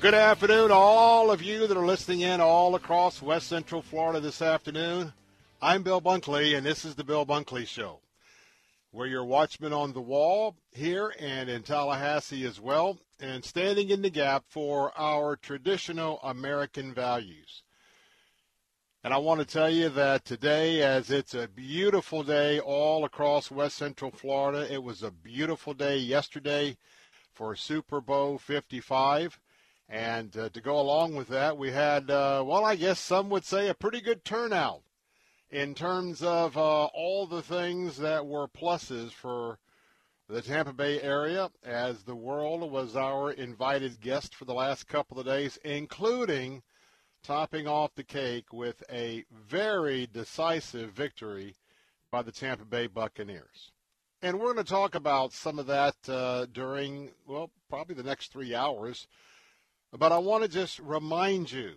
Good afternoon, all of you that are listening in all across West Central Florida this afternoon. I'm Bill Bunkley, and this is the Bill Bunkley Show. We're your watchman on the wall here and in Tallahassee as well, and standing in the gap for our traditional American values. And I want to tell you that today, as it's a beautiful day all across West Central Florida, it was a beautiful day yesterday for Super Bowl 55. And uh, to go along with that, we had, uh, well, I guess some would say a pretty good turnout in terms of uh, all the things that were pluses for the Tampa Bay area, as the world was our invited guest for the last couple of days, including topping off the cake with a very decisive victory by the Tampa Bay Buccaneers. And we're going to talk about some of that uh, during, well, probably the next three hours. But I want to just remind you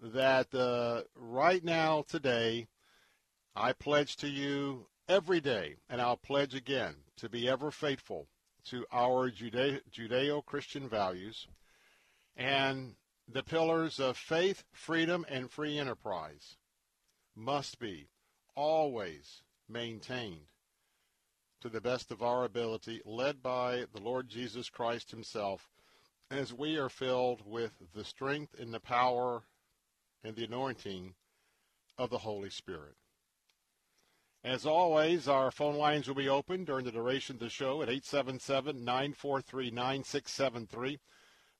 that uh, right now, today, I pledge to you every day, and I'll pledge again to be ever faithful to our Judeo Christian values and the pillars of faith, freedom, and free enterprise must be always maintained to the best of our ability, led by the Lord Jesus Christ Himself as we are filled with the strength and the power and the anointing of the Holy Spirit. As always, our phone lines will be open during the duration of the show at 877-943-9673.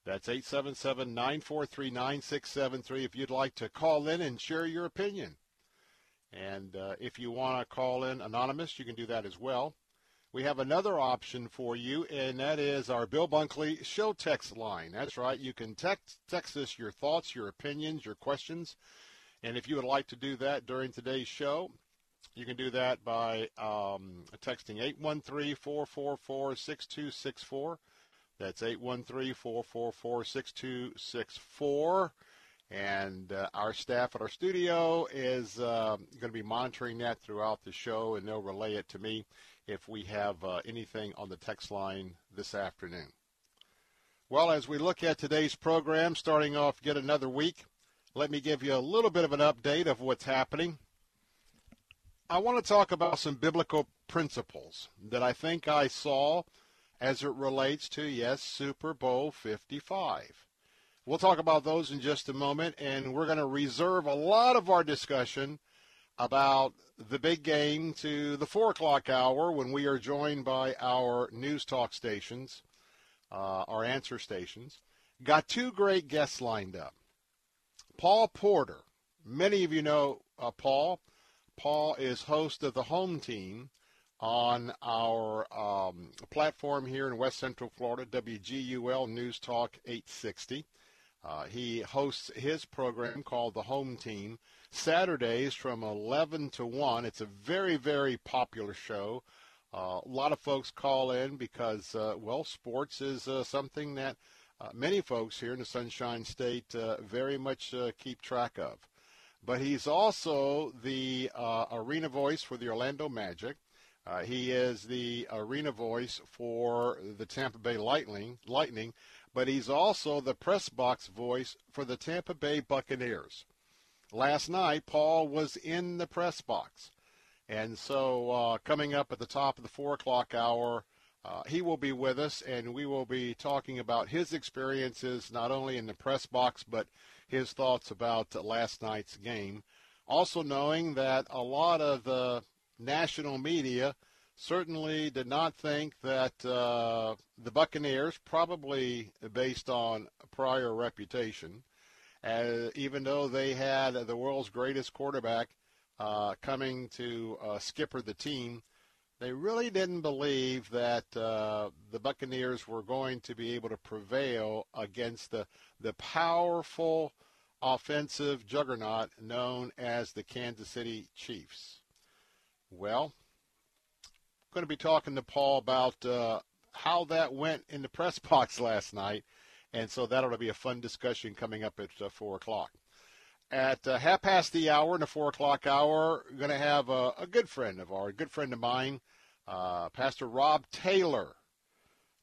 That's 877-943-9673 if you'd like to call in and share your opinion. And uh, if you want to call in anonymous, you can do that as well we have another option for you, and that is our Bill Bunkley show text line. That's right. You can text, text us your thoughts, your opinions, your questions. And if you would like to do that during today's show, you can do that by um, texting 813-444-6264. That's 813-444-6264. And uh, our staff at our studio is uh, going to be monitoring that throughout the show, and they'll relay it to me if we have uh, anything on the text line this afternoon. Well, as we look at today's program, starting off yet another week, let me give you a little bit of an update of what's happening. I want to talk about some biblical principles that I think I saw as it relates to, yes, Super Bowl 55. We'll talk about those in just a moment, and we're going to reserve a lot of our discussion about the big game to the 4 o'clock hour when we are joined by our news talk stations, uh, our answer stations. Got two great guests lined up. Paul Porter. Many of you know uh, Paul. Paul is host of the home team on our um, platform here in West Central Florida, WGUL News Talk 860. Uh, he hosts his program called The Home Team Saturdays from 11 to 1. It's a very, very popular show Uh, a lot of folks call in because, uh, well, sports is uh, something that uh, many folks here in the Sunshine State uh, very much uh, keep track of. But he's also the arena voice for the Orlando Magic. he is the arena voice for the Tampa Bay Lightning, Lightning, but he's also the press box voice for the Tampa Bay Buccaneers. Last night, Paul was in the press box. And so, uh, coming up at the top of the 4 o'clock hour, uh, he will be with us, and we will be talking about his experiences not only in the press box, but his thoughts about last night's game. Also, knowing that a lot of the national media certainly did not think that uh, the Buccaneers, probably based on prior reputation, uh, even though they had the world's greatest quarterback uh, coming to uh, skipper the team, they really didn't believe that uh, the Buccaneers were going to be able to prevail against the the powerful offensive juggernaut known as the Kansas City Chiefs. Well, I'm going to be talking to Paul about uh, how that went in the press box last night, and so that'll be a fun discussion coming up at uh, four o'clock. At uh, half past the hour in the four o'clock hour, we're going to have a, a, good friend of ours, a good friend of mine, uh, Pastor Rob Taylor.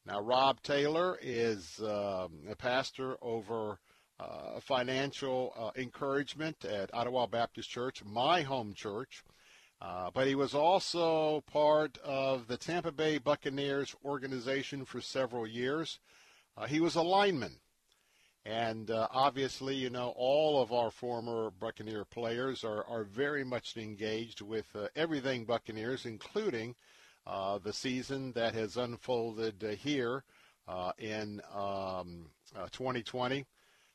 Now, Rob Taylor is um, a pastor over uh, financial uh, encouragement at Ottawa Baptist Church, my home church. Uh, but he was also part of the Tampa Bay Buccaneers organization for several years. Uh, he was a lineman and uh, obviously, you know, all of our former Buccaneer players are, are very much engaged with uh, everything Buccaneers, including uh, the season that has unfolded uh, here uh, in um, 2020. Uh,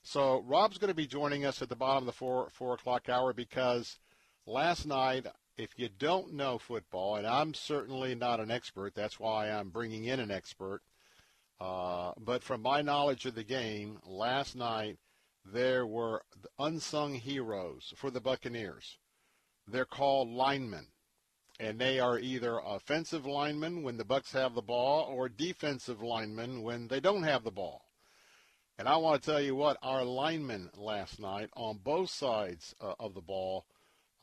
so Rob's going to be joining us at the bottom of the four, four o'clock hour because last night, if you don't know football, and I'm certainly not an expert, that's why I'm bringing in an expert – uh, but from my knowledge of the game, last night there were unsung heroes for the Buccaneers. They're called linemen, and they are either offensive linemen when the Bucks have the ball or defensive linemen when they don't have the ball. And I want to tell you what, our linemen last night on both sides uh, of the ball,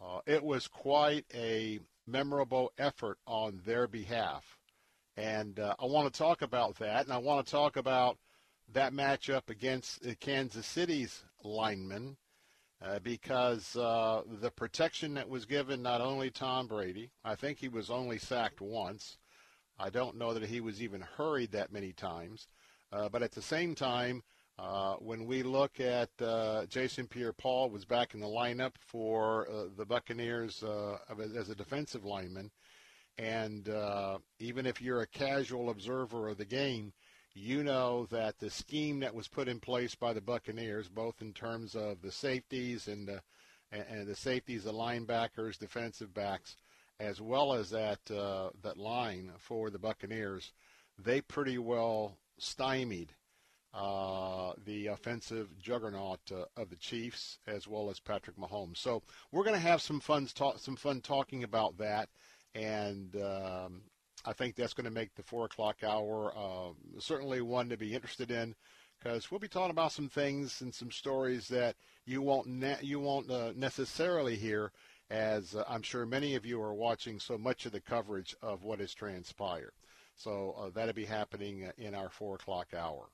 uh, it was quite a memorable effort on their behalf. And uh, I want to talk about that, and I want to talk about that matchup against Kansas City's linemen uh, because uh, the protection that was given not only Tom Brady, I think he was only sacked once. I don't know that he was even hurried that many times. Uh, but at the same time, uh, when we look at uh, Jason Pierre-Paul was back in the lineup for the Buccaneers as a defensive lineman, and uh, even if you're a casual observer of the game, you know that the scheme that was put in place by the Buccaneers, both in terms of the safeties and the, and the safeties, the linebackers, defensive backs, as well as that uh, that line for the Buccaneers, they pretty well stymied uh, the offensive juggernaut uh, of the Chiefs as well as Patrick Mahomes. So we're going to have some fun talk, some fun talking about that and um, I think that's going to make the four o'clock hour uh, certainly one to be interested in because we'll be talking about some things and some stories that you won't ne- you won't uh, necessarily hear, as uh, I'm sure many of you are watching so much of the coverage of what has transpired. So uh, that'll be happening in our four o'clock hour.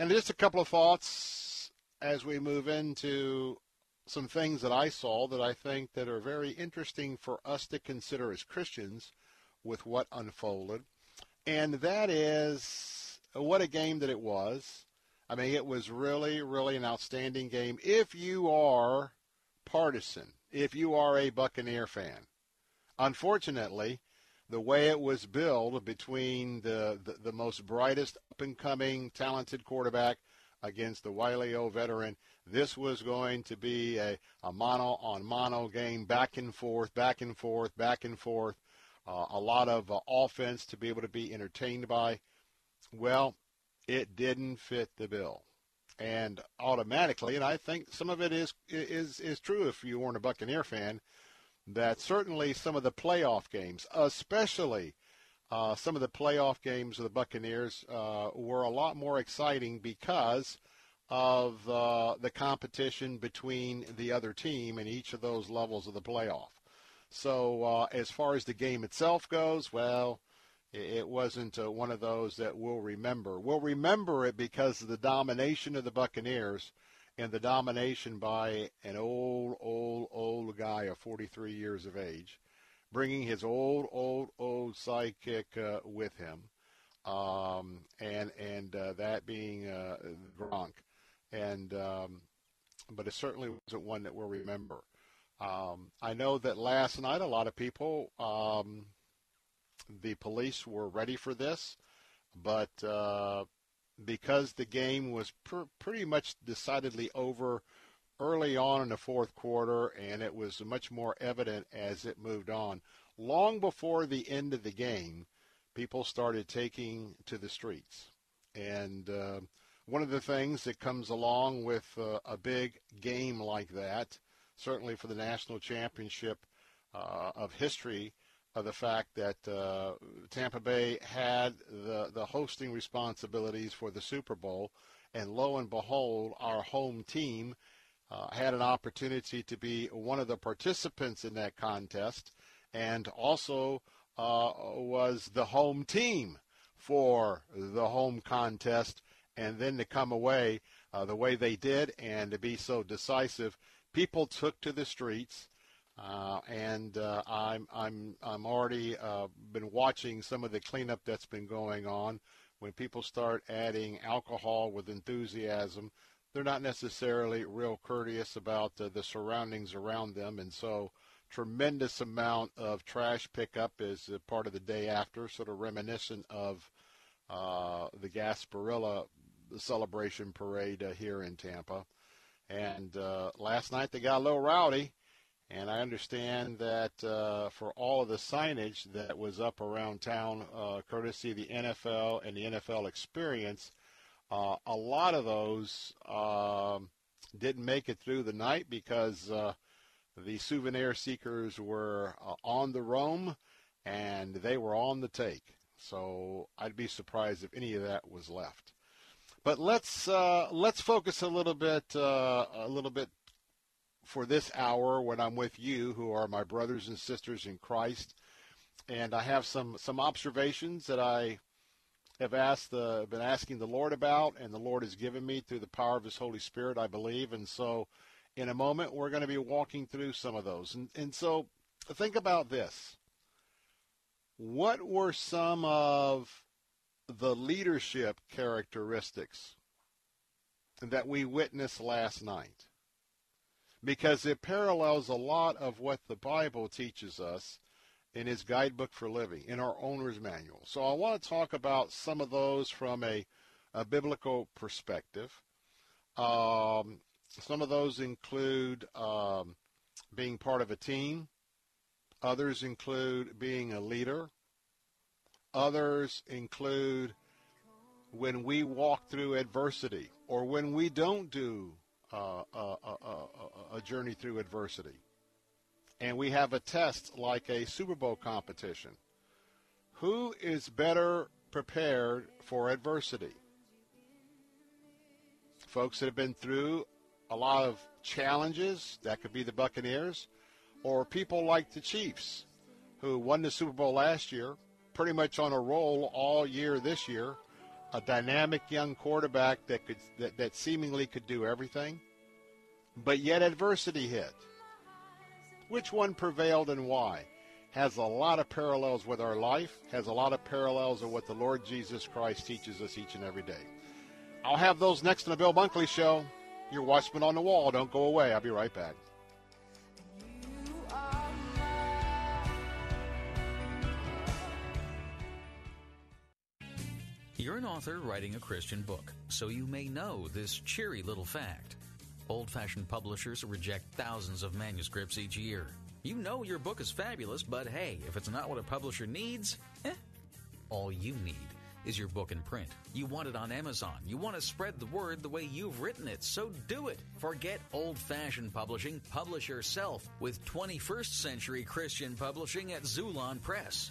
And just a couple of thoughts as we move into some things that I saw that I think that are very interesting for us to consider as Christians with what unfolded. And that is what a game that it was. I mean, it was really, really an outstanding game. If you are partisan, if you are a Buccaneer fan, unfortunately, the way it was billed between the, the, the most brightest up and coming talented quarterback against the wily old veteran, this was going to be a, a mono on mono game, back and forth, back and forth, back and forth. Uh, a lot of uh, offense to be able to be entertained by. Well, it didn't fit the bill, and automatically, and I think some of it is is is true if you weren't a Buccaneer fan. that certainly some of the playoff games, especially uh, some of the playoff games of the Buccaneers, uh, were a lot more exciting because of uh, the competition between the other team in each of those levels of the playoff. So uh, as far as the game itself goes, well, it wasn't uh, one of those that we'll remember. We'll remember it because of the domination of the Buccaneers and the domination by an old, old, old guy of 43 years of age, bringing his old, old, old sidekick uh, with him, um, and and uh, that being uh, Gronk, and um, but it certainly wasn't one that we'll remember. Um, I know that last night a lot of people, um, the police were ready for this, but uh, because the game was pr- pretty much decidedly over early on in the fourth quarter, and it was much more evident as it moved on. Long before the end of the game, people started taking to the streets. And uh, one of the things that comes along with uh, a big game like that, certainly for the national championship uh, of history, of the fact that uh, Tampa Bay had the, the hosting responsibilities for the Super Bowl, and lo and behold, our home team uh, had an opportunity to be one of the participants in that contest, and also uh, was the home team for the home contest, and then to come away uh, the way they did and to be so decisive, people took to the streets uh, and uh, I'm I'm I'm already uh, been watching some of the cleanup that's been going on. When people start adding alcohol with enthusiasm, they're not necessarily real courteous about uh, the surroundings around them, and so tremendous amount of trash pickup is part of the day after, sort of reminiscent of uh, the Gasparilla celebration parade uh, here in Tampa. And last night they got a little rowdy and I understand that uh, for all of the signage that was up around town, uh, courtesy of the NFL and the NFL experience, uh, a lot of those um, didn't make it through the night because uh, the souvenir seekers were uh, on the roam and they were on the take. So I'd be surprised if any of that was left. But let's uh, let's focus a little bit a little bit for this hour when I'm with you, who are my brothers and sisters in Christ. And I have some, some observations that I have asked the, been asking the Lord about, and the Lord has given me through the power of His Holy Spirit, I believe. And so, in a moment, we're going to be walking through some of those. And, and so, think about this: what were some of the leadership characteristics that we witnessed last night? because it parallels a lot of what the Bible teaches us in his guidebook for living, in our owner's manual. So I want to talk about some of those from a, a biblical perspective. Um, some of those include um, being part of a team. Others include being a leader. Others include when we walk through adversity or when we don't do uh, uh, uh, a journey through adversity. And we have a test like a Super Bowl competition. Who is better prepared for adversity? Folks that have been through a lot of challenges, that could be the Buccaneers, or people like the Chiefs, who won the Super Bowl last year, pretty much on a roll all year this year, a dynamic young quarterback that could that, that seemingly could do everything, but yet adversity hit. Which one prevailed and why? Has a lot of parallels with our life, has a lot of parallels of what the Lord Jesus Christ teaches us each and every day. I'll have those next in the Bill Bunkley Show. Your watchman on the wall. Don't go away. I'll be right back. You're an author writing a Christian book, so you may know this cheery little fact. Old fashioned publishers reject thousands of manuscripts each year. You know your book is fabulous, but hey, if it's not what a publisher needs, eh, all you need is your book in print. You want it on Amazon. You want to spread the word the way you've written it, so do it. Forget old fashioned publishing. Publish yourself with 21st century Christian publishing at Xulon Press.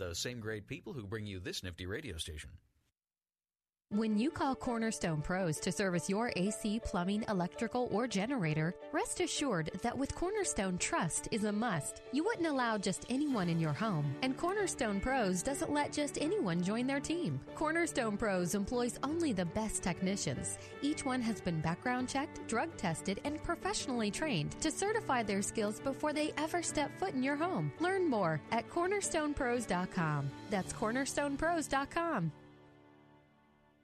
the same great people who bring you this nifty radio station. When you call Cornerstone Pros to service your AC, plumbing, electrical, or generator, rest assured that with Cornerstone, trust is a must. You wouldn't allow just anyone in your home, and Cornerstone Pros doesn't let just anyone join their team. Cornerstone Pros employs only the best technicians. Each one has been background checked, drug tested, and professionally trained to certify their skills before they ever step foot in your home. Learn more at cornerstonepros.com. That's cornerstonepros.com.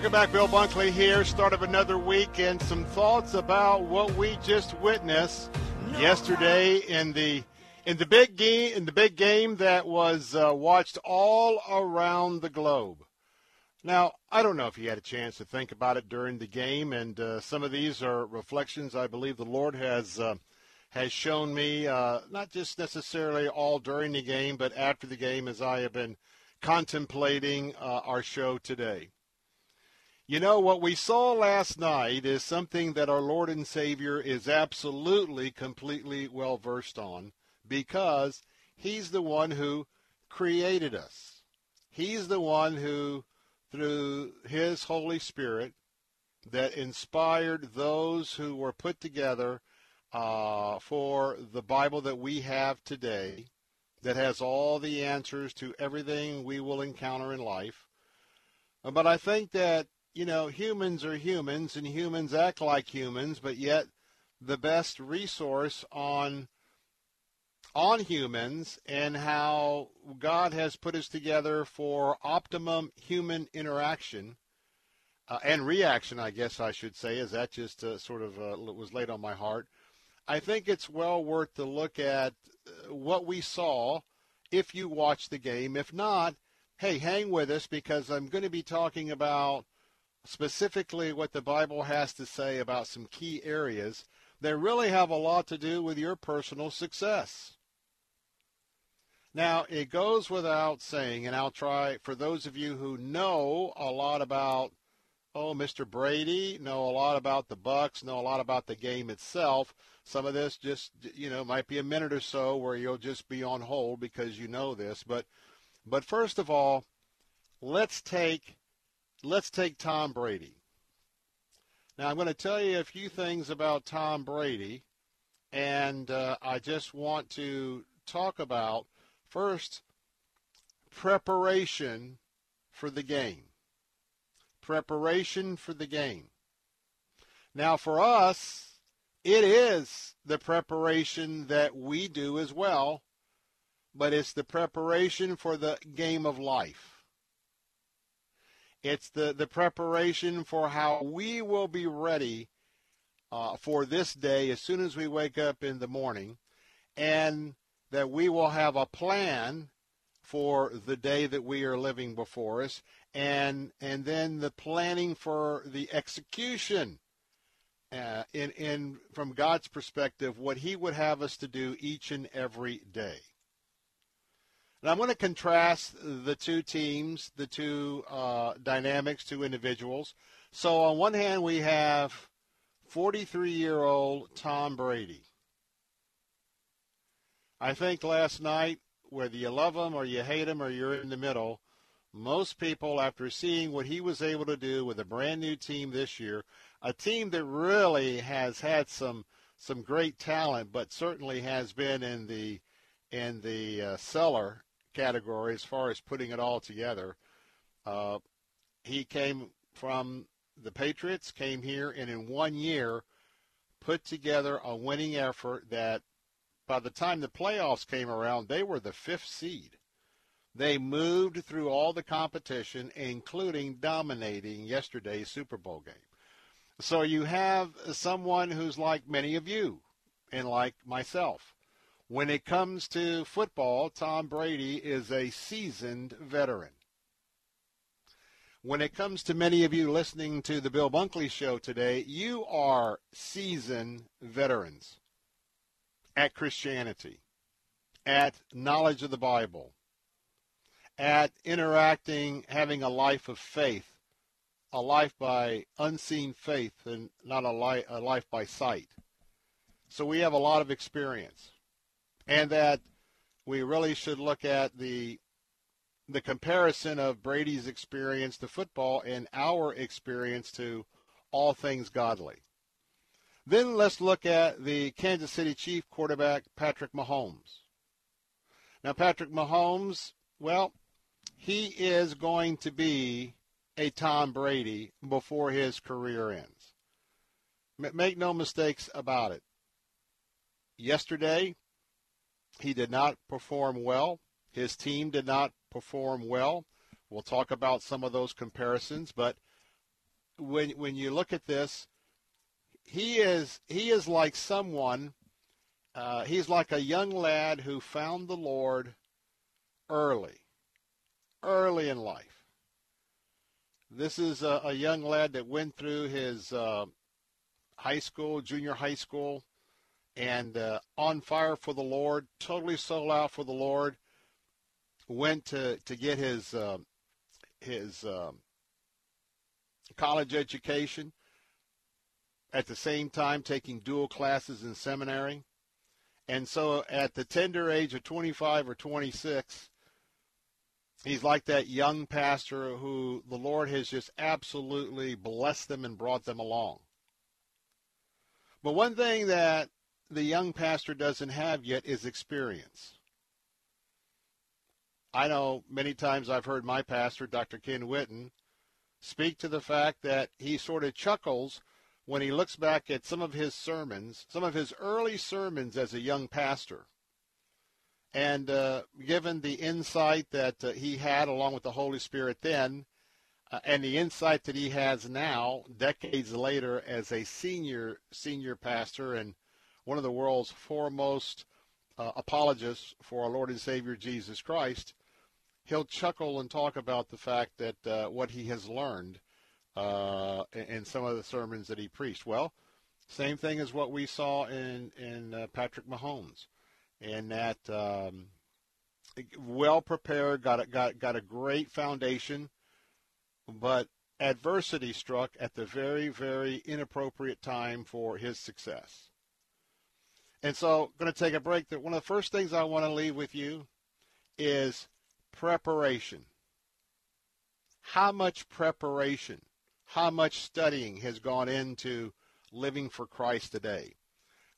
Welcome back, Bill Bunkley here. Start of another week and some thoughts about what we just witnessed yesterday in the in the big game in the big game that was uh, watched all around the globe. Now, I don't know if you had a chance to think about it during the game, and uh, some of these are reflections I believe the Lord has uh, has shown me, uh, not just necessarily all during the game, but after the game as I have been contemplating uh, our show today. You know, what we saw last night is something that our Lord and Savior is absolutely, completely well versed on because He's the one who created us. He's the one who, through His Holy Spirit, that inspired those who were put together uh, for the Bible that we have today, that has all the answers to everything we will encounter in life. But I think that you know, humans are humans and humans act like humans, but yet the best resource on on humans and how God has put us together for optimum human interaction uh, and reaction, I guess I should say, as that just uh, sort of uh, was laid on my heart. I think it's well worth to look at uh, what we saw if you watch the game. If not, hey, hang with us because I'm going to be talking about specifically what the Bible has to say about some key areas that really have a lot to do with your personal success. Now, it goes without saying, and I'll try, for those of you who know a lot about, oh, Mr. Brady, know a lot about the Bucks, know a lot about the game itself, some of this just, you know, might be a minute or so where you'll just be on hold because you know this. But, but first of all, let's take let's take Tom Brady. Now, I'm going to tell you a few things about Tom Brady, and uh, I just want to talk about first preparation for the game. Preparation for the game. Now, for us, it is the preparation that we do as well, but it's the preparation for the game of life. It's the, the preparation for how we will be ready uh, for this day as soon as we wake up in the morning. And that we will have a plan for the day that we are living before us and and then the planning for the execution uh, in in from God's perspective what he would have us to do each and every day. And I'm going to contrast the two teams, the two uh, dynamics, two individuals. So on one hand, we have 43-year-old Tom Brady. I think last night, whether you love him or you hate him or you're in the middle, most people, after seeing what he was able to do with a brand new team this year, a team that really has had some some great talent, but certainly has been in the in the uh, cellar category as far as putting it all together. Uh, he came from the Patriots, came here, and in one year put together a winning effort that by the time the playoffs came around, they were the fifth seed. They moved through all the competition, including dominating yesterday's Super Bowl game. So you have someone who's like many of you and like myself. When it comes to football, Tom Brady is a seasoned veteran. When it comes to many of you listening to the Bill Bunkley show today, you are seasoned veterans at Christianity, at knowledge of the Bible, at interacting, having a life of faith, a life by unseen faith and not a, li- a life by sight. So we have a lot of experience. And that we really should look at the the comparison of Brady's experience to football and our experience to all things godly. Then let's look at the Kansas City Chief quarterback, Patrick Mahomes. Now, Patrick Mahomes, well, he is going to be a Tom Brady before his career ends. Make no mistakes about it. Yesterday, he did not perform well. His team did not perform well. We'll talk about some of those comparisons, but when when you look at this, he is he is like someone. Uh, he's like a young lad who found the Lord early, early in life. This is a, a young lad that went through his uh, high school, junior high school, and uh, on fire for the Lord, totally sold out for the Lord. Went to to get his uh, his um, college education. At the same time, taking dual classes in seminary, and so at the tender age of 25 or 26, he's like that young pastor who the Lord has just absolutely blessed them and brought them along. But one thing that the young pastor doesn't have yet is experience. I know many times I've heard my pastor, Dr. Ken Whitten, speak to the fact that he sort of chuckles when he looks back at some of his sermons, some of his early sermons as a young pastor. And uh, given the insight that uh, he had along with the Holy Spirit then, uh, and the insight that he has now, decades later, as a senior senior pastor and one of the world's foremost uh, apologists for our Lord and Savior Jesus Christ, he'll chuckle and talk about the fact that uh, what he has learned uh, in some of the sermons that he preached. Well, same thing as what we saw in in uh, Patrick Mahomes, and that um, well prepared, got a, got got a great foundation, but adversity struck at the very very inappropriate time for his success. And so, going to take a break. One of the first things I want to leave with you is preparation. How much preparation, how much studying has gone into living for Christ today?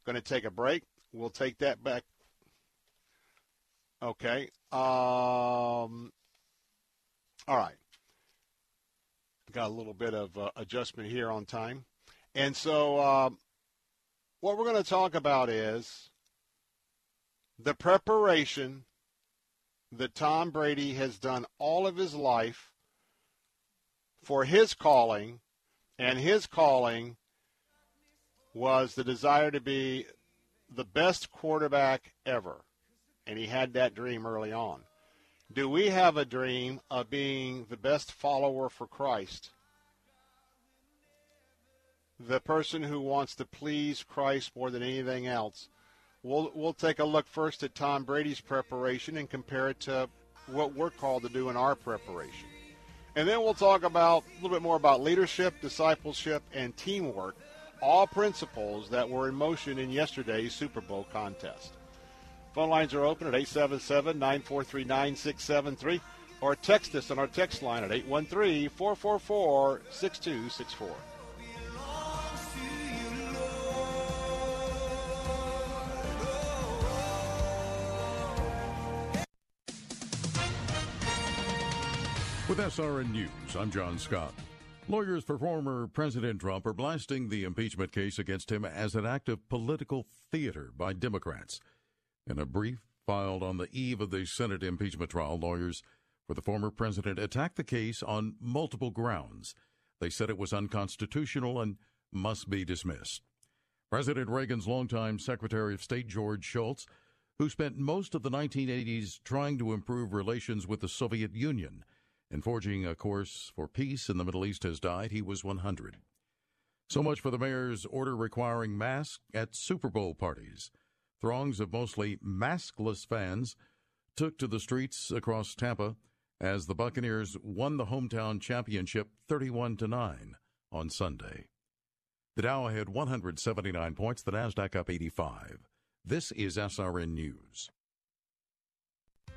Going to take a break. We'll take that back. Okay. Um, all right. Got a little bit of uh, adjustment here on time. And so um, what we're going to talk about is the preparation that Tom Brady has done all of his life for his calling, and his calling was the desire to be the best quarterback ever. and he had that dream early on. Do we have a dream of being the best follower for Christ? The person who wants to please Christ more than anything else. We'll, we'll take a look first at Tom Brady's preparation and compare it to what we're called to do in our preparation. And then we'll talk about a little bit more about leadership, discipleship, and teamwork, all principles that were in motion in yesterday's Super Bowl contest. Phone lines are open at 877 943 9673 or text us on our text line at 813 With SRN News, I'm John Scott. Lawyers for former President Trump are blasting the impeachment case against him as an act of political theater by Democrats. In a brief filed on the eve of the Senate impeachment trial, lawyers for the former president attacked the case on multiple grounds. They said it was unconstitutional and must be dismissed. President Reagan's longtime Secretary of State George Shultz, who spent most of the 1980s trying to improve relations with the Soviet Union and forging a course for peace in the Middle East, has died. He was 100. So much for the mayor's order requiring masks at Super Bowl parties. Throngs of mostly maskless fans took to the streets across Tampa as the Buccaneers won the hometown championship 31 to 9 on Sunday. The Dow had 179 points, the Nasdaq up 85. This is SRN News.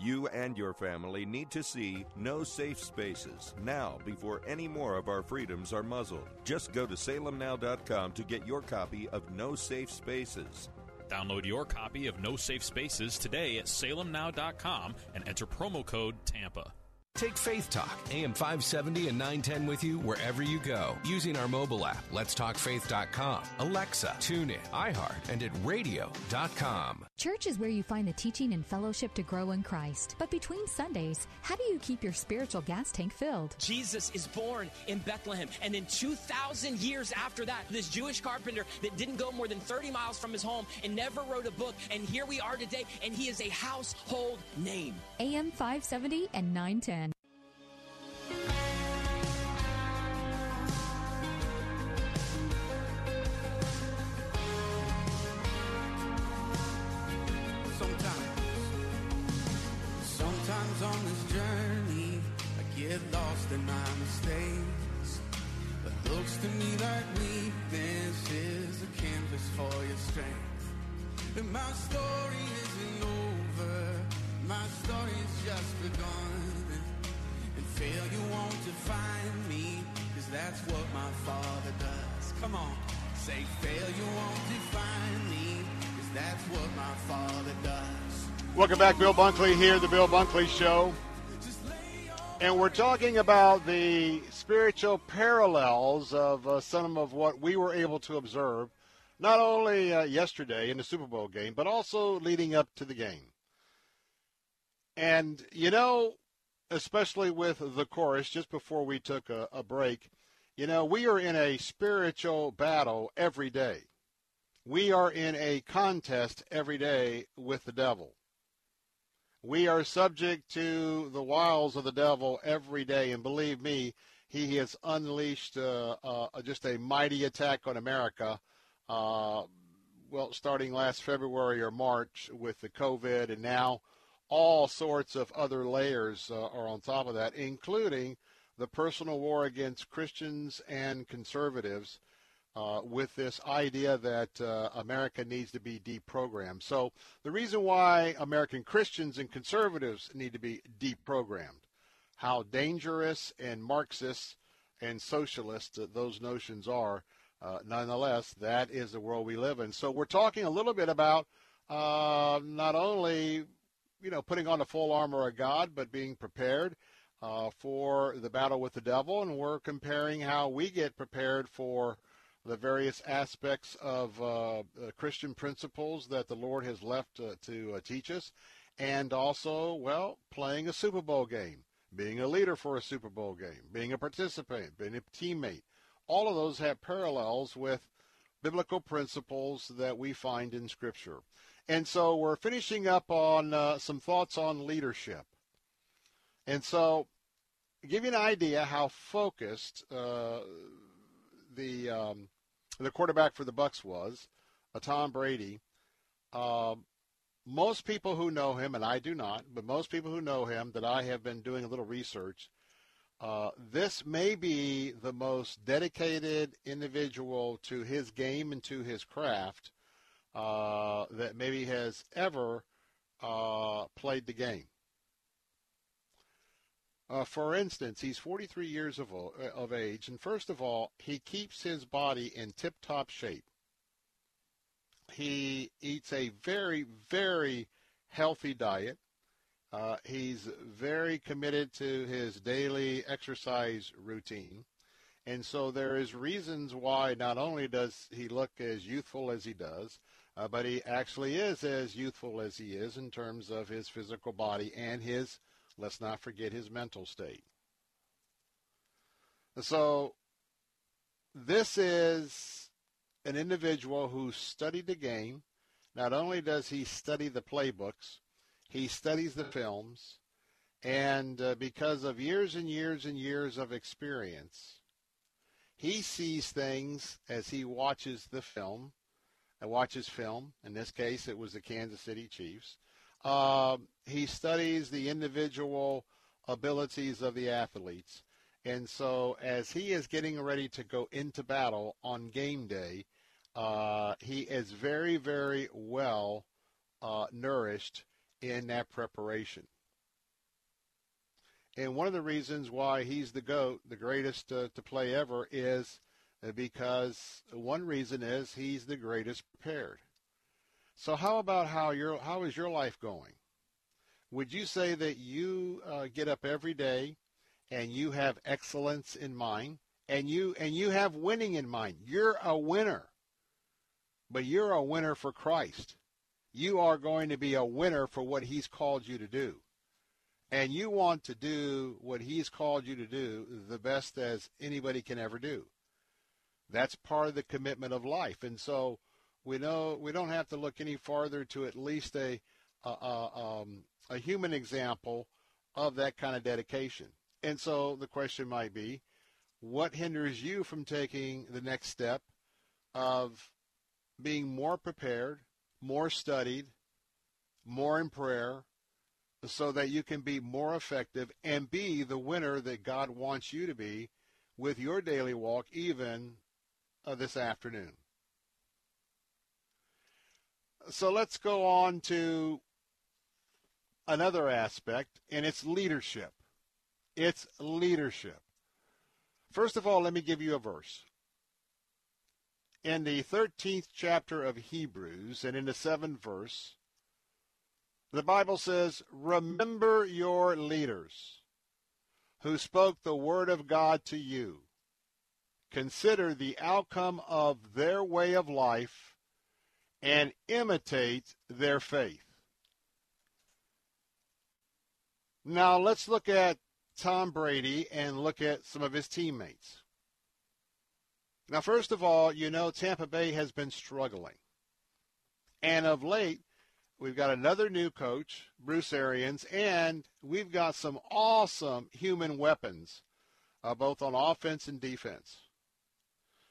You and your family need to see No Safe Spaces now before any more of our freedoms are muzzled. Just go to salemnow.com to get your copy of No Safe Spaces. Download your copy of No Safe Spaces today at salemnow.com and enter promo code TAMPA. Take Faith Talk, AM 570 and 910 with you wherever you go using our mobile app, letstalkfaith.com, Alexa, TuneIn, iHeart, and at radio.com. Church is where you find the teaching and fellowship to grow in Christ. But between Sundays, how do you keep your spiritual gas tank filled? Jesus is born in Bethlehem. And then 2,000 years after that, this Jewish carpenter that didn't go more than 30 miles from his home and never wrote a book. And here we are today, and he is a household name. AM 570 and 910. Sometimes, sometimes this journey, I get lost in my mistakes. But looks to me like weakness is a canvas for your strength. And my story isn't over, my story's just begun. And failure won't define me, cause that's what my father does. Come on, say failure won't define me, cause that's what my father does. Welcome back, Bill Bunkley here, the Bill Bunkley Show. And we're talking about the spiritual parallels of uh, some of what we were able to observe, not only uh, yesterday in the Super Bowl game, but also leading up to the game. And, you know, especially with the chorus, just before we took a, a break, you know, we are in a spiritual battle every day. We are in a contest every day with the devil. We are subject to the wiles of the devil every day, and believe me, he has unleashed uh, uh, just a mighty attack on America. Uh, well, starting last February or March with the COVID, and now all sorts of other layers uh, are on top of that, including the personal war against Christians and conservatives uh, with this idea that uh, America needs to be deprogrammed. So the reason why American Christians and conservatives need to be deprogrammed, how dangerous and Marxist and socialist those notions are, uh, nonetheless, that is the world we live in. So we're talking a little bit about uh, not only you know putting on the full armor of God, but being prepared. Uh, for the battle with the devil, and we're comparing how we get prepared for the various aspects of uh, Christian principles that the Lord has left uh, to uh, teach us, and also, well, playing a Super Bowl game, being a leader for a Super Bowl game, being a participant, being a teammate. All of those have parallels with biblical principles that we find in Scripture. And so we're finishing up on uh, some thoughts on leadership. And so, give you an idea how focused uh, the um, the quarterback for the Bucks was, uh, Tom Brady. Uh, most people who know him, and I do not, but most people who know him that I have been doing a little research, uh, this may be the most dedicated individual to his game and to his craft uh, that maybe has ever uh, played the game. Uh, for instance, he's 43 years of, uh, of age, and first of all, he keeps his body in tip-top shape. He eats a very, very healthy diet. Uh, he's very committed to his daily exercise routine. And so there is reasons why not only does he look as youthful as he does, uh, but he actually is as youthful as he is in terms of his physical body and his Let's not forget his mental state. So, this is an individual who studied the game. Not only does he study the playbooks, he studies the films, and uh, because of years and years and years of experience, he sees things as he watches the film, and watches film. In this case, it was the Kansas City Chiefs. Uh, he studies the individual abilities of the athletes. And so as he is getting ready to go into battle on game day, uh, he is very, very well uh, nourished in that preparation. And one of the reasons why he's the GOAT, the greatest to play ever, is because one reason is he's the greatest prepared. So how about how your how is your life going? Would you say that you uh, get up every day and you have excellence in mind and you and you have winning in mind? You're a winner. But you're a winner for Christ. You are going to be a winner for what he's called you to do. And you want to do what he's called you to do the best as anybody can ever do. That's part of the commitment of life. And so we know we don't have to look any farther to at least a a, a, um, a human example of that kind of dedication. And so the question might be, what hinders you from taking the next step of being more prepared, more studied, more in prayer, so that you can be more effective and be the winner that God wants you to be with your daily walk, even this afternoon. So let's go on to another aspect, and it's leadership. It's leadership. First of all, let me give you a verse. In the 13th chapter of Hebrews and in the 7th verse, the Bible says, Remember your leaders who spoke the word of God to you. Consider the outcome of their way of life and imitate their faith. Now let's look at Tom Brady and look at some of his teammates. Now, first of all, you know Tampa Bay has been struggling. And of late, we've got another new coach, Bruce Arians, and we've got some awesome human weapons, uh, both on offense and defense.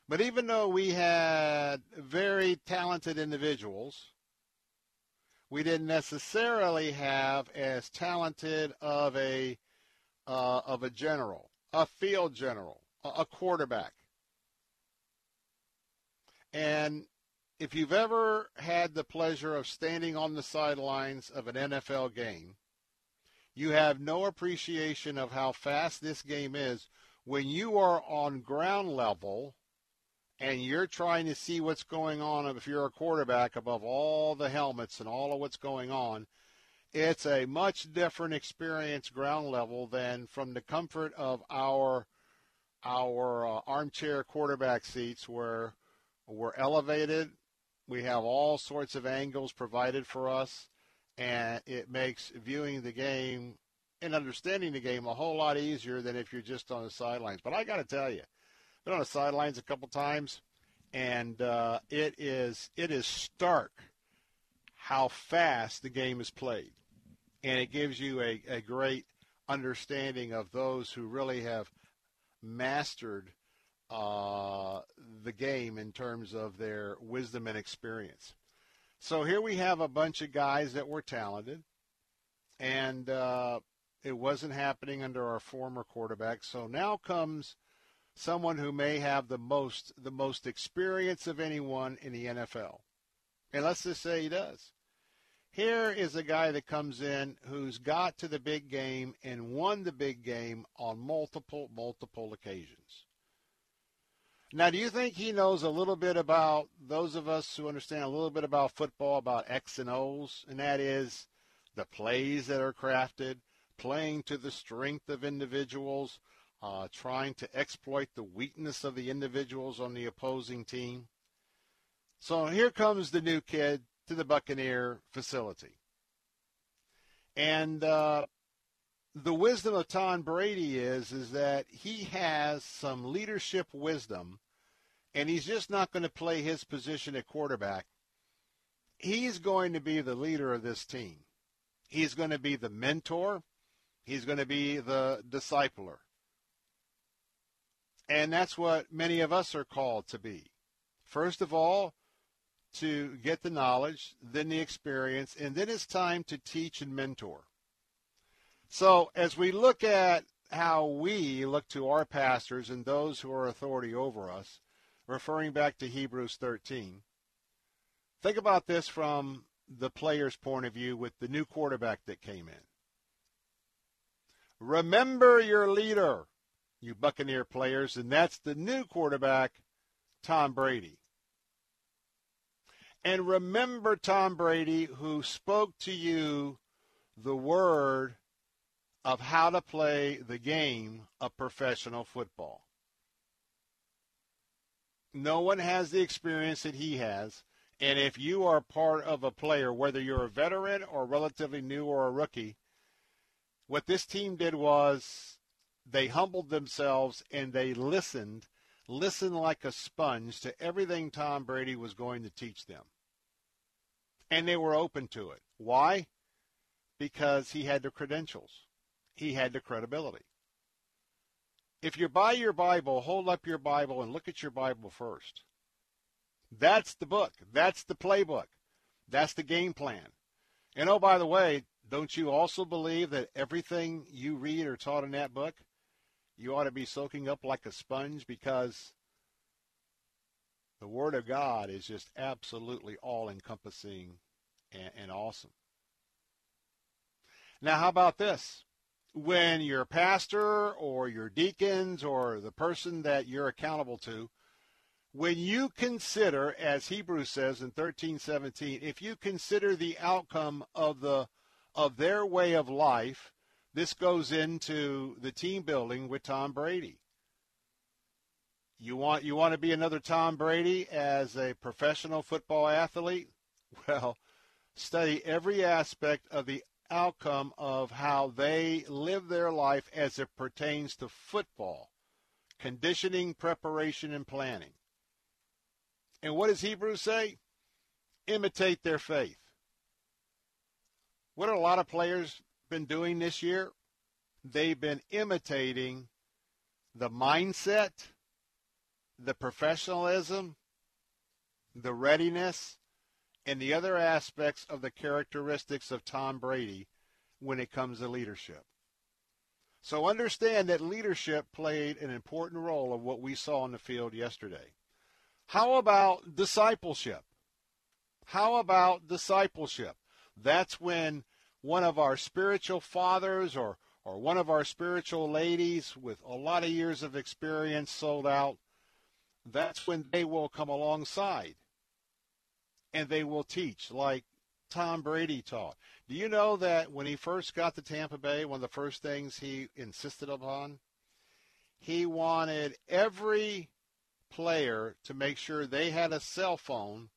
But even though we had very talented individuals, we didn't necessarily have as talented of a uh, of a general, a field general, a quarterback. And if you've ever had the pleasure of standing on the sidelines of an NFL game, you have no appreciation of how fast this game is when you are on ground level and you're trying to see what's going on if you're a quarterback above all the helmets and all of what's going on it's a much different experience ground level than from the comfort of our our uh, armchair quarterback seats where we're elevated we have all sorts of angles provided for us and it makes viewing the game and understanding the game a whole lot easier than if you're just on the sidelines. But i got to tell you been on the sidelines a couple times, and uh, it is it is stark how fast the game is played, and it gives you a, a great understanding of those who really have mastered uh, the game in terms of their wisdom and experience. So here we have a bunch of guys that were talented, and uh, it wasn't happening under our former quarterback. So now comes someone who may have the most the most experience of anyone in the NFL. And let's just say he does. Here is a guy that comes in who's got to the big game and won the big game on multiple multiple occasions. Now, do you think he knows a little bit about those of us who understand a little bit about football, about X and O's, and that is the plays that are crafted, playing to the strength of individuals, uh, trying to exploit the weakness of the individuals on the opposing team. So here comes the new kid to the Buccaneer facility. And uh, the wisdom of Tom Brady is is that he has some leadership wisdom, and he's just not going to play his position at quarterback. He's going to be the leader of this team. He's going to be the mentor. He's going to be the discipler. And that's what many of us are called to be. First of all, to get the knowledge, then the experience, and then it's time to teach and mentor. So as we look at how we look to our pastors and those who are authority over us, referring back to Hebrews 13, think about this from the player's point of view with the new quarterback that came in. Remember your leader you Buccaneer players, and that's the new quarterback, Tom Brady. And remember Tom Brady, who spoke to you the word of how to play the game of professional football. No one has the experience that he has. And if you are part of a player, whether you're a veteran or relatively new or a rookie, what this team did was they humbled themselves and they listened, listened like a sponge to everything Tom Brady was going to teach them. And they were open to it. Why? Because he had the credentials. He had the credibility. If you buy your Bible, hold up your Bible and look at your Bible first. That's the book. That's the playbook. That's the game plan. And oh, by the way, don't you also believe that everything you read or taught in that book, you ought to be soaking up like a sponge because the Word of God is just absolutely all encompassing and, and awesome. Now, how about this? When your pastor or your deacons or the person that you're accountable to, when you consider, as Hebrews says in 13:17, if you consider the outcome of the of their way of life, this goes into the team building with Tom Brady. You want you want to be another Tom Brady as a professional football athlete? Well, study every aspect of the outcome of how they live their life as it pertains to football, conditioning, preparation, and planning. And what does Hebrews say? Imitate their faith. What have a lot of players been doing this year? They've been imitating the mindset, the professionalism, the readiness, and the other aspects of the characteristics of Tom Brady when it comes to leadership. So understand that leadership played an important role of what we saw on the field yesterday. How about discipleship? How about discipleship? That's when one of our spiritual fathers or, or one of our spiritual ladies with a lot of years of experience sold out, that's when they will come alongside and they will teach like Tom Brady taught. Do you know that when he first got to Tampa Bay, one of the first things he insisted upon, he wanted every player to make sure they had a cell phone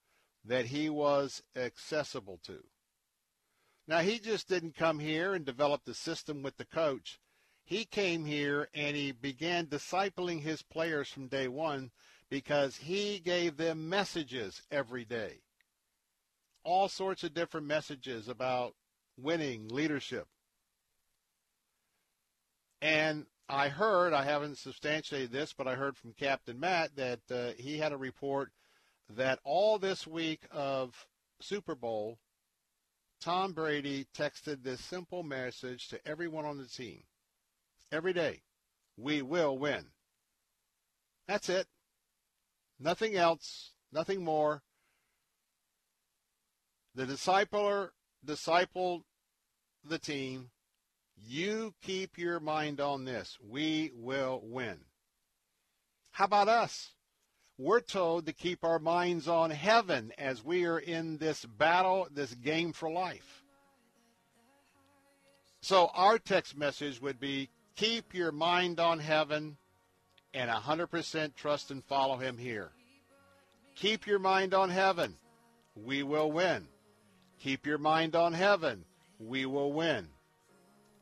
that he was accessible to. Now, he just didn't come here and develop the system with the coach. He came here and he began discipling his players from day one because he gave them messages every day. All sorts of different messages about winning, leadership. And I heard, I haven't substantiated this, but I heard from Captain Matt that uh, he had a report that all this week of Super Bowl, Tom Brady texted this simple message to everyone on the team every day we will win. That's it. Nothing else, nothing more. The discipler discipled the team you keep your mind on this. We will win. How about us? We're told to keep our minds on heaven as we are in this battle, this game for life. So our text message would be keep your mind on heaven and 100% trust and follow him here. Keep your mind on heaven. We will win. Keep your mind on heaven. We will win.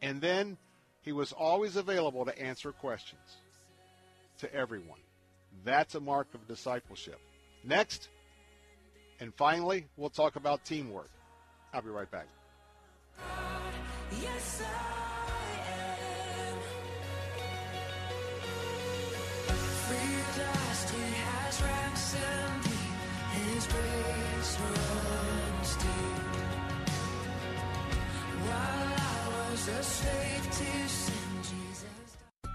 And then he was always available to answer questions to everyone. That's a mark of discipleship. Next, and finally, we'll talk about teamwork. I'll be right back. Yes, a slave to sin.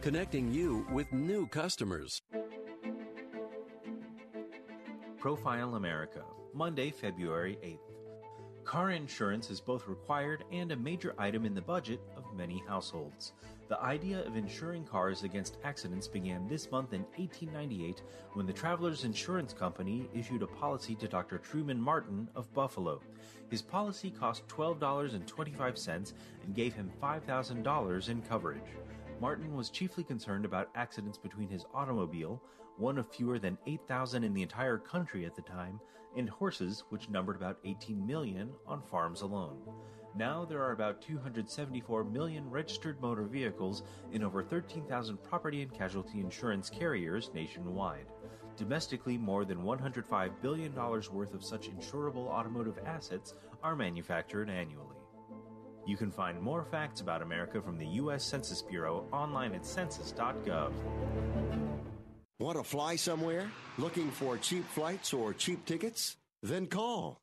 connecting you with new customers. Profile America, Monday, February 8th. Car insurance is both required and a major item in the budget of many households. The idea of insuring cars against accidents began this month in 1898 when the Travelers Insurance Company issued a policy to Dr. Truman Martin of Buffalo. His policy cost $12.25 and gave him $5,000 in coverage. Martin was chiefly concerned about accidents between his automobile, one of fewer than 8,000 in the entire country at the time, and horses, which numbered about 18 million on farms alone. Now there are about 274 million registered motor vehicles in over 13,000 property and casualty insurance carriers nationwide. Domestically, more than $105 billion worth of such insurable automotive assets are manufactured annually. You can find more facts about America from the U.S. Census Bureau online at census.gov. Want to fly somewhere? Looking for cheap flights or cheap tickets? Then call.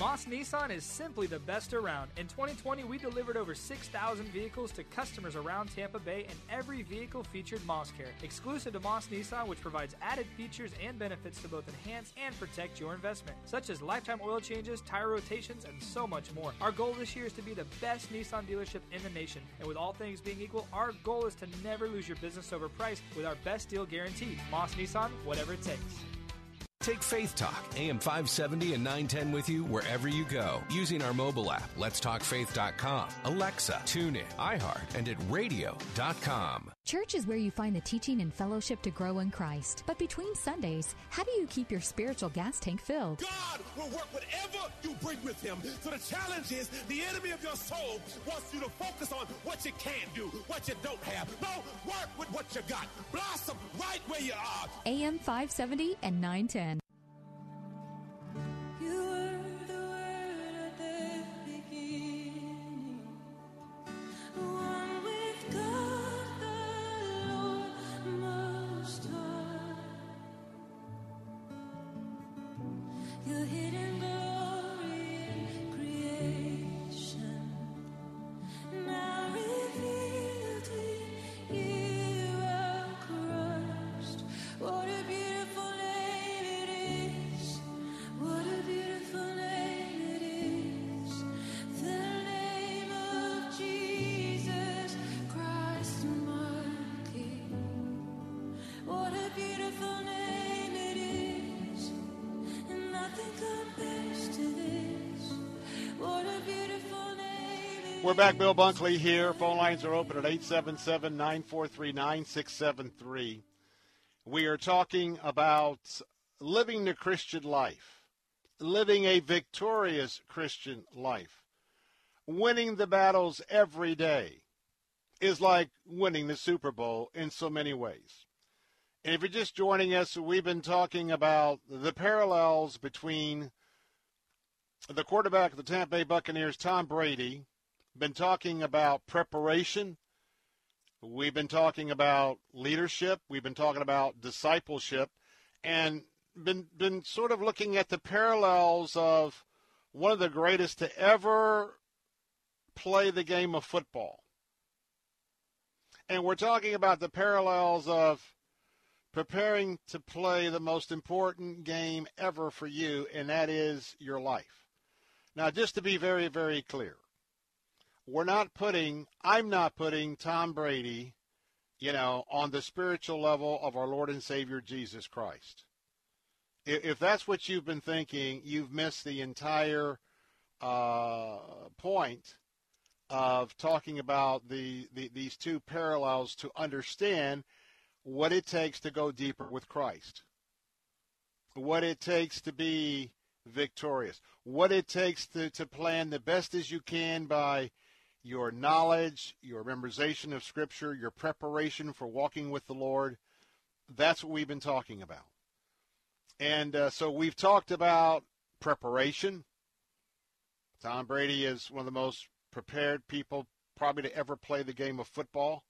Moss Nissan is simply the best around. In 2020, we delivered over 6,000 vehicles to customers around Tampa Bay, and every vehicle featured Moss Care, exclusive to Moss Nissan, which provides added features and benefits to both enhance and protect your investment, such as lifetime oil changes, tire rotations, and so much more. Our goal this year is to be the best Nissan dealership in the nation, and with all things being equal, our goal is to never lose your business over price with our best deal guarantee. Moss Nissan, whatever it takes. Take Faith Talk, AM 570 and 910 with you wherever you go using our mobile app, letstalkfaith.com, Alexa, TuneIn, iHeart, and at radio.com. Church is where you find the teaching and fellowship to grow in Christ. But between Sundays, how do you keep your spiritual gas tank filled? God will work whatever you bring with him. So the challenge is the enemy of your soul wants you to focus on what you can do, what you don't have. No, work with what you got. Blossom right where you are. AM 570 and 910. We're back. Bill Bunkley here. Phone lines are open at 877 943 9673. We are talking about living the Christian life, living a victorious Christian life. Winning the battles every day is like winning the Super Bowl in so many ways. And if you're just joining us, we've been talking about the parallels between the quarterback of the Tampa Bay Buccaneers, Tom Brady, been talking about preparation. We've been talking about leadership. We've been talking about discipleship and been been sort of looking at the parallels of one of the greatest to ever play the game of football. And we're talking about the parallels of preparing to play the most important game ever for you, and that is your life. Now, just to be very, very clear, we're not putting, I'm not putting Tom Brady, you know, on the spiritual level of our Lord and Savior Jesus Christ. If, that's what you've been thinking, you've missed the entire uh, point of talking about the, the these two parallels to understand what it takes to go deeper with Christ, what it takes to be victorious, what it takes to, to plan the best as you can by your knowledge, your memorization of Scripture, your preparation for walking with the Lord. That's what we've been talking about. And uh, so we've talked about preparation. Tom Brady is one of the most prepared people probably to ever play the game of football.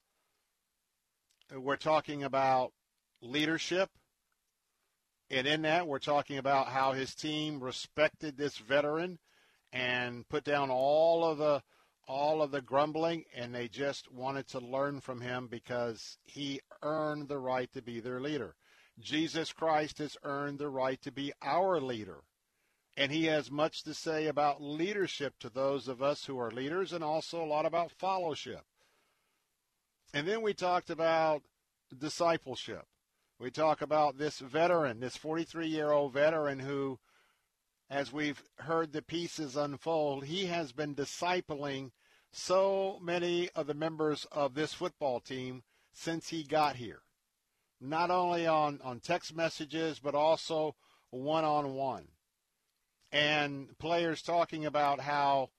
We're talking about leadership. And in that, we're talking about how his team respected this veteran and put down all of the all of the grumbling and they just wanted to learn from him because he earned the right to be their leader. Jesus Christ has earned the right to be our leader. And he has much to say about leadership to those of us who are leaders and also a lot about fellowship. And then we talked about discipleship. We talk about this veteran, this 43 year old veteran who, as we've heard the pieces unfold, he has been discipling so many of the members of this football team since he got here. Not only on, on text messages, but also one on one and players talking about how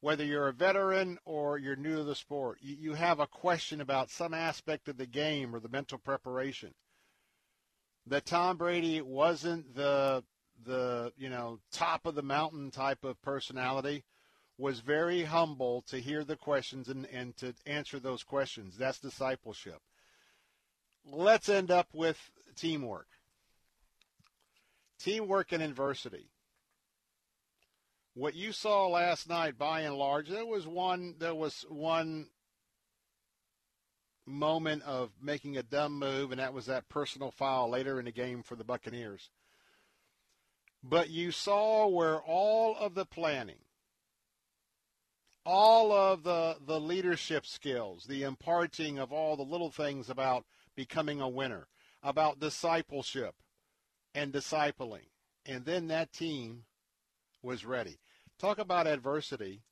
whether you're a veteran or you're new to the sport, you, you have a question about some aspect of the game or the mental preparation. That Tom Brady wasn't the the you know top of the mountain type of personality was very humble to hear the questions and, and to answer those questions. That's discipleship. Let's end up with teamwork. Teamwork and adversity what you saw last night, by and large, there was one there was one moment of making a dumb move, and that was that personal foul later in the game for the Buccaneers. But you saw where all of the planning, all of the, the leadership skills, the imparting of all the little things about becoming a winner, about discipleship and discipling. And then that team was ready. Talk about adversity.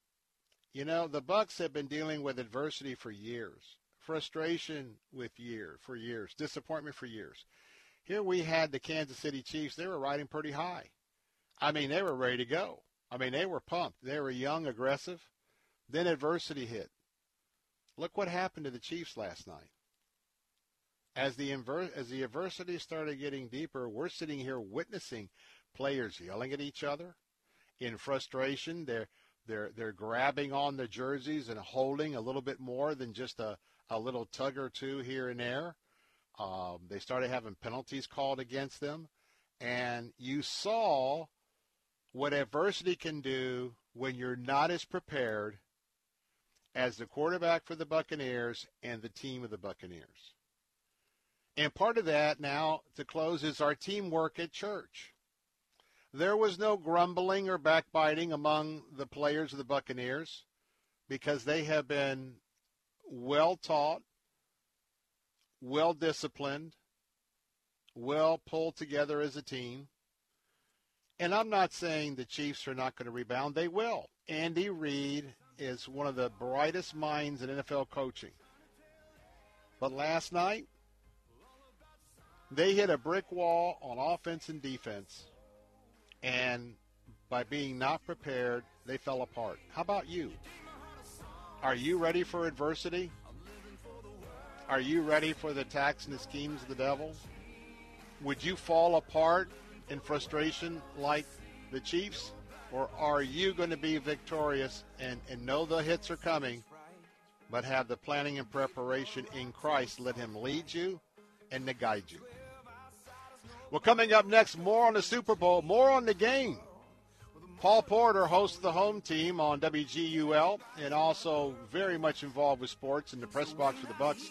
You know, the Bucks have been dealing with adversity for years. Frustration with year for years, disappointment for years. Here we had the Kansas City Chiefs, they were riding pretty high. I mean, they were ready to go. I mean, they were pumped. They were young, aggressive. Then adversity hit. Look what happened to the Chiefs last night. As the inver- as the adversity started getting deeper, we're sitting here witnessing players yelling at each other, in frustration. They're they're they're grabbing on the jerseys and holding a little bit more than just a, a little tug or two here and there. Um, they started having penalties called against them, and you saw what adversity can do when you're not as prepared as the quarterback for the Buccaneers and the team of the Buccaneers. And part of that now to close is our teamwork at church. There was no grumbling or backbiting among the players of the Buccaneers because they have been well taught, well disciplined, well pulled together as a team. And I'm not saying the Chiefs are not going to rebound. They will. Andy Reid is one of the brightest minds in NFL coaching. But last night, they hit a brick wall on offense and defense and by being not prepared, they fell apart. How about you? Are you ready for adversity? Are you ready for the attacks and the schemes of the devil? Would you fall apart in frustration like the Chiefs? Or are you going to be victorious and, and know the hits are coming, but have the planning and preparation in Christ let Him lead you and to guide you? Well, coming up next, more on the Super Bowl, more on the game. Paul Porter hosts the home team on WGUL and also very much involved with sports in the press box for the Bucks.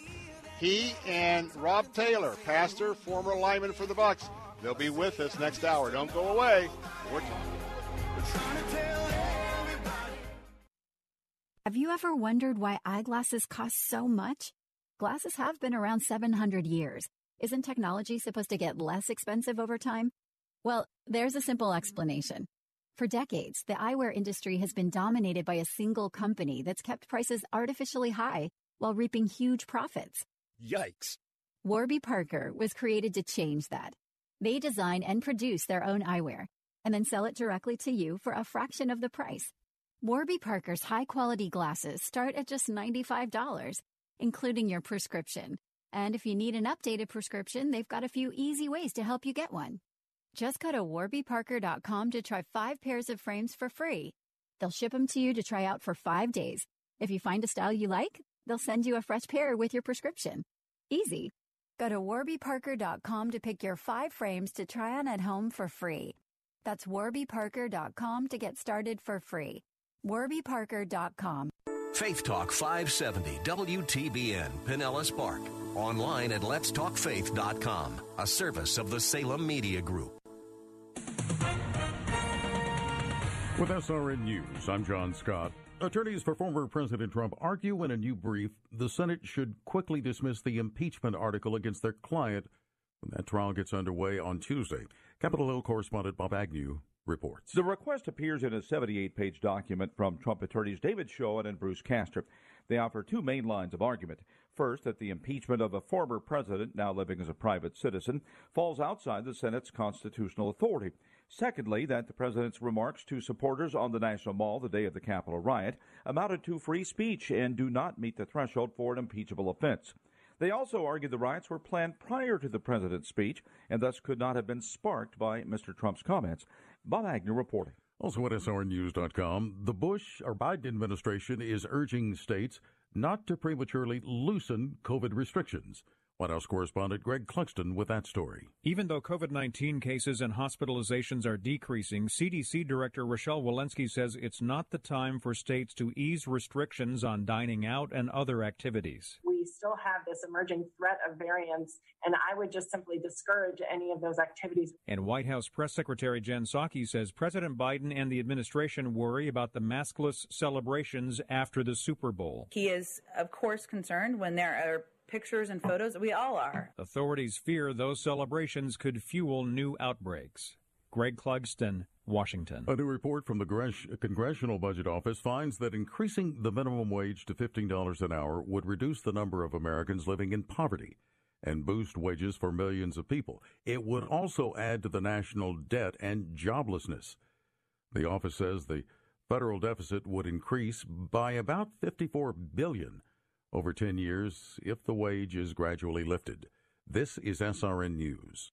He and Rob Taylor, pastor, former lineman for the Bucks, they'll be with us next hour. Don't go away. We're Have you ever wondered why eyeglasses cost so much? Glasses have been around 700 years. Isn't technology supposed to get less expensive over time? Well, there's a simple explanation. For decades, the eyewear industry has been dominated by a single company that's kept prices artificially high while reaping huge profits. Yikes. Warby Parker was created to change that. They design and produce their own eyewear and then sell it directly to you for a fraction of the price. Warby Parker's high quality glasses start at just $95, including your prescription. And if you need an updated prescription, they've got a few easy ways to help you get one. Just go to warbyparker.com to try five pairs of frames for free. They'll ship them to you to try out for five days. If you find a style you like, they'll send you a fresh pair with your prescription. Easy. Go to warbyparker.com to pick your five frames to try on at home for free. That's warbyparker.com to get started for free. warbyparker.com. Faith Talk 570 WTBN Pinellas Park. Online at letstalkfaith.com, a service of the Salem Media Group. With SRN News, I'm John Scott. Attorneys for former President Trump argue in a new brief the Senate should quickly dismiss the impeachment article against their client when that trial gets underway on Tuesday. Capitol Hill correspondent Bob Agnew reports. The request appears in a 78 page document from Trump attorneys David Schoen and Bruce Castor. They offer two main lines of argument. First, that the impeachment of a former president, now living as a private citizen, falls outside the Senate's constitutional authority. Secondly, that the president's remarks to supporters on the National Mall the day of the Capitol riot amounted to free speech and do not meet the threshold for an impeachable offense. They also argued the riots were planned prior to the president's speech and thus could not have been sparked by Mr. Trump's comments. Bob Agnew reporting. Also at SRNews.com, the Bush or Biden administration is urging states not to prematurely loosen COVID restrictions. White House correspondent Greg Clugston with that story. Even though COVID 19 cases and hospitalizations are decreasing, CDC Director Rochelle Walensky says it's not the time for states to ease restrictions on dining out and other activities. We still have this emerging threat of variants, and I would just simply discourage any of those activities. And White House Press Secretary Jen Psaki says President Biden and the administration worry about the maskless celebrations after the Super Bowl. He is, of course, concerned when there are pictures and photos. We all are. Authorities fear those celebrations could fuel new outbreaks. Greg Clugston, Washington. A new report from the Congressional Budget Office finds that increasing the minimum wage to $15 an hour would reduce the number of Americans living in poverty and boost wages for millions of people. It would also add to the national debt and joblessness. The office says the federal deficit would increase by about 54 billion over 10 years if the wage is gradually lifted. This is SRN News.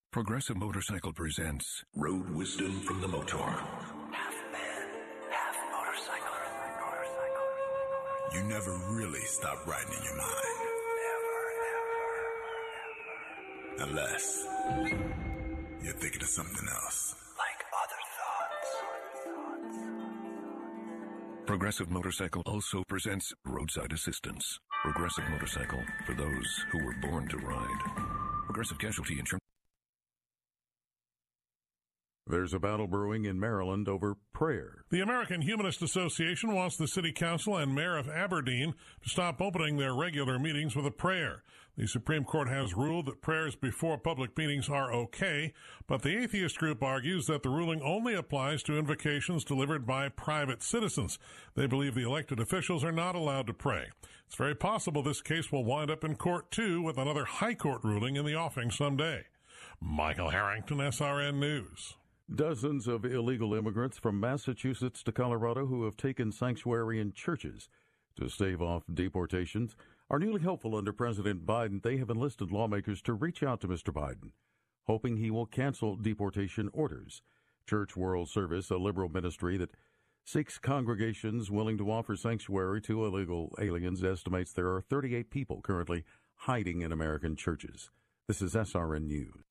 Progressive Motorcycle presents Road Wisdom from the Motaur. Half man, half motorcycle. You never really stop riding in your mind. Never. never, Unless you're thinking of something else. Like other thoughts. Progressive Motorcycle also presents Roadside Assistance. Progressive Motorcycle for those who were born to ride. Progressive Casualty Insurance. There's a battle brewing in Maryland over prayer. The American Humanist Association wants the City Council and Mayor of Aberdeen to stop opening their regular meetings with a prayer. The Supreme Court has ruled that prayers before public meetings are okay, but the atheist group argues that the ruling only applies to invocations delivered by private citizens. They believe the elected officials are not allowed to pray. It's very possible this case will wind up in court too with another high court ruling in the offing someday. Michael Harrington, SRN News. Dozens of illegal immigrants from Massachusetts to Colorado who have taken sanctuary in churches to stave off deportations are newly hopeful under President Biden. They have enlisted lawmakers to reach out to Mr. Biden, hoping he will cancel deportation orders. Church World Service, a liberal ministry that seeks congregations willing to offer sanctuary to illegal aliens, estimates there are 38 people currently hiding in American churches. This is SRN News.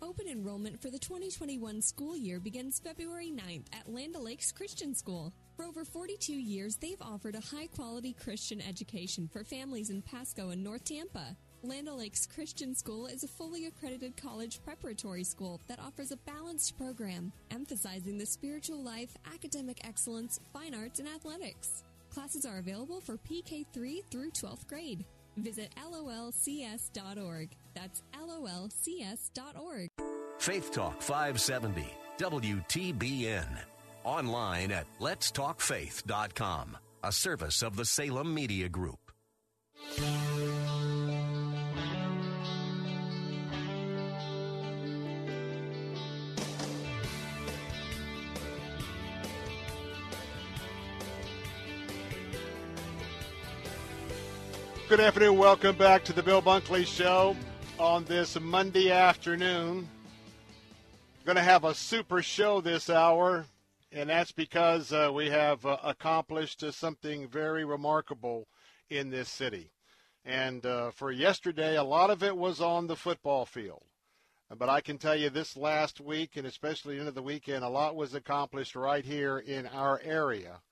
Open enrollment for the 2021 school year begins February 9th at Land O'Lakes Christian School. For over 42 years, they've offered a high quality Christian education for families in Pasco and North Tampa. Land O'Lakes Christian School is a fully accredited college preparatory school that offers a balanced program, emphasizing the spiritual life, academic excellence, fine arts, and athletics. Classes are available for PK3 through 12th grade. Visit lolcs.org. That's lolcs.org. Faith Talk 570, WTBN. Online at letstalkfaith.com, a service of the Salem Media Group. Good afternoon. Welcome back to the Bill Bunkley Show on this Monday afternoon. Going to have a super show this hour, and that's because uh, we have uh, accomplished uh, something very remarkable in this city. And uh, for yesterday, a lot of it was on the football field. But I can tell you this last week, and especially into the weekend, a lot was accomplished right here in our area.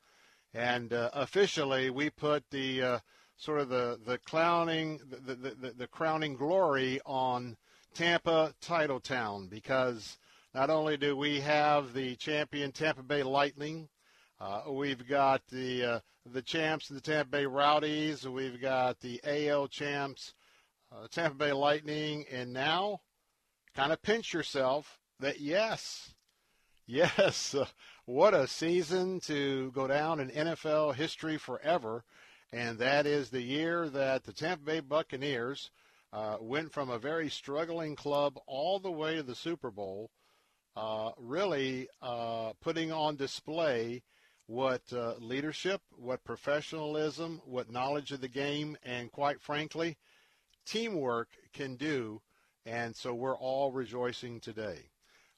And uh, officially, we put the uh, sort of the the clowning the, the, the, the crowning glory on Tampa Titletown because not only do we have the champion Tampa Bay Lightning, uh, we've got the uh, the champs the Tampa Bay Rowdies, we've got the AL champs uh, Tampa Bay Lightning, and now kind of pinch yourself that yes, yes, uh, what a season to go down in NFL history forever and that is the year that the Tampa Bay Buccaneers uh, went from a very struggling club all the way to the Super Bowl, uh, really uh, putting on display what uh, leadership, what professionalism, what knowledge of the game, and quite frankly, teamwork can do. And so we're all rejoicing today.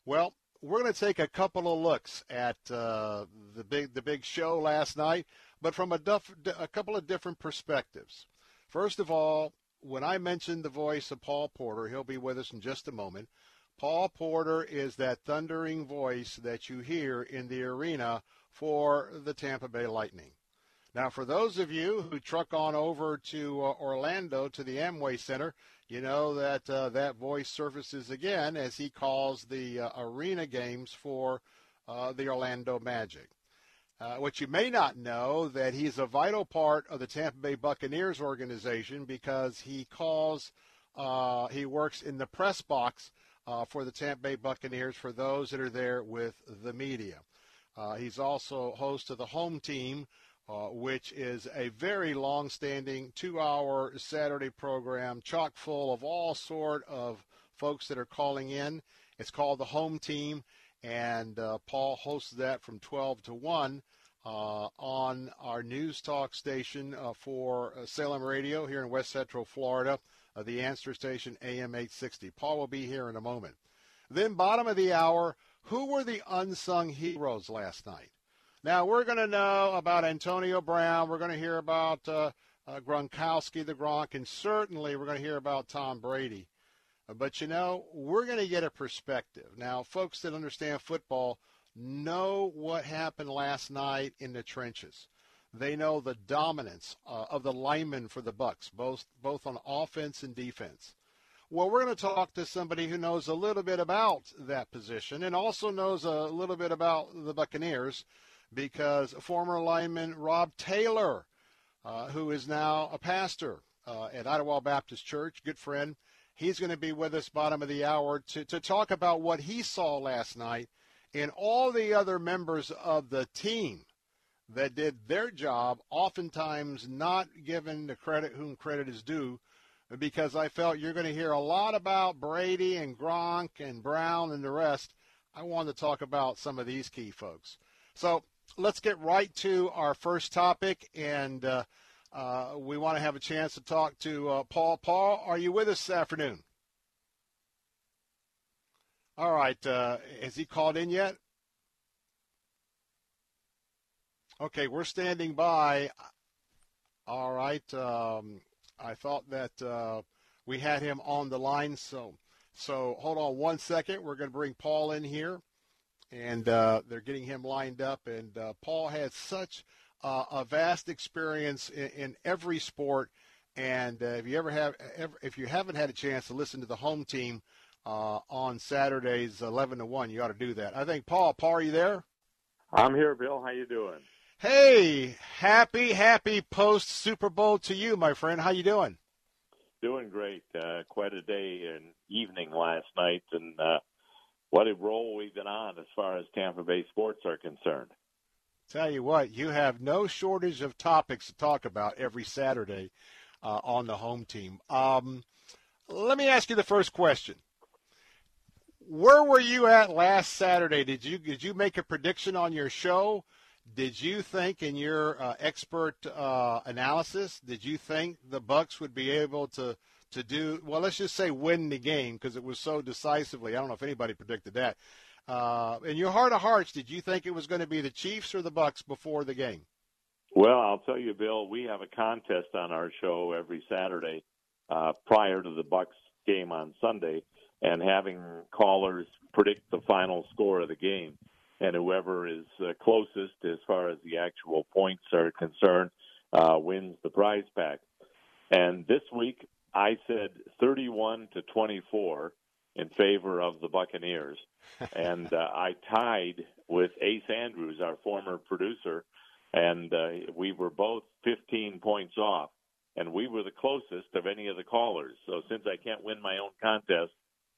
Well, we're going to take a couple of looks at uh, the big the big show last night but from a, duff, a couple of different perspectives. First of all, when I mentioned the voice of Paul Porter, he'll be with us in just a moment. Paul Porter is that thundering voice that you hear in the arena for the Tampa Bay Lightning. Now, for those of you who truck on over to uh, Orlando to the Amway Center, you know that uh, that voice surfaces again as he calls the uh, arena games for uh, the Orlando Magic. Uh, what you may not know that he's a vital part of the Tampa Bay Buccaneers organization because he calls, uh, he works in the press box uh, for the Tampa Bay Buccaneers for those that are there with the media. Uh, he's also host of the home team, uh, which is a very long-standing two-hour Saturday program, chock full of all sort of folks that are calling in. It's called the home team and uh, Paul hosts that from 12 to 1 uh, on our news talk station uh, for uh, Salem Radio here in West Central Florida, the answer station AM 860. Paul will be here in a moment. Then, bottom of the hour, who were the unsung heroes last night? Now, we're going to know about Antonio Brown. We're going to hear about uh, uh, Gronkowski, the Gronk, and certainly we're going to hear about Tom Brady. But you know, we're going to get a perspective. Now, folks that understand football know what happened last night in the trenches. They know the dominance uh, of the linemen for the Bucks, both both on offense and defense. Well, we're going to talk to somebody who knows a little bit about that position and also knows a little bit about the Buccaneers because former lineman Rob Taylor, uh, who is now a pastor uh, at Idlewild Baptist Church, good friend, He's going to be with us bottom of the hour to, to talk about what he saw last night and all the other members of the team that did their job, oftentimes not given the credit whom credit is due, because I felt you're going to hear a lot about Brady and Gronk and Brown and the rest. I wanted to talk about some of these key folks. So let's get right to our first topic. And uh, uh, we want to have a chance to talk to uh, Paul. Paul, are you with us this afternoon? All right. Uh, has he called in yet? Okay, we're standing by. All right. Um, I thought that uh, we had him on the line, so so hold on one second. We're going to bring Paul in here, and uh, they're getting him lined up. And Paul has such uh, a vast experience in, in every sport. And uh, if you ever have, ever, if you haven't had a chance to listen to the home team uh, on Saturdays, eleven to one, you ought to do that. I think Paul. Paul, are you there? I'm here, Bill. How you doing? Hey, happy, happy post Super Bowl to you, my friend. How you doing? Doing great. Uh, quite a day and evening last night, and uh, what a roll we've been on as far as Tampa Bay sports are concerned. Tell you what, you have no shortage of topics to talk about every Saturday uh, on the home team. Um, let me ask you the first question. Where were you at last Saturday? Did you did you make a prediction on your show? Did you think, in your uh, expert uh, analysis, did you think the Bucks would be able to to do well? Let's just say win the game because it was so decisively. I don't know if anybody predicted that. Uh, in your heart of hearts, did you think it was going to be the Chiefs or the Bucks before the game? Well, I'll tell you, Bill. We have a contest on our show every Saturday uh, prior to the Bucks game on Sunday, and having callers predict the final score of the game and whoever is uh, closest as far as the actual points are concerned uh, wins the prize pack. And this week, I said 31 to 24 in favor of the Buccaneers, and uh, I tied with Ace Andrews, our former producer, and uh, we were both 15 points off, and we were the closest of any of the callers. So since I can't win my own contest,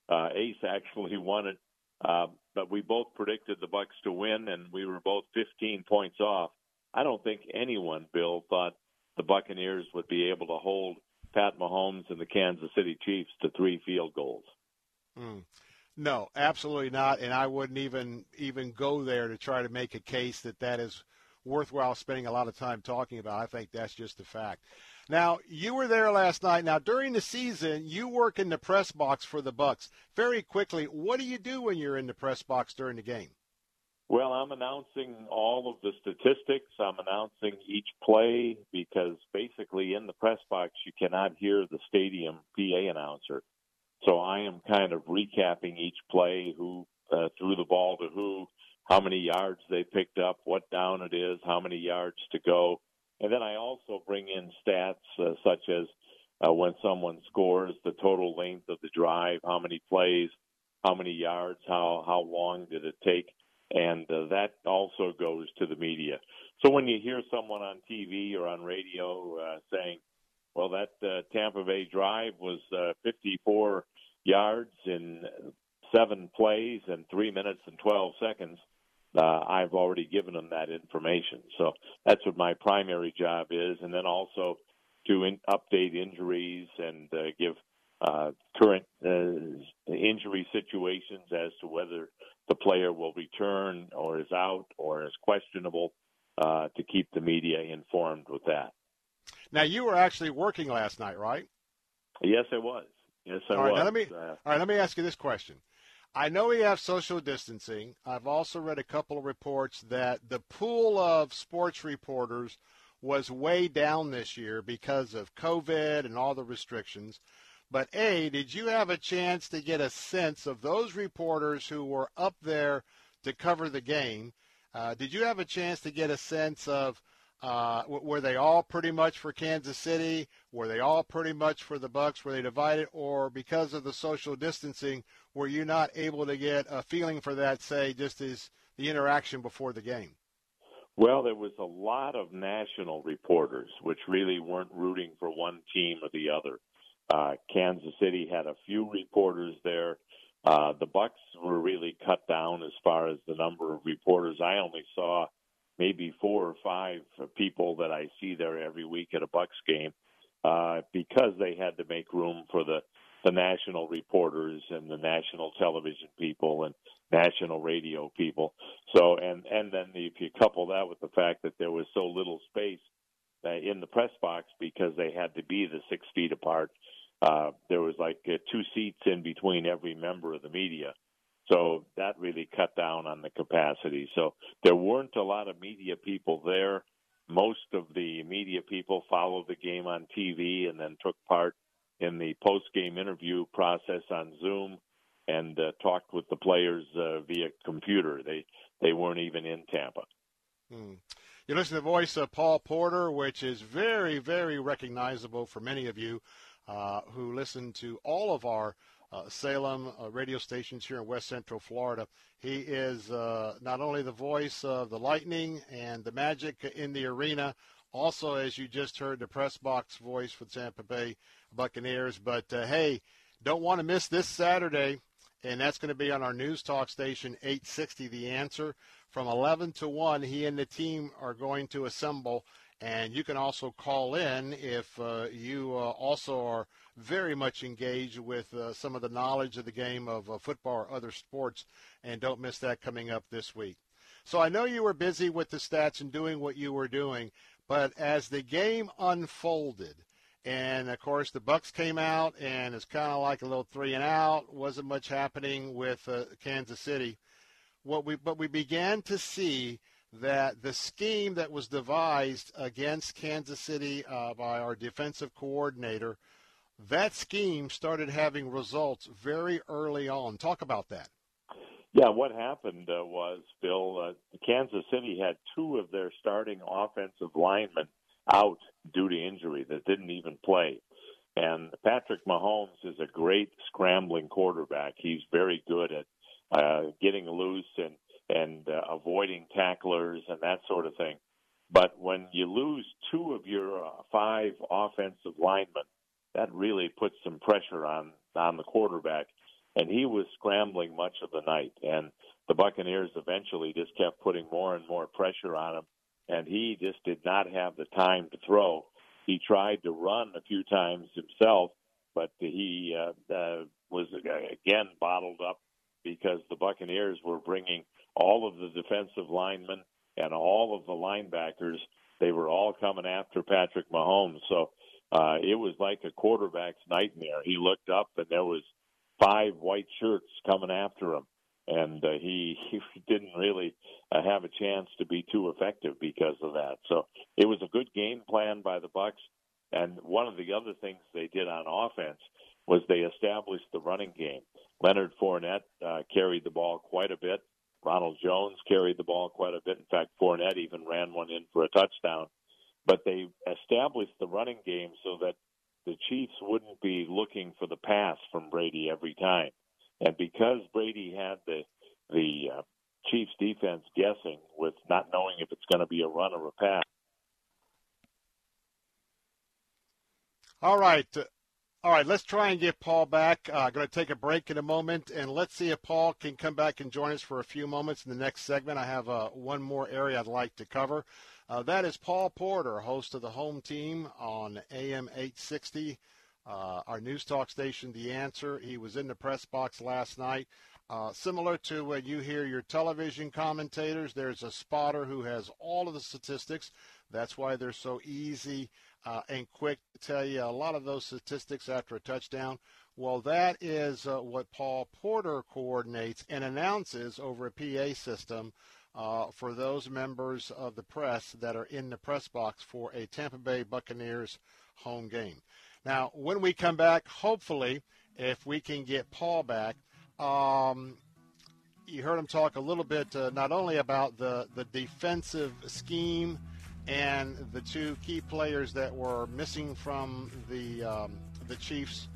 uh, Ace actually won it uh, but we both predicted the Bucks to win, and we were both 15 points off. I don't think anyone, Bill, thought the Buccaneers would be able to hold Pat Mahomes and the Kansas City Chiefs to three field goals. Mm. No, absolutely not, and I wouldn't even even go there to try to make a case that that is worthwhile spending a lot of time talking about. I think that's just a fact. Now, you were there last night. Now, during the season, you work in the press box for the Bucks. Very quickly, what do you do when you're in the press box during the game? Well, I'm announcing all of the statistics. I'm announcing each play because basically in the press box you cannot hear the stadium PA announcer. So I am kind of recapping each play, who uh, threw the ball to who, how many yards they picked up, what down it is, how many yards to go. And then I also bring in stats uh, such as uh, when someone scores, the total length of the drive, how many plays, how many yards, how how long did it take, and uh, that also goes to the media. So when you hear someone on TV or on radio uh, saying, "Well, that uh, Tampa Bay drive was uh, 54 yards in seven plays and three minutes and 12 seconds," uh, I've already given them that information. So that's what my primary job is, and then also to in, update injuries and uh, give uh, current uh, injury situations as to whether the player will return or is out or is questionable uh, to keep the media informed with that. Now you were actually working last night, right? Yes, I was. Yes, I all right, was. Now let me, Uh, all right, let me ask you this question. I know we have social distancing. I've also read a couple of reports that the pool of sports reporters was way down this year because of COVID and all the restrictions. But A, did you have a chance to get a sense of those reporters who were up there to cover the game? Uh, did you have a chance to get a sense of uh, were they all pretty much for Kansas City? Were they all pretty much for the Bucks? Were they divided, or because of the social distancing, were you not able to get a feeling for that? Say, just as the interaction before the game. Well, there was a lot of national reporters, which really weren't rooting for one team or the other. Uh, Kansas City had a few reporters there. Uh, the Bucks were really cut down as far as the number of reporters. I only saw maybe four or five people that I see there every week at a Bucks game uh, because they had to make room for the the national reporters and the national television people and national radio people. So and and then if you couple that with the fact that there was so little space uh, in the press box because they had to be the six feet apart. Uh, there was like uh, two seats in between every member of the media. So that really cut down on the capacity. So there weren't a lot of media people there. Most of the media people followed the game on TV and then took part in the post game interview process on Zoom and uh, talked with the players uh, via computer. They they weren't even in Tampa. Hmm. You listen to the voice of Paul Porter, which is very, very recognizable for many of you uh, who listen to all of our uh, Salem uh, radio stations here in West Central Florida. He is uh, not only the voice of the Lightning and the Magic in the arena, also, as you just heard, the press box voice for Tampa Bay Buccaneers. But uh, hey, don't want to miss this Saturday, and that's going to be on our news talk station 860 The Answer. From 11 to 1, he and the team are going to assemble. And you can also call in if uh, you uh, also are very much engaged with uh, some of the knowledge of the game of uh, football or other sports. And don't miss that coming up this week. So I know you were busy with the stats and doing what you were doing, but as the game unfolded, and of course the Bucks came out, and it's kind of like a little three and out. wasn't much happening with uh, Kansas City what we but we began to see that the scheme that was devised against Kansas City uh, by our defensive coordinator, that scheme started having results very early on. Talk about that. Yeah, what happened uh, was, Bill, uh, Kansas City had two of their starting offensive linemen out due to injury that didn't even play. And Patrick Mahomes is a great scrambling quarterback. He's very good at uh, getting loose and and uh, avoiding tacklers and that sort of thing. But when you lose two of your uh, five offensive linemen, that really puts some pressure on on the quarterback, and he was scrambling much of the night. And the Buccaneers eventually just kept putting more and more pressure on him, and he just did not have the time to throw. He tried to run a few times himself, but he uh, uh, was again bottled up because the Buccaneers were bringing all of the defensive linemen and all of the linebackers. They were all coming after Patrick Mahomes. So uh, it was like a quarterback's nightmare. He looked up and there was five white shirts coming after him, and uh, he he didn't really uh, have a chance to be too effective because of that. So it was a good game plan by the Bucks. And one of the other things they did on offense was they established the running game. Leonard Fournette uh, carried the ball quite a bit. Ronald Jones carried the ball quite a bit. In fact, Fournette even ran one in for a touchdown. But they established the running game so that the Chiefs wouldn't be looking for the pass from Brady every time. And because Brady had the the uh, Chiefs defense guessing with not knowing if it's going to be a run or a pass. All right. All right, let's try and get Paul back. Uh, going to take a break in a moment, and let's see if Paul can come back and join us for a few moments in the next segment. I have uh, one more area I'd like to cover. Uh, that is Paul Porter, host of the home team on AM 860, uh, our news talk station, The Answer. He was in the press box last night. Uh, similar to when you hear your television commentators, there's a spotter who has all of the statistics. That's why they're so easy uh, and quick to tell you a lot of those statistics after a touchdown. Well, that is uh, what Paul Porter coordinates and announces over a PA system uh, for those members of the press that are in the press box for a Tampa Bay Buccaneers home game. Now, when we come back, hopefully, if we can get Paul back, um, you heard him talk a little bit uh, not only about the, the defensive scheme and the two key players that were missing from the um, the Chiefs'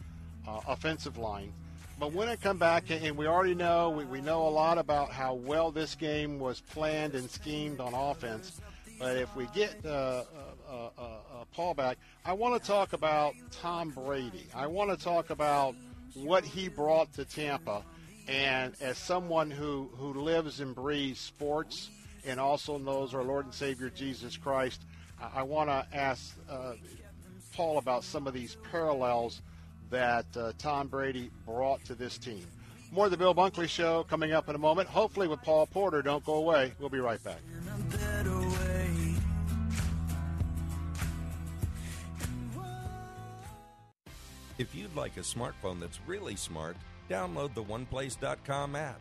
uh, offensive line. But when it come back, and we already know we, we know a lot about how well this game was planned and schemed on offense. But if we get uh, uh, uh, uh Paul back, I want to talk about Tom Brady. I want to talk about what he brought to Tampa, and as someone who who lives and breathes sports and also knows our Lord and Savior Jesus Christ. I, want to ask uh, Paul about some of these parallels that uh, Tom Brady brought to this team. More of the Bill Bunkley Show coming up in a moment, hopefully with Paul Porter. Don't go away. We'll be right back. If you'd like a smartphone that's really smart, download the OnePlace.com app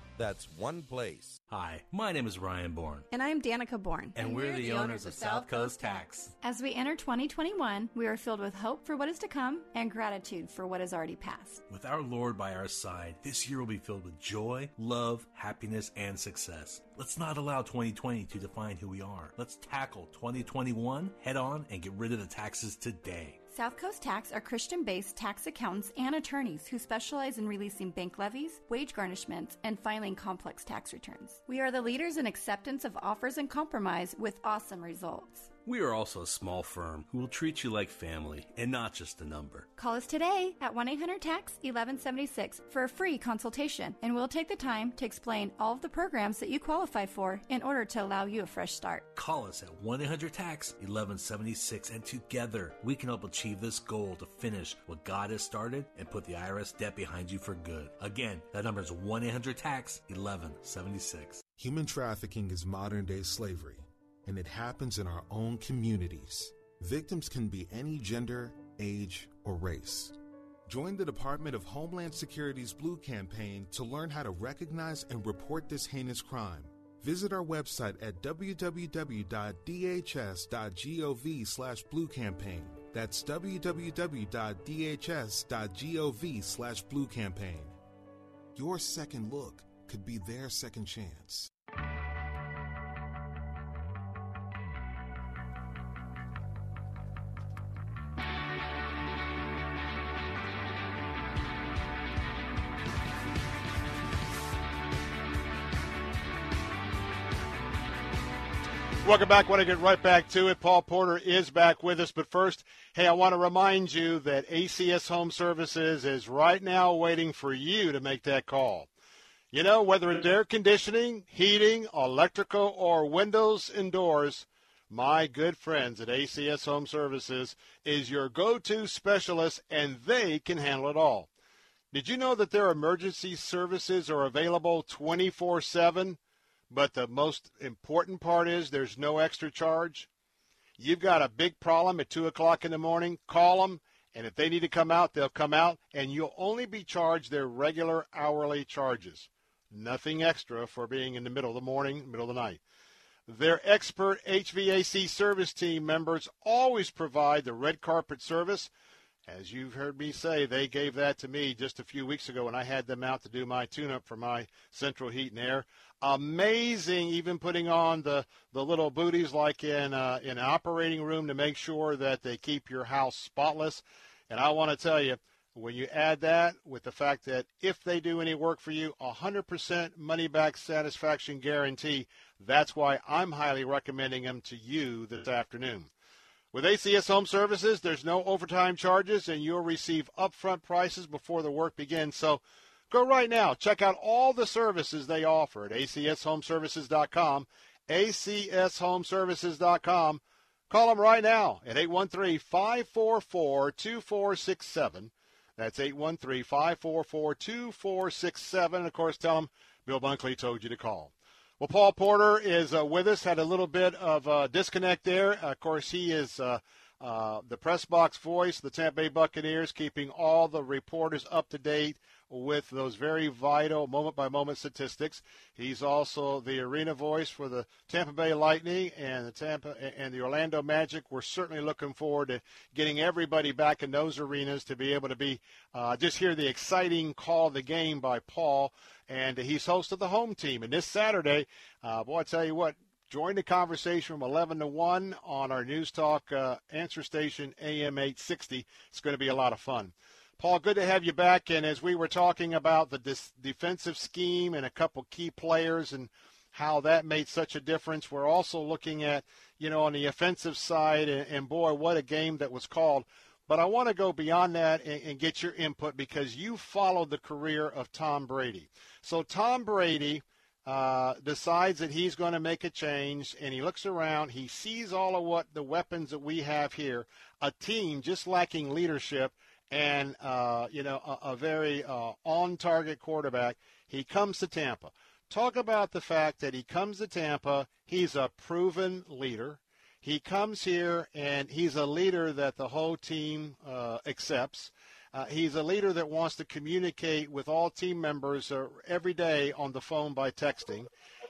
That's one place. Hi, my name is Ryan Bourne. And I'm Danica Bourne. And, we're, the, owners of South Coast Tax. As we enter 2021, we are filled with hope for what is to come and gratitude for what has already passed. With our Lord by our side, this year will be filled with joy, love, happiness, and success. Let's not allow 2020 to define who we are. Let's tackle 2021 head on and get rid of the taxes today. South Coast Tax are Christian based tax accountants and attorneys who specialize in releasing bank levies, wage garnishments, and filing complex tax returns. We are the leaders in acceptance of offers and compromise with awesome results. We are also a small firm who will treat you like family and not just a number. Call us today at 1 800 TAX 1176 for a free consultation, and we'll take the time to explain all of the programs that you qualify for in order to allow you a fresh start. Call us at 1 800 TAX 1176, and together we can help achieve this goal to finish what God has started and put the IRS debt behind you for good. Again, that number is 1 800 TAX 1176. Human trafficking is modern day slavery and it happens in our own communities. Victims can be any gender, age, or race. Join the Department of Homeland Security's Blue Campaign to learn how to recognize and report this heinous crime. Visit our website at www.dhs.gov slash blue campaign. That's www.dhs.gov slash blue campaign. Your second look could be their second chance. Welcome back. Want to get right back to it. Paul Porter is back with us. But first, hey, I want to remind you that ACS Home Services is right now waiting for you to make that call. You know, whether it's air conditioning, heating, electrical, or windows and doors, my good friends at ACS Home Services is your go-to specialist and they can handle it all. Did you know that their emergency services are available 24/7? But the most important part is there's no extra charge. You've got a big problem at 2 o'clock in the morning, call them, and if they need to come out, they'll come out, and you'll only be charged their regular hourly charges. Nothing extra for being in the middle of the morning, middle of the night. Their expert HVAC service team members always provide the red carpet service. As you've heard me say, they gave that to me just a few weeks ago when I had them out to do my tune up for my central heat and air. Amazing even putting on the, the little booties like in uh, in an operating room to make sure that they keep your house spotless. And i want to tell you when you add that with the fact that if they do any work for you 100% money back satisfaction guarantee. That's why i'm highly recommending them to you this afternoon with ACS Home Services, there's no overtime charges, and you'll receive upfront prices before the work begins. So Go right now. Check out all the services they offer at acshomeservices.com. acshomeservices.com. Call them right now at 813-544-2467. That's 813-544-2467. And, of course, tell them Bill Bunkley told you to call. Well, Paul Porter is uh, with us. Had a little bit of uh, disconnect there. of course, he is uh, uh, the press box voice, the Tampa Bay Buccaneers, keeping all the reporters up to date with those very vital moment by moment statistics. He's also the arena voice for the Tampa Bay Lightning and the Tampa and the Orlando Magic. We're certainly looking forward to getting everybody back in those arenas to be able to be uh, just hear the exciting call of the game by Paul. And he's host of the home team. And this Saturday, uh, boy, I tell you what, join the conversation from 11 to 1 on our News Talk uh, answer station, AM 860. It's going to be a lot of fun. Paul, good to have you back. And as we were talking about the dis- defensive scheme and a couple key players and how that made such a difference, we're also looking at, you know, on the offensive side. And, and boy, what a game that was called. But I want to go beyond that and, and get your input because you followed the career of Tom Brady. So Tom Brady, uh, decides that he's going to make a change, and he looks around. He sees all of what the weapons that we have here. A team just lacking leadership, and uh, you know a, a very uh, on-target quarterback. He comes to Tampa. Talk about the fact that he comes to Tampa. He's a proven leader. He comes here and he's a leader that the whole team uh, accepts. Uh, he's a leader that wants to communicate with all team members uh, every day on the phone by texting.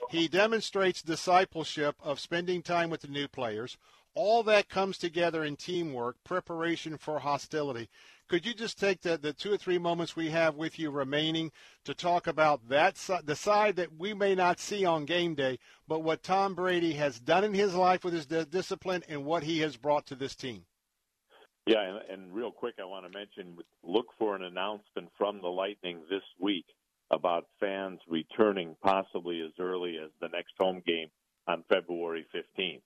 He demonstrates discipleship of spending time with the new players. All that comes together in teamwork, preparation for hostility. Could you just take the, the two or three moments we have with you remaining to talk about that the side that we may not see on game day, but what Tom Brady has done in his life with his discipline and what he has brought to this team? Yeah, and, and real quick, I want to mention look for an announcement from the Lightning this week about fans returning possibly as early as the next home game on February 15th.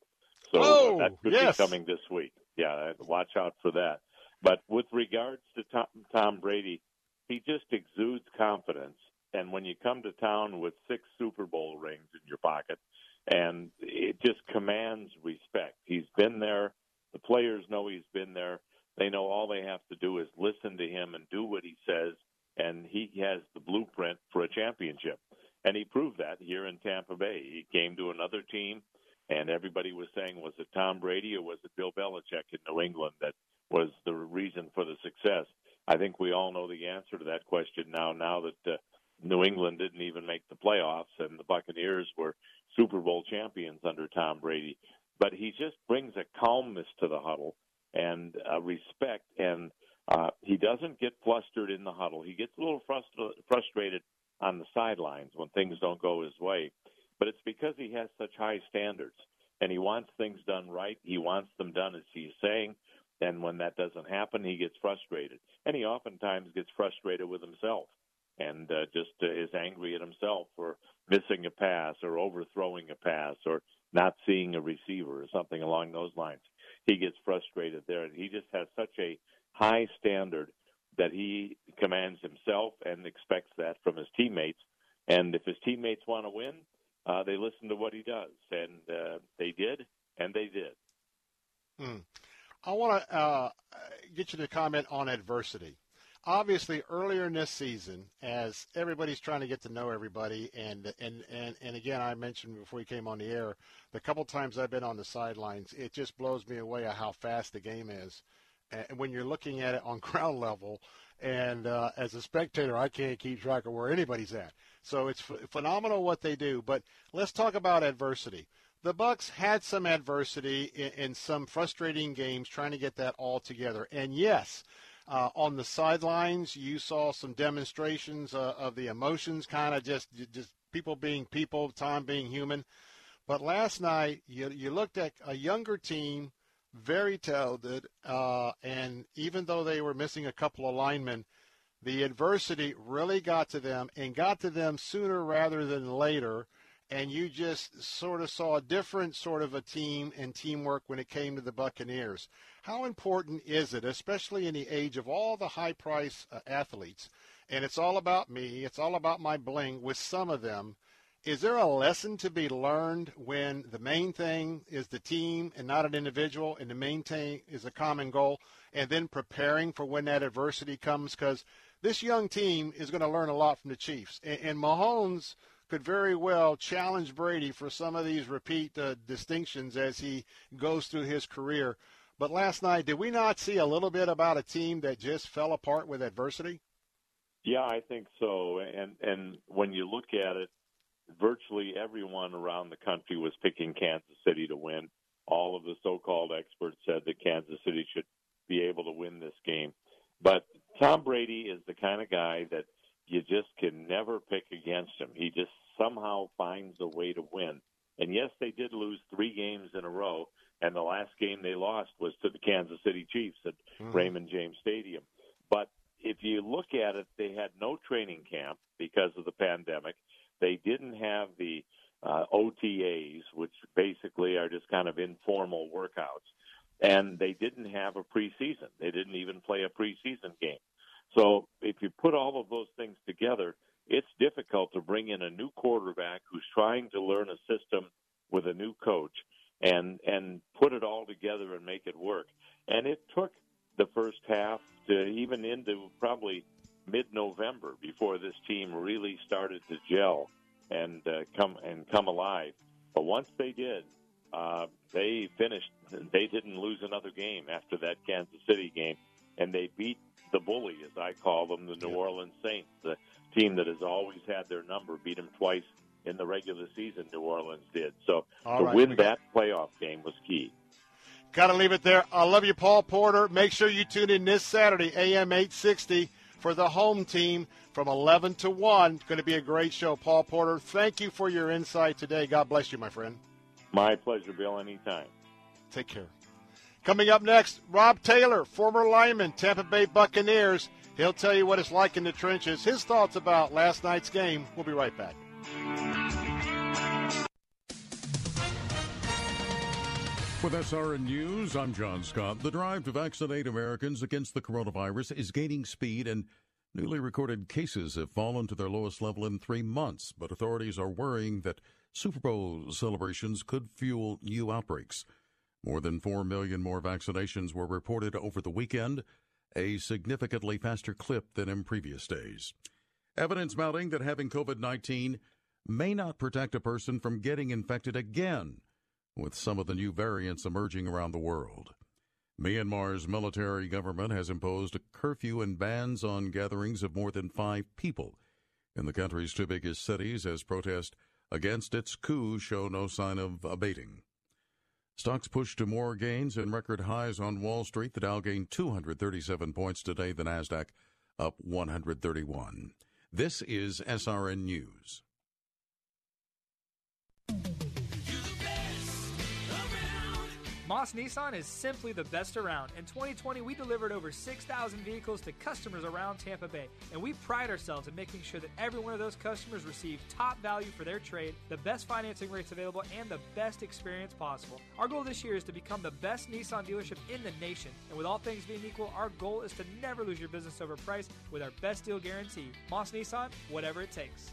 So oh, that could yes. be coming this week. Yeah, watch out for that. But with regards to Tom, Tom Brady, he just exudes confidence. And when you come to town with six Super Bowl rings in your pocket, and it just commands respect. He's been there. The players know he's been there. They know all they have to do is listen to him and do what he says, and he has the blueprint for a championship. And he proved that here in Tampa Bay. He came to another team, and everybody was saying, was it Tom Brady or was it Bill Belichick in New England that was the reason for the success? I think we all know the answer to that question now. Now that uh, New England didn't even make the playoffs, and the Buccaneers were Super Bowl champions under Tom Brady. But he just brings a calmness to the huddle and uh, respect, and uh, he doesn't get flustered in the huddle. He gets a little frust- frustrated on the sidelines when things don't go his way, but it's because he has such high standards and he wants things done right. He wants them done as he's saying. And when that doesn't happen, he gets frustrated. And he oftentimes gets frustrated with himself and uh, just uh, is angry at himself for missing a pass or overthrowing a pass or not seeing a receiver or something along those lines. He gets frustrated there. And he just has such a high standard that he commands himself and expects that from his teammates. And if his teammates want to win, uh, they listen to what he does. And uh, they did, and they did. Hmm. I want to uh, get you to comment on adversity. Obviously, earlier in this season, as everybody's trying to get to know everybody, and and and, and again, I mentioned before we came on the air, the couple times I've been on the sidelines, it just blows me away how fast the game is. And when you're looking at it on ground level, and uh, as a spectator, I can't keep track of where anybody's at. So it's f- phenomenal what they do. But let's talk about adversity the Bucks had some adversity in, in, some frustrating games trying to get that all together. And yes, uh, on the sidelines, you saw some demonstrations uh, of the emotions, kind of just just people being people, time being human. But last night, you, you looked at a younger team, very talented, uh, and even though they were missing a couple of linemen, the adversity really got to them and got to them sooner rather than later and you just sort of saw a different sort of a team and teamwork when it came to the Buccaneers. How important is it, especially in the age of all the high price uh, athletes, and it's all about me, it's all about my bling with some of them. Is there a lesson to be learned when the main thing is the team and not an individual, and the main thing is a common goal, and then preparing for when that adversity comes? Because this young team is going to learn a lot from the Chiefs. And, and Mahomes – could very well challenge Brady for some of these repeat uh, distinctions as he goes through his career. But last night, did we not see a little bit about a team that just fell apart with adversity? Yeah, I think so. And and when you look at it, virtually everyone around the country was picking Kansas City to win. All of the so-called experts said that Kansas City should be able to win this game. But Tom Brady is the kind of guy that you just can never pick against him. He just somehow finds a way to win. And yes, they did lose three games in a row, and the last game they lost was to the Kansas City Chiefs at mm-hmm. Raymond James Stadium. But if you look at it, they had no training camp because of the pandemic. They didn't have the uh, OTAs, which basically are just kind of informal workouts, and they didn't have a preseason. They didn't even play a preseason game. So if you put all of those things together, it's difficult to bring in a new quarterback who's trying to learn a system with a new coach and and put it all together and make it work. And it took the first half to even into probably mid-November before this team really started to gel and uh, come and come alive. But once they did, uh, they finished. They didn't lose another game after that Kansas City game, and they beat the bully, as I call them, the New Orleans Saints, the team that has always had their number, beat them twice in the regular season. New Orleans did. So All to right, win that playoff game was key. Got to leave it there. I love you, Paul Porter. Make sure you tune in this Saturday, AM 860, for the home team from 11 to 1. It's going to be a great show. Paul Porter, thank you for your insight today. God bless you, my friend. My pleasure, Bill. Anytime. Take care. Coming up next, Rob Taylor, former lineman, Tampa Bay Buccaneers. He'll tell you what it's like in the trenches, his thoughts about last night's game. We'll be right back. With SRN News, I'm John Scott. The drive to vaccinate Americans against the coronavirus is gaining speed, and newly recorded cases have fallen to their lowest level in three months. But authorities are worrying that Super Bowl celebrations could fuel new outbreaks. More than 4 million more vaccinations were reported over the weekend, a significantly faster clip than in previous days. Evidence mounting that having COVID 19 may not protect a person from getting infected again with some of the new variants emerging around the world. Myanmar's military government has imposed a curfew and bans on gatherings of more than five people in the country's two biggest cities as protest against its coup show no sign of abating. Stocks pushed to more gains and record highs on Wall Street. The Dow gained 237 points today, the Nasdaq up 131. This is SRN News. Moss Nissan is simply the best around. In 2020, we delivered over 6,000 vehicles to customers around Tampa Bay, and we pride ourselves in making sure that every one of those customers receive top value for their trade, the best financing rates available, and the best experience possible. Our goal this year is to become the best Nissan dealership in the nation, and with all things being equal, our goal is to never lose your business over price with our best deal guarantee. Moss Nissan, whatever it takes.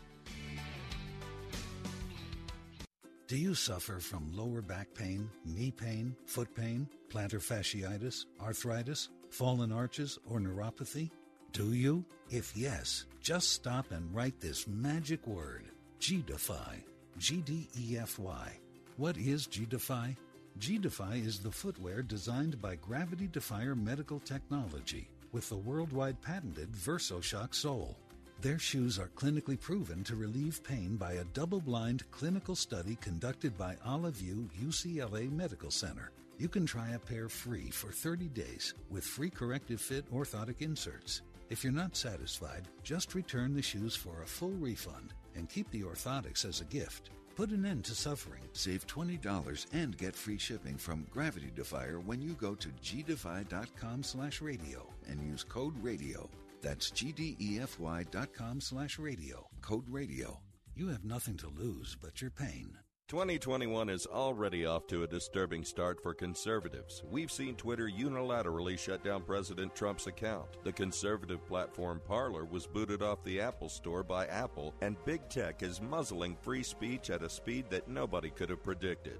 Do you suffer from lower back pain, knee pain, foot pain, plantar fasciitis, arthritis, fallen arches, or neuropathy? Do you? If yes, just stop and write this magic word G-Defy. G D E F Y. What is G-Defy? G-Defy is the footwear designed by Gravity Defier Medical Technology with the worldwide patented VersoShock sole. Their shoes are clinically proven to relieve pain by a double blind clinical study conducted by Olive View UCLA Medical Center. You can try a pair free for 30 days with free corrective fit orthotic inserts. If you're not satisfied, just return the shoes for a full refund and keep the orthotics as a gift. Put an end to suffering. Save $20 and get free shipping from Gravity Defier when you go to gdefy.com slash radio and use code radio. That's gdefy.com slash radio. Code radio. You have nothing to lose but your pain. 2021 is already off to a disturbing start for conservatives. We've seen Twitter unilaterally shut down President Trump's account. The conservative platform Parler was booted off the Apple Store by Apple, and big tech is muzzling free speech at a speed that nobody could have predicted.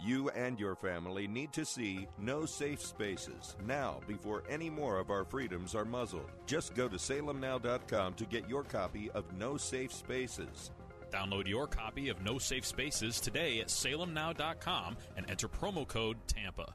You and your family need to see No Safe Spaces now before any more of our freedoms are muzzled. Just go to salemnow.com to get your copy of No Safe Spaces. Download your copy of No Safe Spaces today at salemnow.com and enter promo code TAMPA.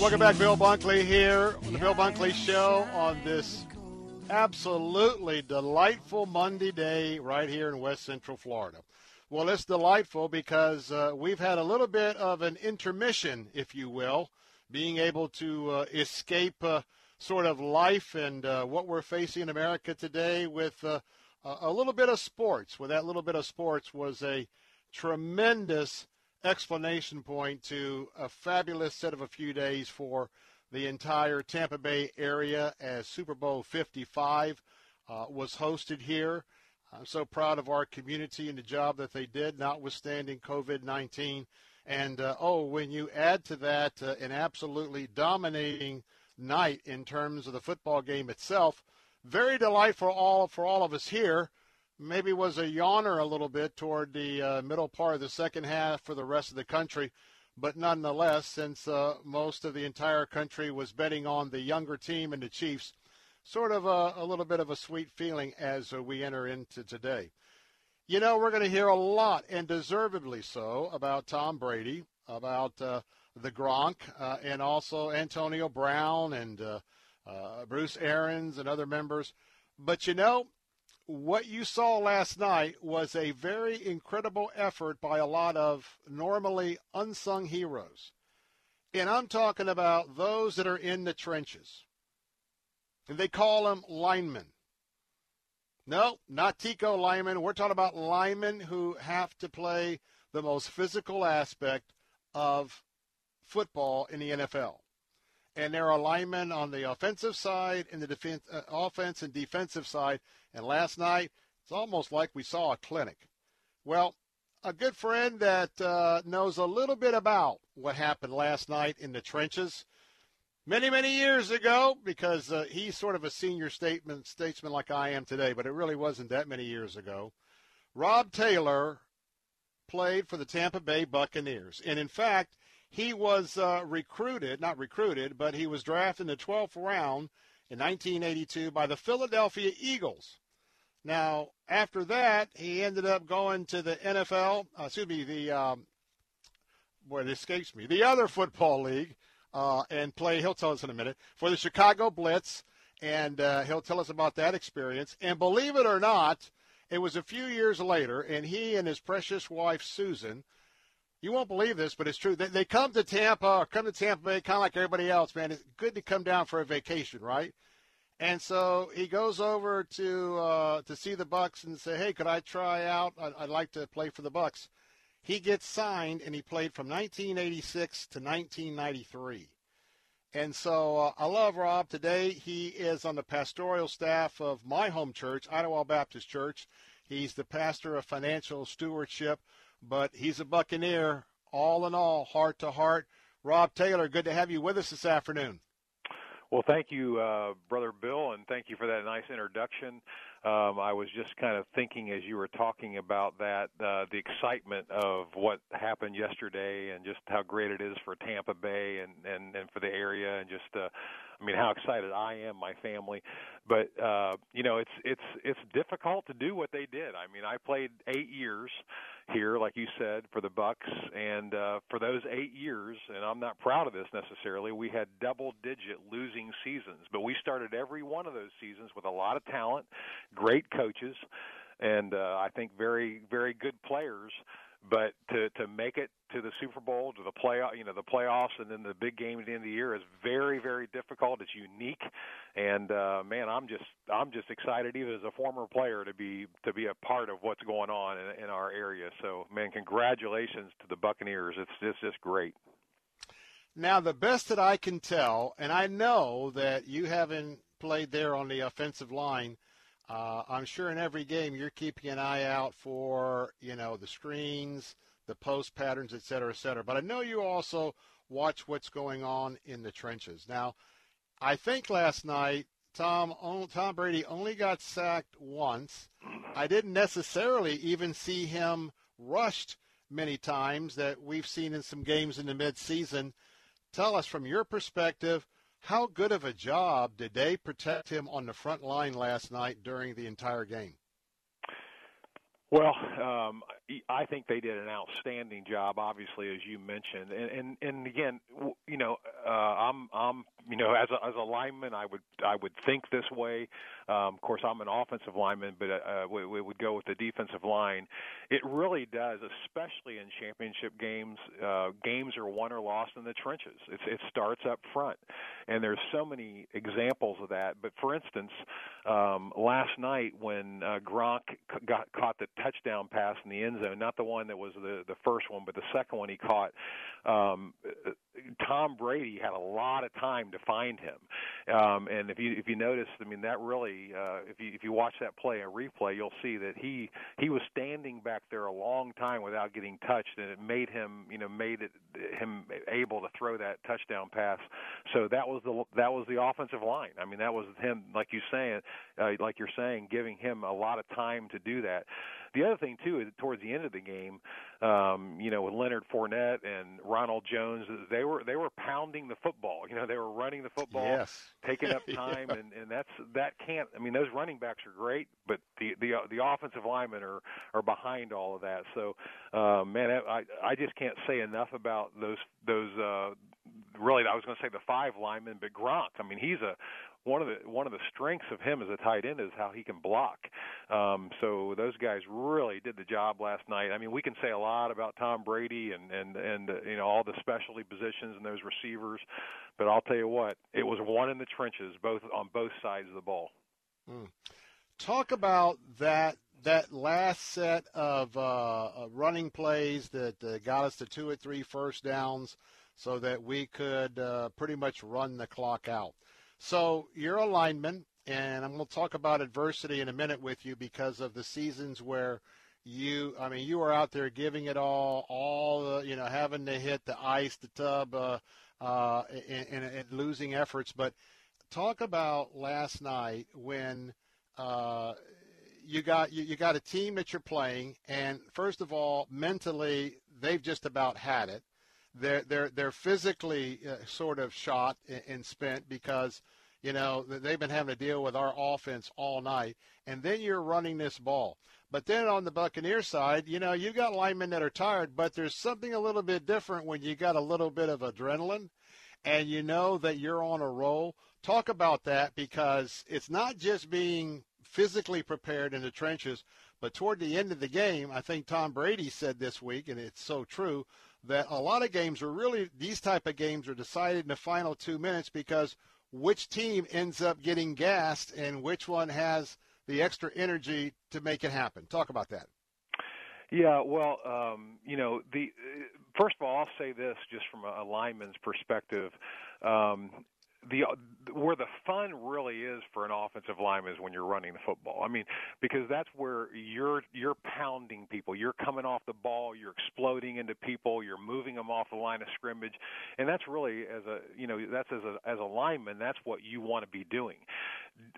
Welcome back, Bill Bunkley here on the Bill Bunkley Show on this absolutely delightful Monday day right here in West Central Florida. Well, it's delightful because uh, we've had a little bit of an intermission, if you will, being able to uh, escape uh, sort of life and uh, what we're facing in America today with uh, a little bit of sports. Well, that little bit of sports was a tremendous explanation point to a fabulous set of a few days for the entire Tampa Bay area as Super Bowl 55 uh, was hosted here. I'm so proud of our community and the job that they did, notwithstanding COVID 19. And uh, oh, when you add to that uh, an absolutely dominating night in terms of the football game itself, very delightful all for all of us here maybe was a yawner a little bit toward the uh, middle part of the second half for the rest of the country. But nonetheless, since uh, most of the entire country was betting on the younger team and the Chiefs, sort of a, a little bit of a sweet feeling as uh, we enter into today. You know, we're going to hear a lot, and deservedly so, about Tom Brady, about uh, the Gronk, uh, and also Antonio Brown and uh, Bruce Arians and other members. But you know, what you saw last night was a very incredible effort by a lot of normally unsung heroes. And I'm talking about those that are in the trenches. And they call them linemen. No, not TECO linemen. We're talking about linemen who have to play the most physical aspect of football in the NFL. And there are linemen on the offensive side and the defense, uh, offense and defensive side and last night, it's almost like we saw a clinic. Well, a good friend that uh, knows a little bit about what happened last night in the trenches many, many years ago, because uh, he's sort of a senior statement, statesman like I am today, but it really wasn't that many years ago. Rob Taylor played for the Tampa Bay Buccaneers. And in fact, he was uh, recruited, not recruited, but he was drafted in the 12th round in 1982 by the Philadelphia Eagles. Now, after that, he ended up going to the NFL, uh, excuse me, the, um, boy, it escapes me, the other football league, uh, and play, he'll tell us in a minute, for the Chicago Blitz, and uh, he'll tell us about that experience. And believe it or not, it was a few years later, and he and his precious wife, Susan, you won't believe this, but it's true. They, they come to Tampa come to Tampa Bay kind of like everybody else, man. It's good to come down for a vacation, right? And so he goes over to uh, to see the Bucks and say, "Hey, could I try out? I'd, I'd like to play for the Bucks." He gets signed, and he played from 1986 to 1993. And so uh, I love Rob. Today he is on the pastoral staff of my home church, Idlewild Baptist Church. He's the pastor of financial stewardship, but he's a Buccaneer all in all, heart to heart. Rob Taylor, good to have you with us this afternoon. Well, thank you, uh, Brother Bill, and thank you for that nice introduction. Um, I was just kind of thinking as you were talking about that, uh, the excitement of what happened yesterday and just how great it is for Tampa Bay and, and, and for the area and just, uh, I mean, how excited I am, my family. But, uh, you know, it's, it's, it's difficult to do what they did. I mean, I played eight years here, like you said, for the Bucks, and uh, for those eight years, and I'm not proud of this necessarily. We had double-digit losing seasons, but we started every one of those seasons with a lot of talent, great coaches, and uh, I think very, very good players but to to make it to the Super Bowl, to the playoff, you know, the playoffs, and then the big game at the end of the year is very, very difficult. It's unique, and uh, man, I'm just I'm just excited, even as a former player, to be to be a part of what's going on in, in our area. So, man, congratulations to the Buccaneers. It's it's just great. Now, the best that I can tell, and I know that you haven't played there on the offensive line Uh, I'm sure in every game you're keeping an eye out for you know the screens, the post patterns, et cetera, et cetera. But I know you also watch what's going on in the trenches. Now, I think last night Tom Tom Brady only got sacked once. I didn't necessarily even see him rushed many times that we've seen in some games in the midseason. Tell us from your perspective, how good of a job did they protect him on the front line last night during the entire game? Well, um, I think they did an outstanding job. Obviously, as you mentioned, and and, and again, you know, uh, I'm I'm you know as a as a lineman, I would I would think this way. Um, of course, I'm an offensive lineman, but uh, we, we would go with the defensive line. It really does, especially in championship games. Uh, games are won or lost in the trenches. It's, it starts up front, and there's so many examples of that. But for instance, um, last night when uh, Gronk got caught the touchdown pass in the end zone, not the one that was the the first one, but the second one he caught. Um, Tom Brady had a lot of time to find him, um, and if you if you notice, I mean that really, uh, if you if you watch that play a replay, you'll see that he he was standing back there a long time without getting touched, and it made him you know made it him able to throw that touchdown pass. So that was the that was the offensive line. I mean that was him, like you saying, uh, like you're saying, giving him a lot of time to do that. The other thing too is towards the end of the game, um, you know, with Leonard Fournette and Ronald Jones, they were they were pounding the football. You know, they were running the football, yes. taking up time, yeah. and and that's that can't. I mean, those running backs are great, but the the the offensive linemen are are behind all of that. So, uh, man, I I just can't say enough about those those. uh really I was going to say the five linemen, but Gronk. I mean, he's a one of the one of the strengths of him as a tight end is how he can block. Um, so those guys really did the job last night. I mean, we can say a lot about Tom Brady and and and uh, you know all the specialty positions and those receivers, but I'll tell you what, it was one in the trenches, both on both sides of the ball. Mm. Talk about that that last set of uh, running plays that uh, got us to two or three first downs so that we could uh, pretty much run the clock out. So you're a lineman, and I'm going to talk about adversity in a minute with you because of the seasons where you, I mean, you were out there giving it all, all the, you know, having to hit the ice, the tub, uh, uh, and, and, and losing efforts. But talk about last night when uh, you got you, you got a team that you're playing, and first of all, mentally they've just about had it they're they're they're physically uh, sort of shot and, spent because you know they've been having to deal with our offense all night, and then you're running this ball. But then on the Buccaneer side, you know you've got linemen that are tired, but there's something a little bit different when you got a little bit of adrenaline, and you know that you're on a roll. Talk about that because it's not just being physically prepared in the trenches, but toward the end of the game, I think Tom Brady said this week, and it's so true that a lot of games are really these type of games are decided in the final two minutes because which team ends up getting gassed and which one has the extra energy to make it happen. Talk about that. Yeah, well, um, you know, the first of all, I'll say this just from a lineman's perspective. Um, the where the fun really is for an offensive lineman is when you're running the football. I mean, because that's where you're you're pounding people, you're coming off the ball, you're exploding into people, you're moving them off the line of scrimmage, and that's really as a you know that's as a as a lineman that's what you want to be doing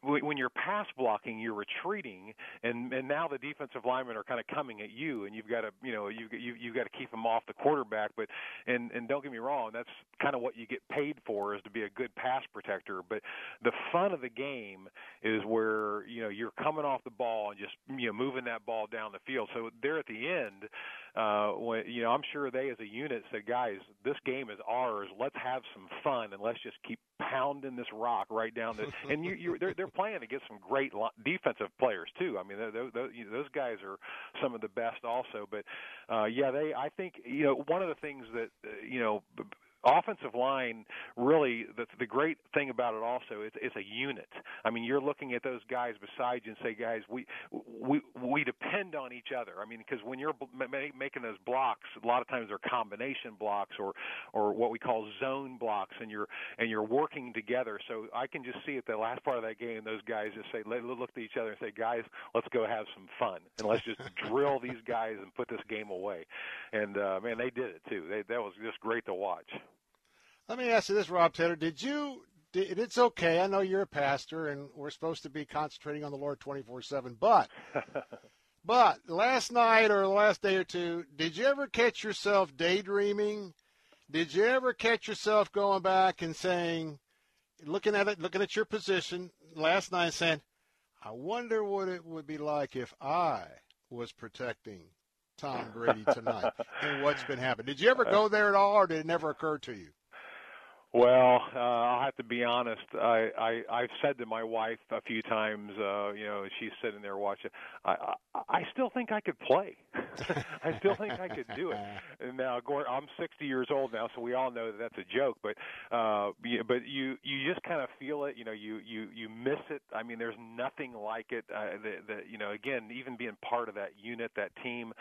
when you're pass blocking, you're retreating, and and now the defensive linemen are kind of coming at you, and you've got to you know you you you've got to keep them off the quarterback. But and and don't get me wrong, that's kind of what you get paid for is to be a good pass protector. But the fun of the game is where you know you're coming off the ball and just you know moving that ball down the field. So there at the end, uh, when you know I'm sure they as a unit said, guys, this game is ours. Let's have some fun and let's just keep pounding this rock right down the. and you, you they're they're playing against some great defensive players too. I mean, those those, those guys are some of the best also. But uh, yeah, they I think you know one of the things that uh, you know offensive line really the the great thing about it also is it's a unit. I mean, you're looking at those guys beside you and say, guys, we we we depend on each other. I mean, because when you're making those blocks, a lot of times they're combination blocks or or what we call zone blocks, and you're and you're working together. So I can just see at the last part of that game, those guys just say, look at each other and say, guys, let's go have some fun and let's just drill these guys and put this game away. And uh, man, they did it too. They, that was just great to watch. Let me ask you this, Rob Taylor. Did you? Did, it's okay. I know you're a pastor, and we're supposed to be concentrating on the Lord 24/7. But, but last night or the last day or two, did you ever catch yourself daydreaming? Did you ever catch yourself going back and saying, looking at it, looking at your position last night, saying, "I wonder what it would be like if I was protecting Tom Brady tonight and what's been happening. Did you ever go there at all, or did it never occur to you? Well, uh, I'll have to be honest. I, I I've said to my wife a few times, uh, you know, she's sitting there watching. I I, I still think I could play. I still think I could do it. And now, I'm 60 years old now, so we all know that that's a joke. But uh, but you you just kind of feel it. You know, you you you miss it. I mean, there's nothing like it. Uh, the, the you know, again, even being part of that unit, that team.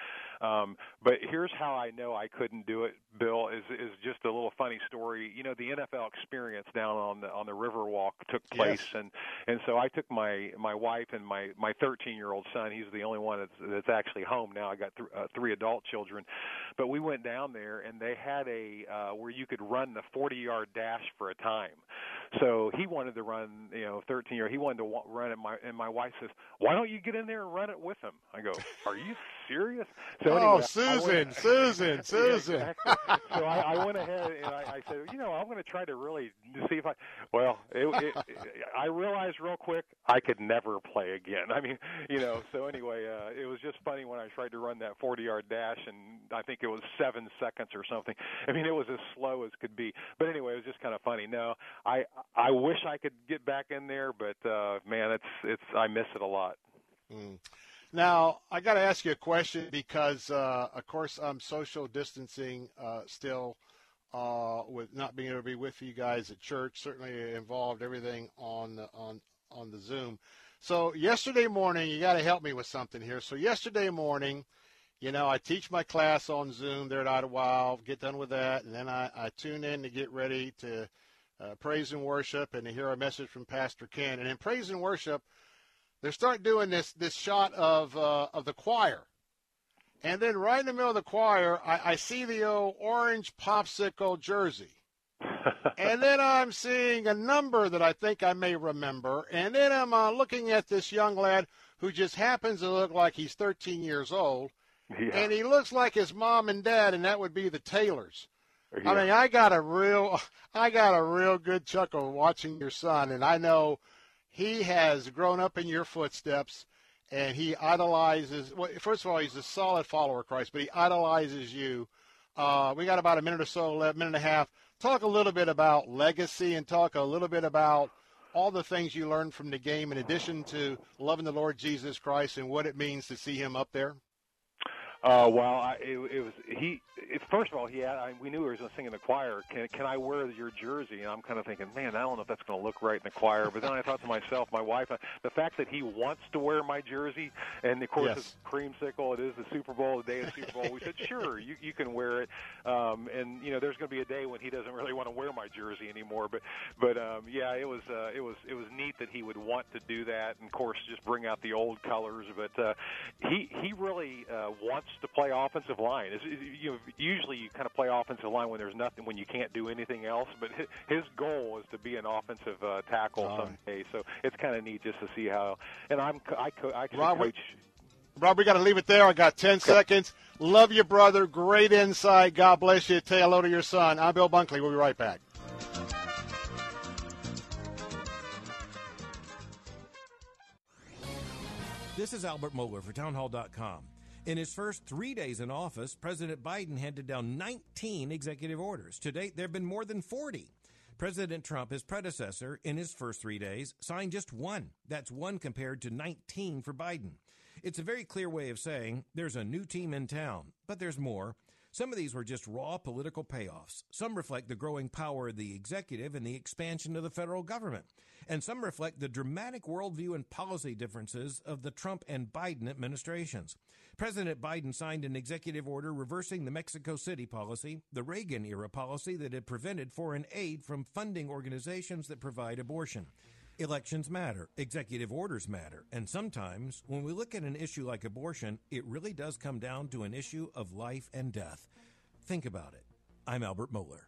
Um, but here's how I know I couldn't do it. Bill is is just a little funny story. You know, the NFL experience down on the on the Riverwalk took place, yes. and and so I took my my wife and my my 13 year old son. He's the only one that's that's actually home now. I got th- uh, three adult children, but we went down there and they had a uh, where you could run the 40 yard dash for a time. So he wanted to run, you know, 13 year. He wanted to run it. My and my wife says, "Why don't you get in there and run it with him?" I go, "Are you serious?" So anyway, oh, Susan, went, Susan, Susan. Yeah, exactly. so I, I went ahead and I, I said, you know, I'm going to try to really see if I. Well, it, it, I realized real quick I could never play again. I mean, you know. So anyway, uh, it was just funny when I tried to run that 40 yard dash, and I think it was seven seconds or something. I mean, it was as slow as could be. But anyway, it was just kind of funny. No, I I wish I could get back in there, but uh, man, it's it's I miss it a lot. Mm. Now I got to ask you a question because, uh, of course, I'm social distancing uh, still. Uh, with not being able to be with you guys at church, certainly involved everything on the, on on the Zoom. So yesterday morning, you got to help me with something here. So yesterday morning, you know, I teach my class on Zoom there at Idlewild, get done with that, and then I, I tune in to get ready to uh, praise and worship and to hear a message from Pastor Ken. And in praise and worship, they start doing this this shot of uh, of the choir, and then right in the middle of the choir, I, I see the old orange popsicle jersey. and then I'm seeing a number that I think I may remember. And then I'm uh, looking at this young lad who just happens to look like he's 13 years old. Yeah. And he looks like his mom and dad, and that would be the Taylors. I mean, I got a real, I got a real good chuckle watching your son, and I know he has grown up in your footsteps, and he idolizes. Well, first of all, he's a solid follower of Christ, but he idolizes you. Uh, we got about a minute or so left, minute and a half. Talk a little bit about legacy, and talk a little bit about all the things you learned from the game, in addition to loving the Lord Jesus Christ and what it means to see Him up there. Uh, well, I, it, it was he. It, first of all, he had, I, we knew he was going to sing in the choir. Can can I wear your jersey? And I'm kind of thinking, man, I don't know if that's going to look right in the choir. But then I thought to myself, my wife, uh, the fact that he wants to wear my jersey, and of course Yes. it's creamsicle. It is the Super Bowl, the day of the Super Bowl. We said, sure, you you can wear it. Um, and you know, there's going to be a day when he doesn't really want to wear my jersey anymore. But but um, yeah, it was uh, it was it was neat that he would want to do that, and of course just bring out the old colors. But uh, he he really uh, wants to play offensive line. It's, you know, usually you kind of play offensive line when there's nothing, when you can't do anything else. But his, his goal is to be an offensive uh, tackle Oh. someday. So it's kind of neat just to see how. And I'm I co- I actually Rob, we- coach. Rob, we got to leave it there. I got 10 seconds. Love you, brother. Great insight. God bless you. Say hello to your son. I'm Bill Bunkley. We'll be right back. This is Albert Mohler for townhall.com. In his first three days in office, President Biden handed down 19 executive orders. To date, there have been more than 40. President Trump, his predecessor, in his first three days, signed just one. That's one compared to 19 for Biden. It's a very clear way of saying there's a new team in town, but there's more. Some of these were just raw political payoffs. Some reflect the growing power of the executive and the expansion of the federal government. And some reflect the dramatic worldview and policy differences of the Trump and Biden administrations. President Biden signed an executive order reversing the Mexico City policy, the Reagan era policy that had prevented foreign aid from funding organizations that provide abortion. Elections matter, executive orders matter, and sometimes when we look at an issue like abortion, it really does come down to an issue of life and death. Think about it. I'm Albert Mohler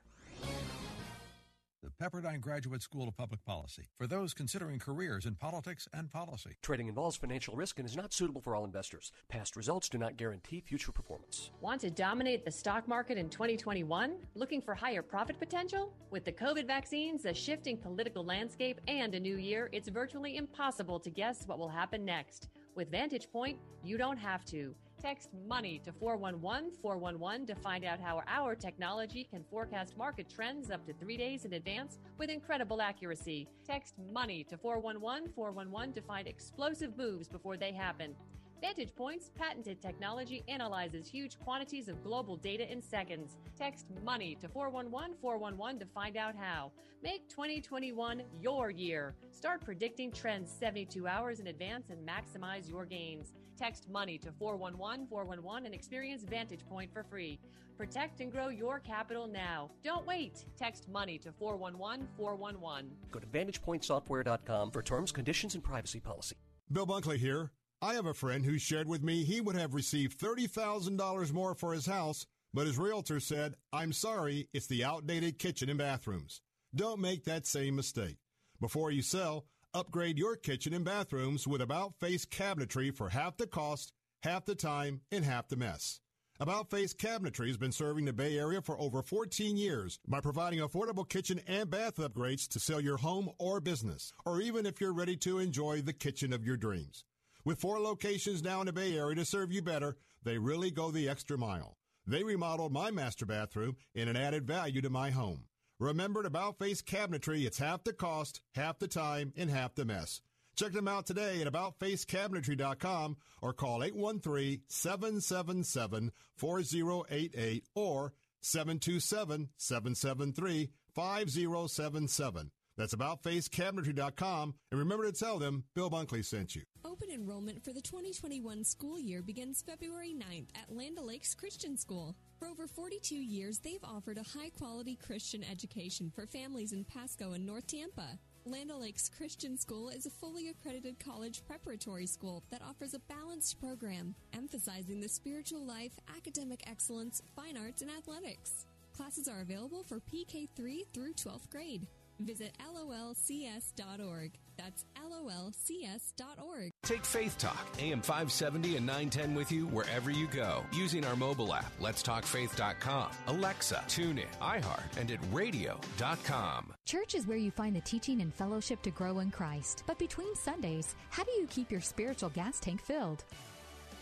the Pepperdine Graduate School of Public Policy for those considering careers in politics and policy. Trading involves financial risk and is not suitable for all investors. Past results do not guarantee future performance. Want to dominate the stock market in 2021? Looking for higher profit potential? With the COVID vaccines, a shifting political landscape, and a new year, it's virtually impossible to guess what will happen next. With Vantage Point, you don't have to. Text money to 411 411 to find out how our technology can forecast market trends up to three days in advance with incredible accuracy. Text money to 411 411 to find explosive moves before they happen. Vantage Point's patented technology analyzes huge quantities of global data in seconds. Text money to 411 411 to find out how. Make 2021 your year. Start predicting trends 72 hours in advance and maximize your gains. Text money to 411 411 and experience Vantage Point for free. Protect and grow your capital now. Don't wait. Text money to 411 411. Go to VantagePointSoftware.com for terms, conditions, and privacy policy. Bill Bunkley here. I have a friend who shared with me he would have received $30,000 more for his house, but his realtor said, I'm sorry, it's the outdated kitchen and bathrooms. Don't make that same mistake. Before you sell, Upgrade your kitchen and bathrooms with About Face cabinetry for half the cost, half the time, and half the mess. About Face Cabinetry has been serving the Bay Area for over 14 years by providing affordable kitchen and bath upgrades to sell your home or business, or even if you're ready to enjoy the kitchen of your dreams. With four locations now in the Bay Area to serve you better, they really go the extra mile. They remodeled my master bathroom and an added value to my home. Remember at About Face Cabinetry, it's half the cost, half the time, and half the mess. Check them out today at AboutFaceCabinetry.com or call 813-777-4088 or 727-773-5077. That's AboutFaceCabinetry.com. And remember to tell them Bill Bunkley sent you. Open enrollment for the 2021 school year begins February 9th at Land O'Lakes Christian School. For over 42 years, they've offered a high quality Christian education for families in Pasco and North Tampa. Land O'Lakes Christian School is a fully accredited college preparatory school that offers a balanced program, emphasizing the spiritual life, academic excellence, fine arts, and athletics. Classes are available for PK3 through 12th grade. Visit lolcs.org. That's lolcs.org. Take Faith Talk, AM 570 and 910 with you wherever you go using our mobile app, letstalkfaith.com, Alexa, TuneIn, iHeart, and at radio.com. Church is where you find the teaching and fellowship to grow in Christ. But between Sundays, how do you keep your spiritual gas tank filled?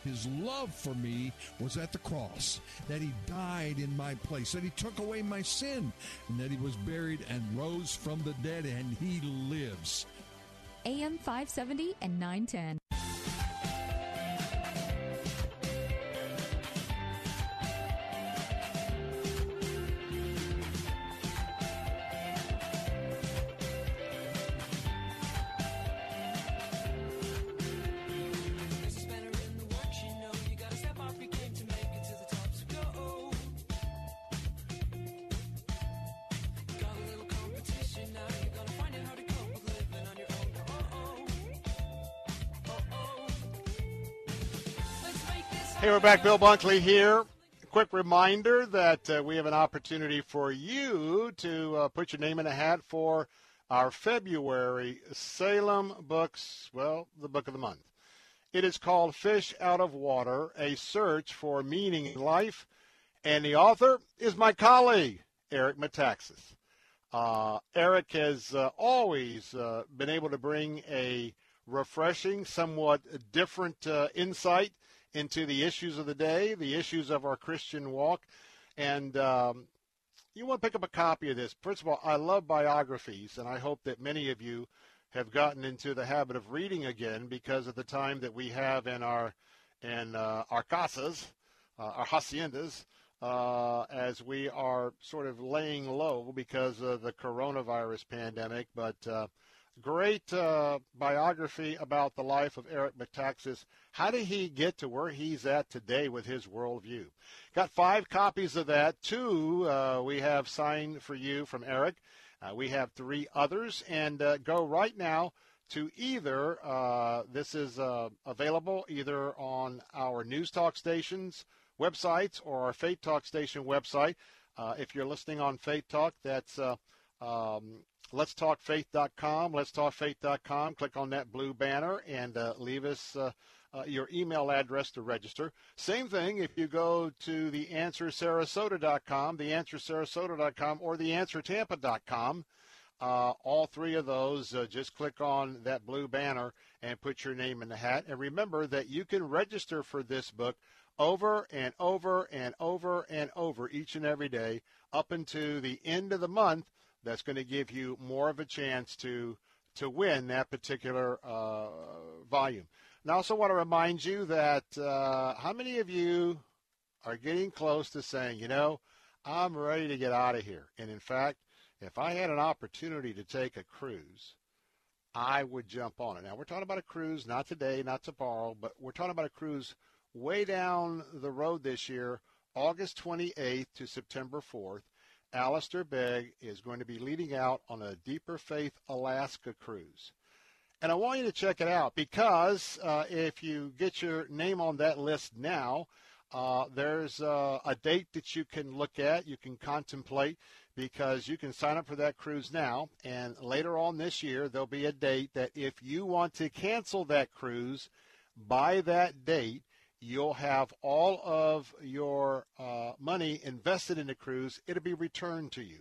His love for me was at the cross, that he died in my place, that he took away my sin, and that he was buried and rose from the dead, and he lives. AM 570 and 910. Back. Bill Bunkley here. Quick reminder that uh, we have an opportunity for you to uh, put your name in a hat for our February Salem Books, well, the book of the month. It is called Fish Out of Water, A Search for Meaning in Life, and the author is my colleague, Eric Metaxas. Uh, Eric has uh, always uh, been able to bring a refreshing, somewhat different uh, insight into the issues of the day, the issues of our Christian walk. And um, you want to pick up a copy of this. First of all, I love biographies, and I hope that many of you have gotten into the habit of reading again because of the time that we have in our in uh, our casas, uh, our haciendas, uh, as we are sort of laying low because of the coronavirus pandemic. But uh, great uh, biography about the life of Eric Metaxas. How did he get to where he's at today with his worldview? Got five copies of that. Two uh, we have signed for you from Eric. Uh, we have three others, and uh, go right now to either. Uh, this is uh, available either on our news talk stations websites or our Faith Talk station website. If you're listening on Faith Talk, that's um, letstalkfaith.com. Letstalkfaith.com. Click on that blue banner and uh, leave us uh, uh, your email address to register. Same thing if you go to theanswersarasota.com, theanswersarasota.com, or theanswertampa.com. Uh, all three of those, uh, just click on that blue banner and put your name in the hat. And remember that you can register for this book over and over and over and over each and every day up into the end of the month. That's going to give you more of a chance to to win that particular uh, volume. Now, I also want to remind you that uh, how many of you are getting close to saying, you know, I'm ready to get out of here. And in fact, if I had an opportunity to take a cruise, I would jump on it. Now, we're talking about a cruise, not today, not tomorrow, but we're talking about a cruise way down the road this year, August 28th to September 4th. Alistair Begg is going to be leading out on a Deeper Faith Alaska cruise. And I want you to check it out because uh, if you get your name on that list now, uh, there's uh, a date that you can look at, you can contemplate, because you can sign up for that cruise now. And later on this year, there'll be a date that if you want to cancel that cruise by that date, you'll have all of your uh, money invested in the cruise. It'll be returned to you.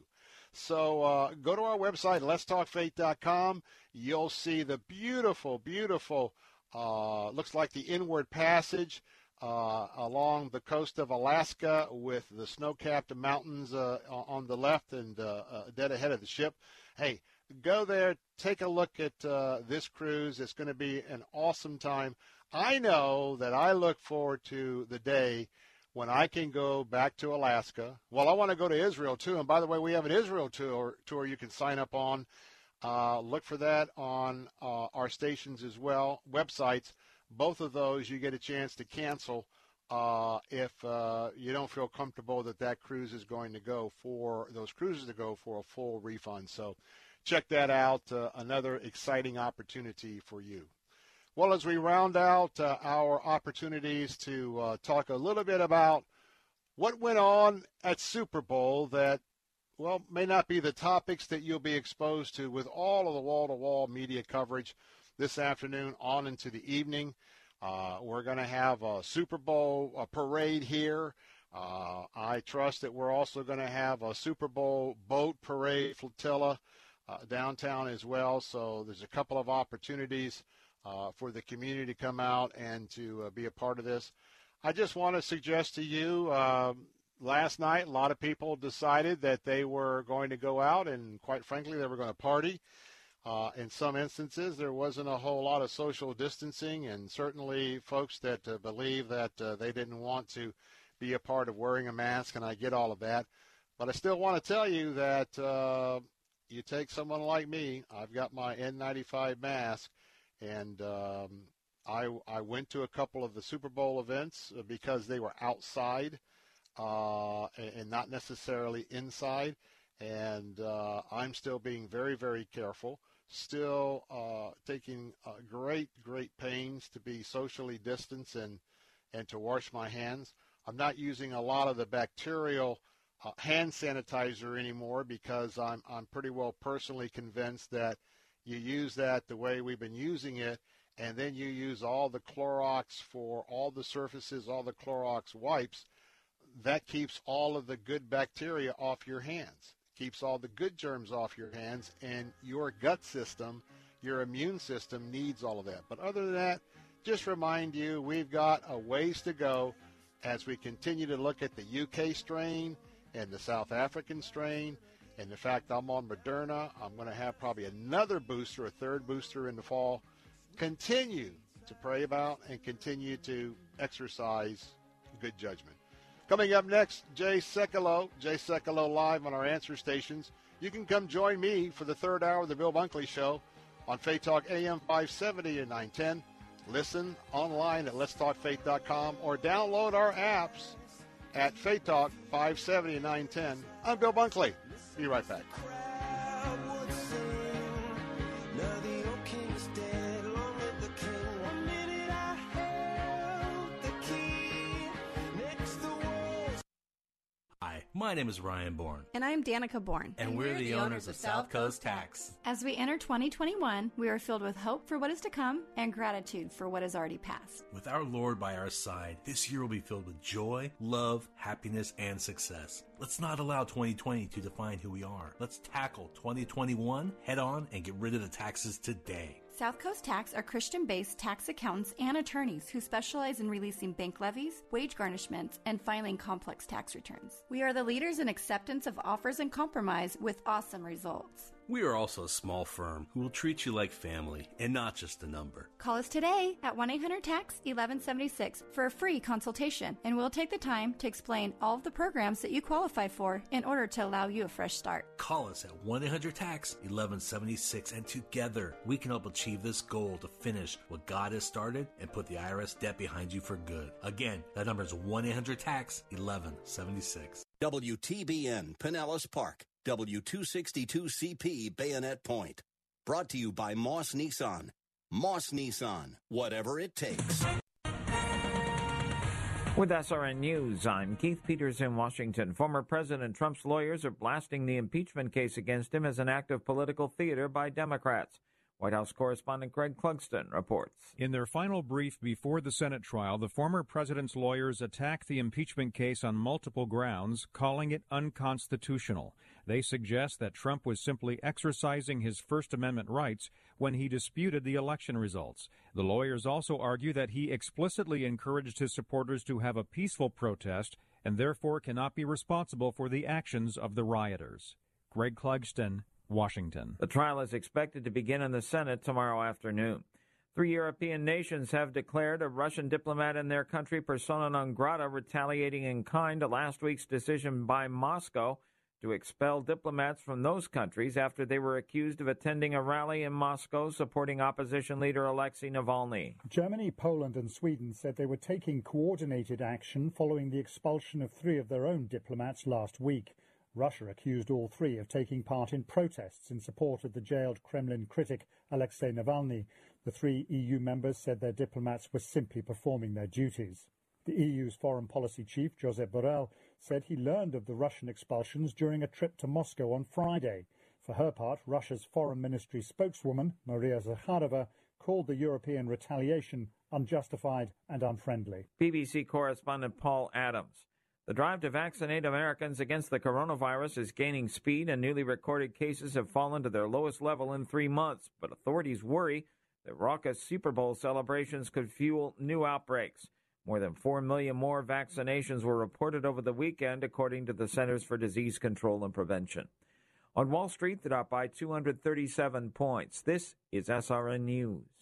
So uh, go to our website, letstalkfaith.com. You'll see the beautiful, beautiful, uh, looks like the inward passage uh, along the coast of Alaska with the snow-capped mountains uh, on the left and uh, dead ahead of the ship. Hey, go there, take a look at this cruise. It's going to be an awesome time. I know that I look forward to the day when I can go back to Alaska. Well, I want to go to Israel too. And by the way, we have an Israel tour tour you can sign up on. Uh, look for that on uh, our stations as well, websites. Both of those you get a chance to cancel uh, if uh, you don't feel comfortable that that cruise is going to go for those cruises to go for a full refund. So check that out. Uh, another exciting opportunity for you. Well, as we round out uh, our opportunities to uh, talk a little bit about what went on at Super Bowl that, well, may not be the topics that you'll be exposed to with all of the wall to wall media coverage this afternoon on into the evening. Uh, we're going to have a Super Bowl a parade here. Uh, I trust that we're also going to have a Super Bowl boat parade flotilla uh, downtown as well. So there's a couple of opportunities for the community to come out and to uh, be a part of this. I just want to suggest to you um, last night, a lot of people decided that they were going to go out and, quite frankly, they were going to party. Uh, in some instances, there wasn't a whole lot of social distancing, and certainly folks that uh, believe that uh, they didn't want to be a part of wearing a mask, and I get all of that. But I still want to tell you that uh, you take someone like me, I've got my N95 mask, and um, I I went to a couple of the Super Bowl events uh, because they were outside uh, and not necessarily inside. And uh, I'm still being very very careful. Still uh, taking uh, great great pains to be socially distanced and and to wash my hands. I'm not using a lot of the bacterial uh, hand sanitizer anymore because I'm I'm pretty well personally convinced that you use that the way we've been using it, and then you use all the Clorox for all the surfaces, all the Clorox wipes, that keeps all of the good bacteria off your hands, keeps all the good germs off your hands, and your gut system, your immune system needs all of that. But other than that, just remind you we've got a ways to go as we continue to look at the UK strain and the South African strain and in fact, I'm on Moderna. I'm going to have probably another booster, a third booster in the fall. Continue to pray about and continue to exercise good judgment. Coming up next, Jay Sekulow. Jay Sekulow live on our answer stations. You can come join me for the third hour of the Bill Bunkley Show on Faith Talk AM 570 and 910. Listen online at letstalkfaith.com or download our apps at Faith Talk 570 and 910. I'm Bill Bunkley. Be right back. My name is Ryan Bourne. And I'm Danica Bourne. And, we're, the, owners of South Coast Tax. As we enter 2021, we are filled with hope for what is to come and gratitude for what has already passed. With our Lord by our side, this year will be filled with joy, love, happiness, and success. Let's not allow 2020 to define who we are. Let's tackle 2021 head on and get rid of the taxes today. South Coast Tax are Christian based tax accountants and attorneys who specialize in releasing bank levies, wage garnishments, and filing complex tax returns. We are the leaders in acceptance of offers and compromise with awesome results. We are also a small firm who will treat you like family and not just a number. Call us today at 1 800 TAX 1176 for a free consultation, and we'll take the time to explain all of the programs that you qualify for in order to allow you a fresh start. Call us at 1 800 TAX 1176, and together we can help achieve this goal to finish what God has started and put the IRS debt behind you for good. Again, that number is 1 800 TAX 1176. WTBN Pinellas Park, W262CP Bayonet Point. Brought to you by Moss Nissan. Moss Nissan, whatever it takes. With SRN News, I'm Keith Peters in Washington. Former President Trump's lawyers are blasting the impeachment case against him as an act of political theater by Democrats. White House correspondent Greg Clugston reports. In their final brief before the Senate trial, the former president's lawyers attacked the impeachment case on multiple grounds, calling it unconstitutional. They suggest that Trump was simply exercising his First Amendment rights when he disputed the election results. The lawyers also argue that he explicitly encouraged his supporters to have a peaceful protest and therefore cannot be responsible for the actions of the rioters. Greg Clugston, Washington. The trial is expected to begin in the Senate tomorrow afternoon. Three European nations have declared a Russian diplomat in their country persona non grata retaliating in kind to last week's decision by Moscow to expel diplomats from those countries after they were accused of attending a rally in Moscow supporting opposition leader Alexei Navalny. Germany, Poland, and Sweden said they were taking coordinated action following the expulsion of three of their own diplomats last week. Russia accused all three of taking part in protests in support of the jailed Kremlin critic Alexei Navalny. The three EU members said their diplomats were simply performing their duties. The EU's foreign policy chief, Josep Borrell, said he learned of the Russian expulsions during a trip to Moscow on Friday. For her part, Russia's foreign ministry spokeswoman, Maria Zakharova, called the European retaliation unjustified and unfriendly. BBC correspondent Paul Adams. The drive to vaccinate Americans against the coronavirus is gaining speed, and newly recorded cases have fallen to their lowest level in three months. But authorities worry that raucous Super Bowl celebrations could fuel new outbreaks. More than 4 million more vaccinations were reported over the weekend, according to the Centers for Disease Control and Prevention. On Wall Street, the Dow by 237 points. This is SRN News.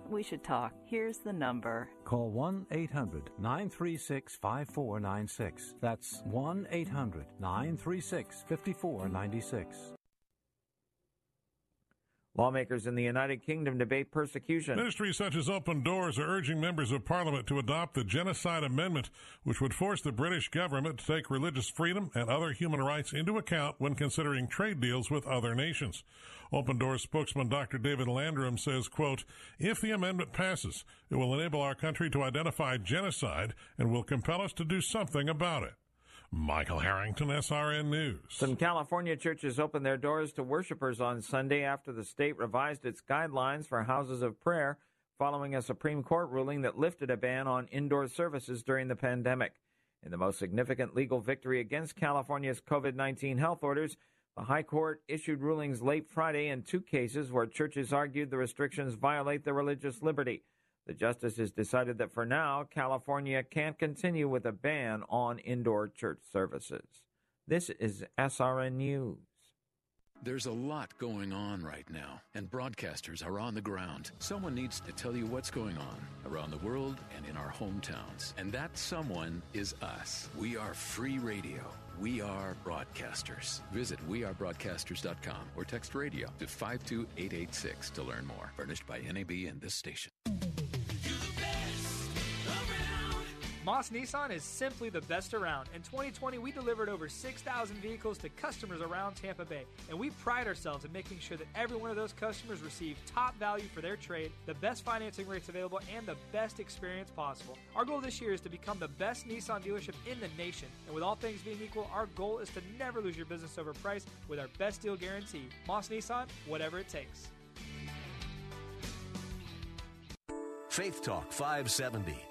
we should talk. Here's the number. Call 1 800 936 5496. That's 1 800 936 5496. Lawmakers in the United Kingdom debate persecution. Ministries such as Open Doors are urging members of Parliament to adopt the Genocide Amendment, which would force the British government to take religious freedom and other human rights into account when considering trade deals with other nations. Open Doors spokesman Dr. David Landrum says, quote, if the amendment passes, it will enable our country to identify genocide and will compel us to do something about it. Michael Harrington, SRN News. Some California churches opened their doors to worshipers on Sunday after the state revised its guidelines for houses of prayer following a Supreme Court ruling that lifted a ban on indoor services during the pandemic. In the most significant legal victory against California's COVID 19 health orders, the High Court issued rulings late Friday in two cases where churches argued the restrictions violate their religious liberty. The justices decided that for now, California can't continue with a ban on indoor church services. This is SRN News. There's a lot going on right now, and broadcasters are on the ground. Someone needs to tell you what's going on around the world and in our hometowns. And that someone is us. We are free radio. We are broadcasters. Visit wearebroadcasters.com or text radio to 52886 to learn more. Furnished by NAB and this station. Moss Nissan is simply the best around. In 2020, we delivered over 6,000 vehicles to customers around Tampa Bay, and we pride ourselves in making sure that every one of those customers receive top value for their trade, the best financing rates available, and the best experience possible. Our goal this year is to become the best Nissan dealership in the nation, and with all things being equal, our goal is to never lose your business over price with our best deal guarantee. Moss Nissan, whatever it takes. Faith Talk 570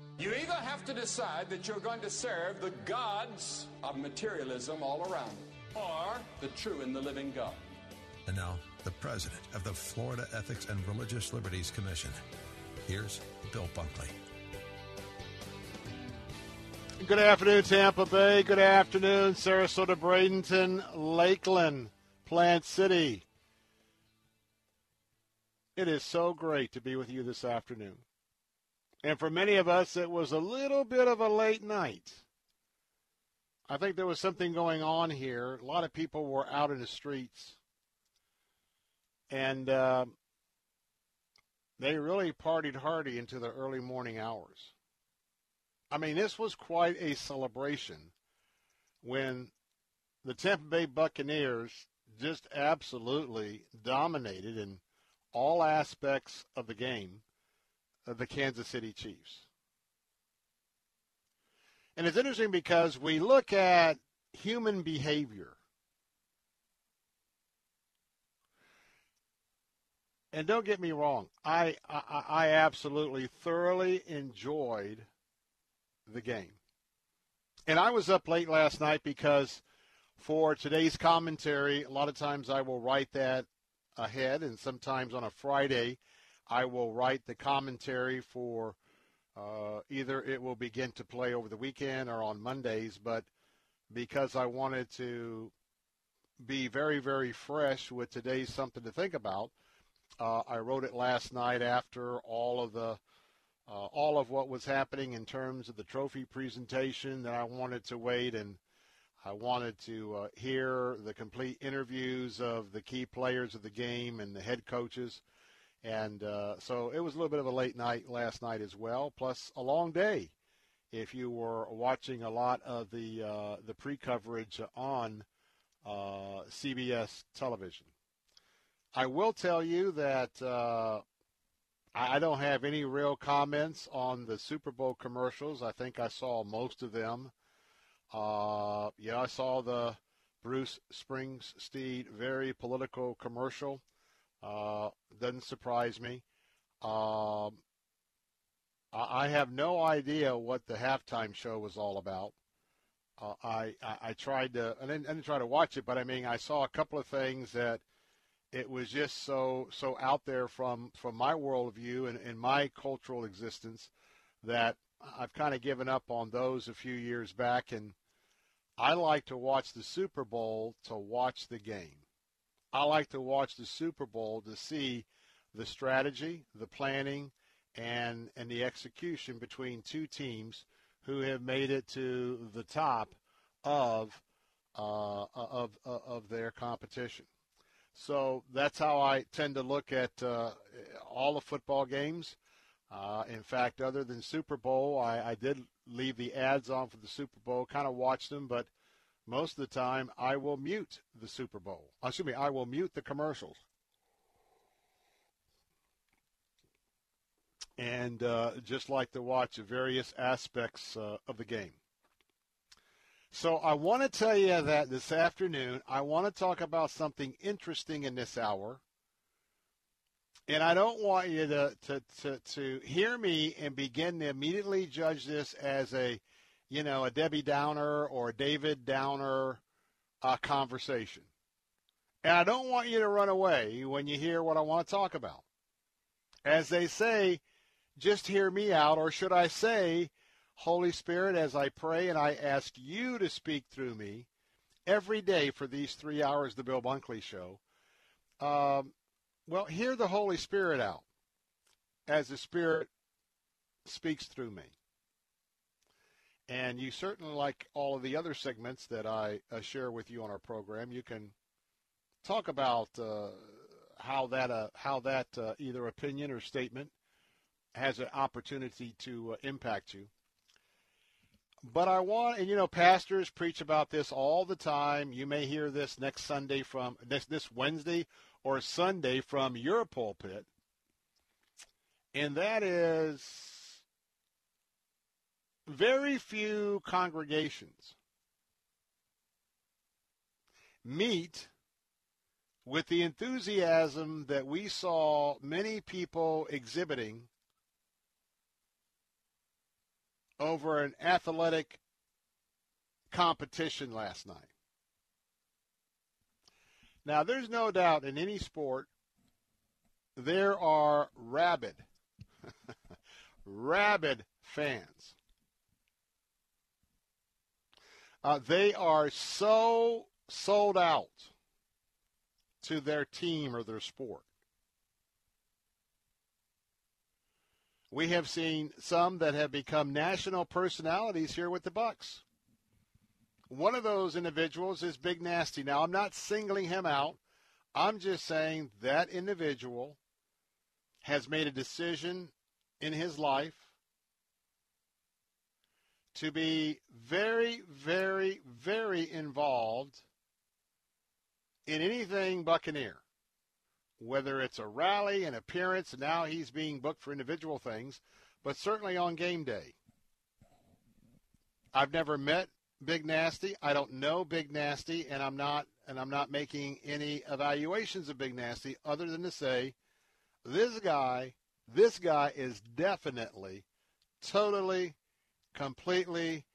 You either have to decide that you're going to serve the gods of materialism all around, or the true and the living God. And now, the president of the Florida Ethics and Religious Liberties Commission. Here's Bill Bunkley. Good afternoon, Tampa Bay. Good afternoon, Sarasota, Bradenton, Lakeland, Plant City. It is so great to be with you this afternoon. And for many of us, it was a little bit of a late night. I think there was something going on here. A lot of people were out in the streets. And uh, they really partied hardy into the early morning hours. I mean, this was quite a celebration when the Tampa Bay Buccaneers just absolutely dominated in all aspects of the game the Kansas City Chiefs. And it's interesting because we look at human behavior. And don't get me wrong, I, I, I absolutely thoroughly enjoyed the game. And I was up late last night because for today's commentary, a lot of times I will write that ahead, and sometimes on a Friday I will write the commentary for uh, either it will begin to play over the weekend or on Mondays, but because I wanted to be very, very fresh with today's something to think about, uh, I wrote it last night after all of the uh, all of what was happening in terms of the trophy presentation. That I wanted to wait and I wanted to uh, hear the complete interviews of the key players of the game and the head coaches. And uh, so it was a little bit of a late night last night as well, plus a long day. If you were watching a lot of the uh, the pre-coverage on uh, CBS television, I will tell you that uh, I don't have any real comments on the Super Bowl commercials. I think I saw most of them. Uh, yeah, I saw the Bruce Springsteen very political commercial. Uh, doesn't surprise me. Um, I have no idea what the halftime show was all about. Uh, I, I, I tried to I didn't, I didn't try to watch it, but I mean I saw a couple of things that it was just so so out there from from my worldview and, and my cultural existence that I've kind of given up on those a few years back, and I like to watch the Super Bowl to watch the game. I like to watch the Super Bowl to see the strategy, the planning, and and the execution between two teams who have made it to the top of uh, of of their competition. So that's how I tend to look at uh, all the football games. Uh, in fact, other than Super Bowl, I, I did leave the ads on for the Super Bowl, kind of watched them, but most of the time I will mute the Super Bowl. Excuse me, I will mute the commercials. And uh, just like to watch various aspects uh, of the game. So I want to tell you that this afternoon, I want to talk about something interesting in this hour. And I don't want you to, to, to, to hear me and begin to immediately judge this as a, you know, a Debbie Downer or a David Downer uh, conversation. And I don't want you to run away when you hear what I want to talk about. As they say, just hear me out, or should I say, Holy Spirit, as I pray and I ask you to speak through me every day for these three hours, the Bill Bunkley Show, um, well, hear the Holy Spirit out as the Spirit speaks through me. And you certainly, like all of the other segments that I uh, share with you on our program, you can talk about uh, how that uh, how that uh, either opinion or statement has an opportunity to uh, impact you. But I want, and you know, pastors preach about this all the time. You may hear this next Sunday from this this Wednesday or Sunday from your pulpit, and that is very few congregations meet with the enthusiasm that we saw many people exhibiting over an athletic competition last night. Now, there's no doubt in any sport there are rabid, rabid fans. Uh, they are so sold out to their team or their sport. We have seen some that have become national personalities here with the Bucks. One of those individuals is Big Nasty. Now, I'm not singling him out. I'm just saying that individual has made a decision in his life to be very, very, very involved in anything Buccaneer whether it's a rally, an appearance, now he's being booked for individual things, but certainly on game day. I've never met Big Nasty. I don't know Big Nasty, and I'm not and I'm not making any evaluations of Big Nasty other than to say this guy, this guy is definitely, totally, completely,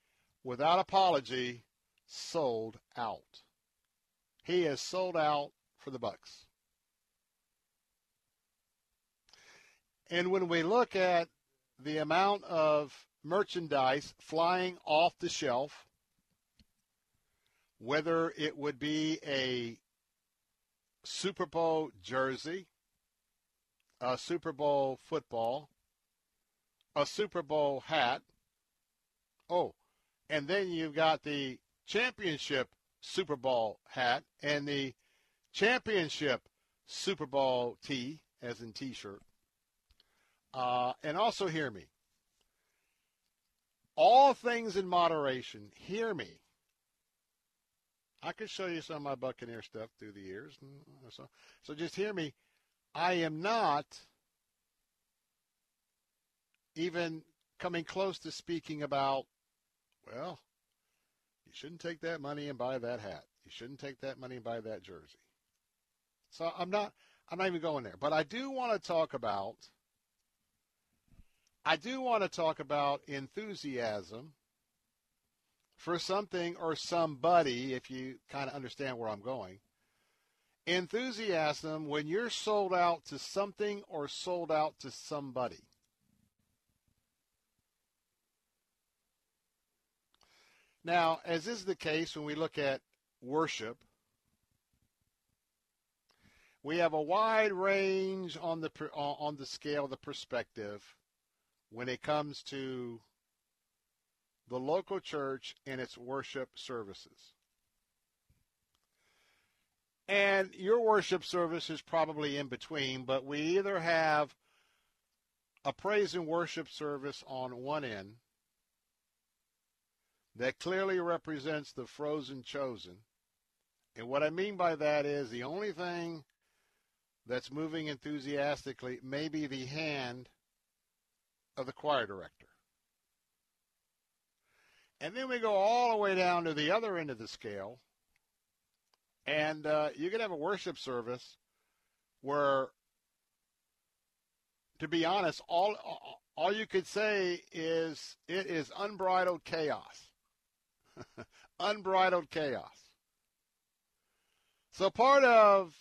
without apology, sold out. He is sold out for the Bucks. And when we look at the amount of merchandise flying off the shelf, whether it would be a Super Bowl jersey, a Super Bowl football, a Super Bowl hat. Oh, and then you've got the championship Super Bowl hat and the championship Super Bowl tee, as in T-shirt. Uh, and also hear me. All things in moderation. Hear me. I could show you some of my Buccaneer stuff through the years. So, so just hear me. I am not even coming close to speaking about, well, you shouldn't take that money and buy that hat. You shouldn't take that money and buy that jersey. So I'm not I'm not even going there. But I do want to talk about I do want to talk about enthusiasm for something or somebody, if you kind of understand where I'm going. Enthusiasm when you're sold out to something or sold out to somebody. Now, as is the case when we look at worship, we have a wide range on the on the scale, of the perspective, when it comes to the local church and its worship services. And your worship service is probably in between, but we either have a praise and worship service on one end that clearly represents the frozen chosen. And what I mean by that is the only thing that's moving enthusiastically may be the hand of the choir director. And then we go all the way down to the other end of the scale, and uh, you can have a worship service where, to be honest, all all you could say is it is unbridled chaos. unbridled chaos. So part of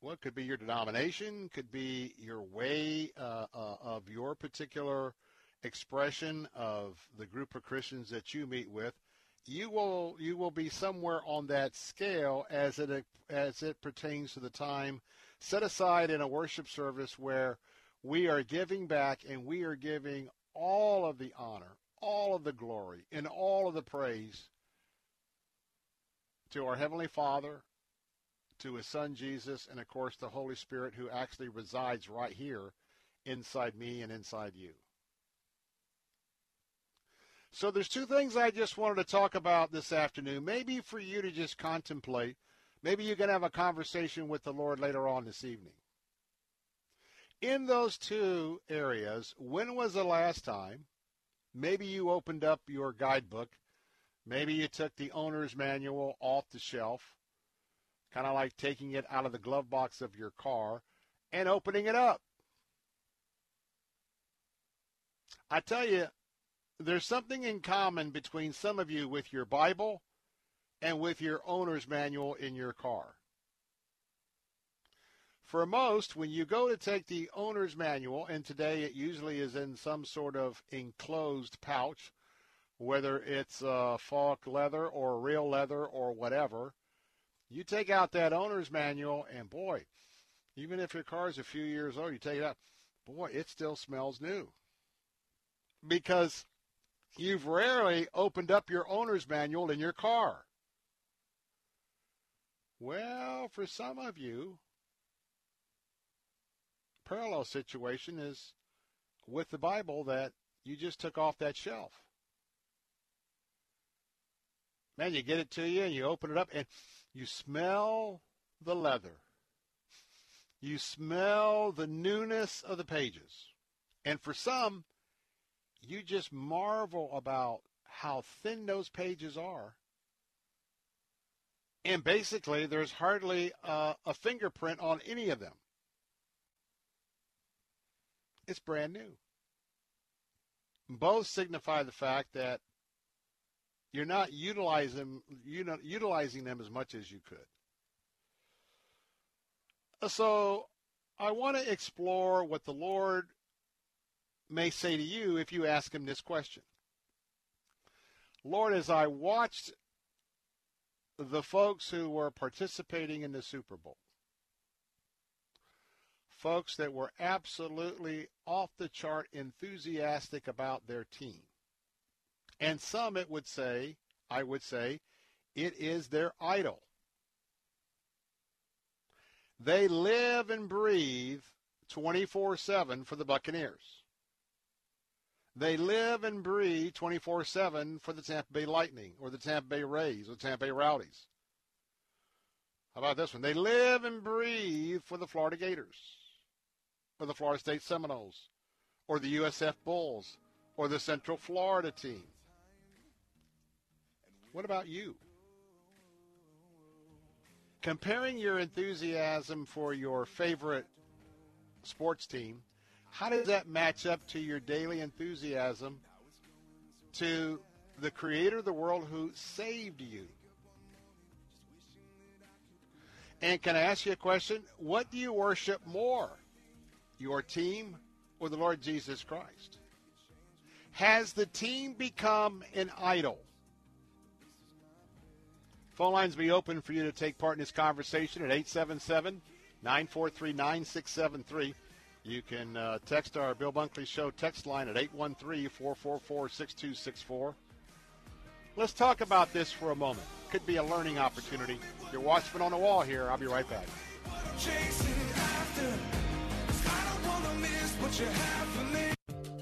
what could be your denomination, could be your way uh, uh, of your particular expression of the group of Christians that you meet with. You will you will be somewhere on that scale as it as it pertains to the time set aside in a worship service where we are giving back and we are giving all of the honor, all of the glory, and all of the praise to our Heavenly Father, to His Son Jesus, and of course the Holy Spirit who actually resides right here inside me and inside you. So there's two things I just wanted to talk about this afternoon. Maybe for you to just contemplate. Maybe you can have a conversation with the Lord later on this evening. In those two areas, when was the last time maybe you opened up your guidebook? Maybe you took the owner's manual off the shelf, kind of like taking it out of the glove box of your car and opening it up. I tell you, there's something in common between some of you with your Bible and with your owner's manual in your car. For most, when you go to take the owner's manual, and today it usually is in some sort of enclosed pouch, whether it's uh, Falk leather or real leather or whatever, you take out that owner's manual, and boy, even if your car is a few years old, you take it out, boy, it still smells new. Because You've rarely opened up your owner's manual in your car. Well, for some of you, parallel situation is with the Bible that you just took off that shelf. Man, you get it to you and you open it up and you smell the leather. You smell the newness of the pages. And for some, you just marvel about how thin those pages are. And basically, there's hardly a, fingerprint on any of them. It's brand new. Both signify the fact that you're not utilizing you know, utilizing them as much as you could. Uh, so I want to explore what the Lord may say to you if you ask him this question Lord, as I watched the folks who were participating in the Super Bowl, folks that were absolutely off the chart enthusiastic about their team. And some it would say, I would say, it is their idol. They live and breathe 24 7 for the Buccaneers. They live and breathe 24 7 for the Tampa Bay Lightning or the Tampa Bay Rays or the Tampa Bay Rowdies. How about this one? They live and breathe for the Florida Gators or the Florida State Seminoles or the USF Bulls or the Central Florida team? What about you? Comparing your enthusiasm for your favorite sports team, how does that match up to your daily enthusiasm to the creator of the world who saved you? And can I ask you a question? What do you worship more, your team or the Lord Jesus Christ? Has the team become an idol? Phone lines be open for you to take part in this conversation at 877 943 9673. You can uh, text our Bill Bunkley Show text line at 813 444 6264. Let's talk about this for a moment. Could be a learning opportunity. You're Watchman on the Wall here. I'll be right back what you have for me.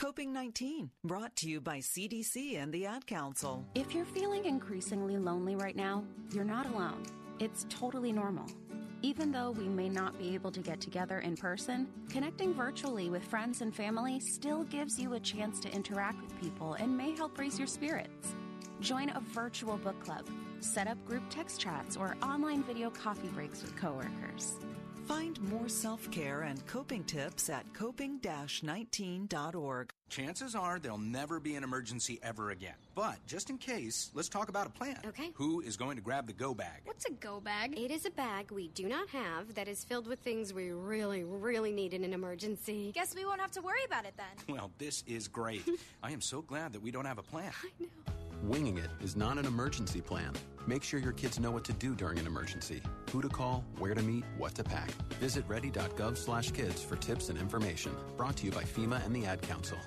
Coping 19, brought to you by CDC and the Ad Council. If you're feeling increasingly lonely right now, you're not alone. It's totally normal. Even though we may not be able to get together in person, connecting virtually with friends and family still gives you a chance to interact with people and may help raise your spirits. Join a virtual book club, set up group text chats, or online video coffee breaks with coworkers. Find more self care and coping tips at coping 19.org. Chances are there'll never be an emergency ever again. But just in case, let's talk about a plan. Okay. Who is going to grab the go bag? What's a go bag? It is a bag we do not have that is filled with things we really, really need in an emergency. Guess we won't have to worry about it then. Well, this is great. I am so glad that we don't have a plan. I know. Winging it is not an emergency plan. Make sure your kids know what to do during an emergency, who to call, where to meet, what to pack. Visit ready.gov/kids for tips and information. Brought to you by FEMA and the Ad Council.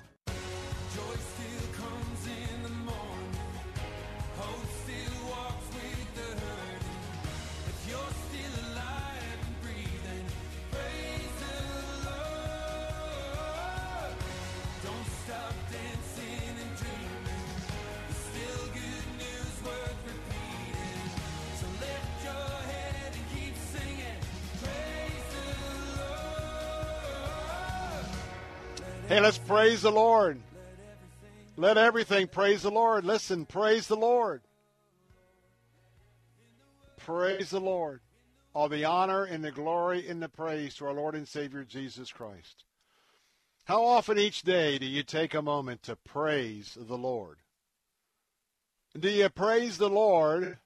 Praise the Lord. Let everything praise the Lord. Listen, praise the Lord. Praise the Lord. All the honor and the glory and the praise to our Lord and Savior Jesus Christ. How often each day do you take a moment to praise the Lord? Do you praise the Lord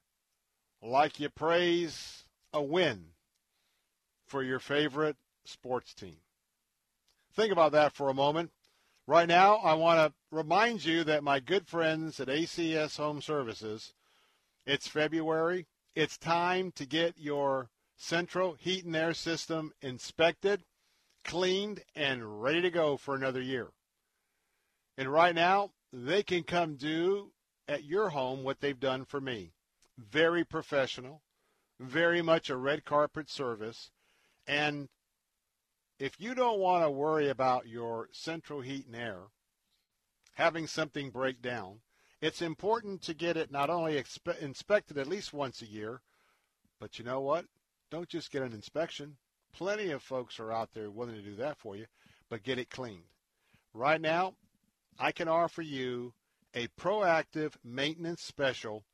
like you praise a win for your favorite sports team? Think about that for a moment. Right now, I want to remind you that my good friends at ACS Home Services, it's February. It's time to get your central heat and air system inspected, cleaned, and ready to go for another year. And right now, they can come do at your home what they've done for me. Very professional, very much a red carpet service, and if you don't want to worry about your central heat and air having something break down, it's important to get it not only expe- inspected at least once a year, but you know what? Don't just get an inspection. Plenty of folks are out there willing to do that for you, but get it cleaned. Right now, I can offer you a proactive maintenance special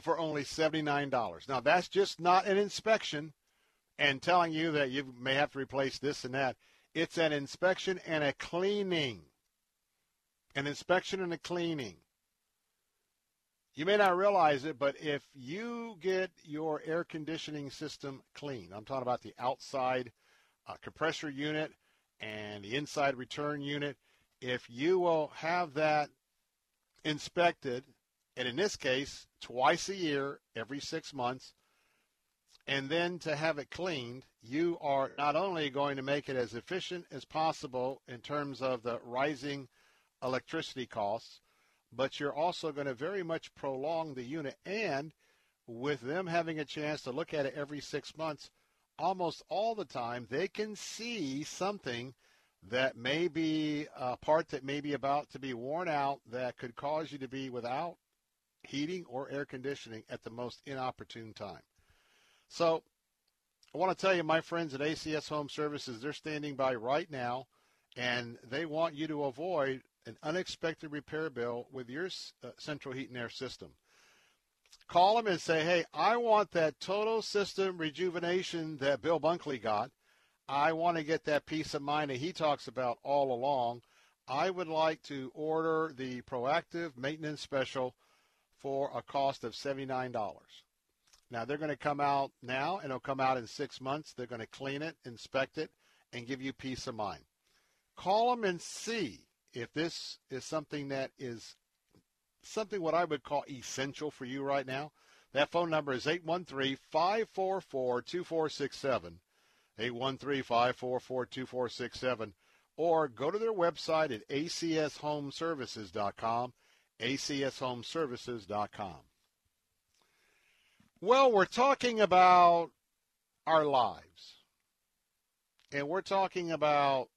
for only $79. Now, that's just not an inspection and telling you that you may have to replace this and that. It's an inspection and a cleaning. an inspection and a cleaning. You may not realize it, but if you get your air conditioning system clean, I'm talking about the outside uh, compressor unit and the inside return unit, if you will have that inspected, and in this case, twice a year, every six months, and then to have it cleaned, you are not only going to make it as efficient as possible in terms of the rising electricity costs, but you're also going to very much prolong the unit. And with them having a chance to look at it every six months, almost all the time, they can see something that may be a part that may be about to be worn out that could cause you to be without heating or air conditioning at the most inopportune time. So I want to tell you, my friends at ACS Home Services, they're standing by right now, and they want you to avoid an unexpected repair bill with your uh, central heat and air system. Call them and say, hey, I want that total system rejuvenation that Bill Bunkley got. I want to get that peace of mind that he talks about all along. I would like to order the proactive maintenance special for a cost of $79. Now, they're going to come out now, and it'll come out in six months. They're going to clean it, inspect it, and give you peace of mind. Call them and see if this is something that is something what I would call essential for you right now, that phone number is 813-544-2467, 813-544-2467, or go to their website at acshomeservices.com, acshomeservices.com. Well, we're talking about our lives. And we're talking about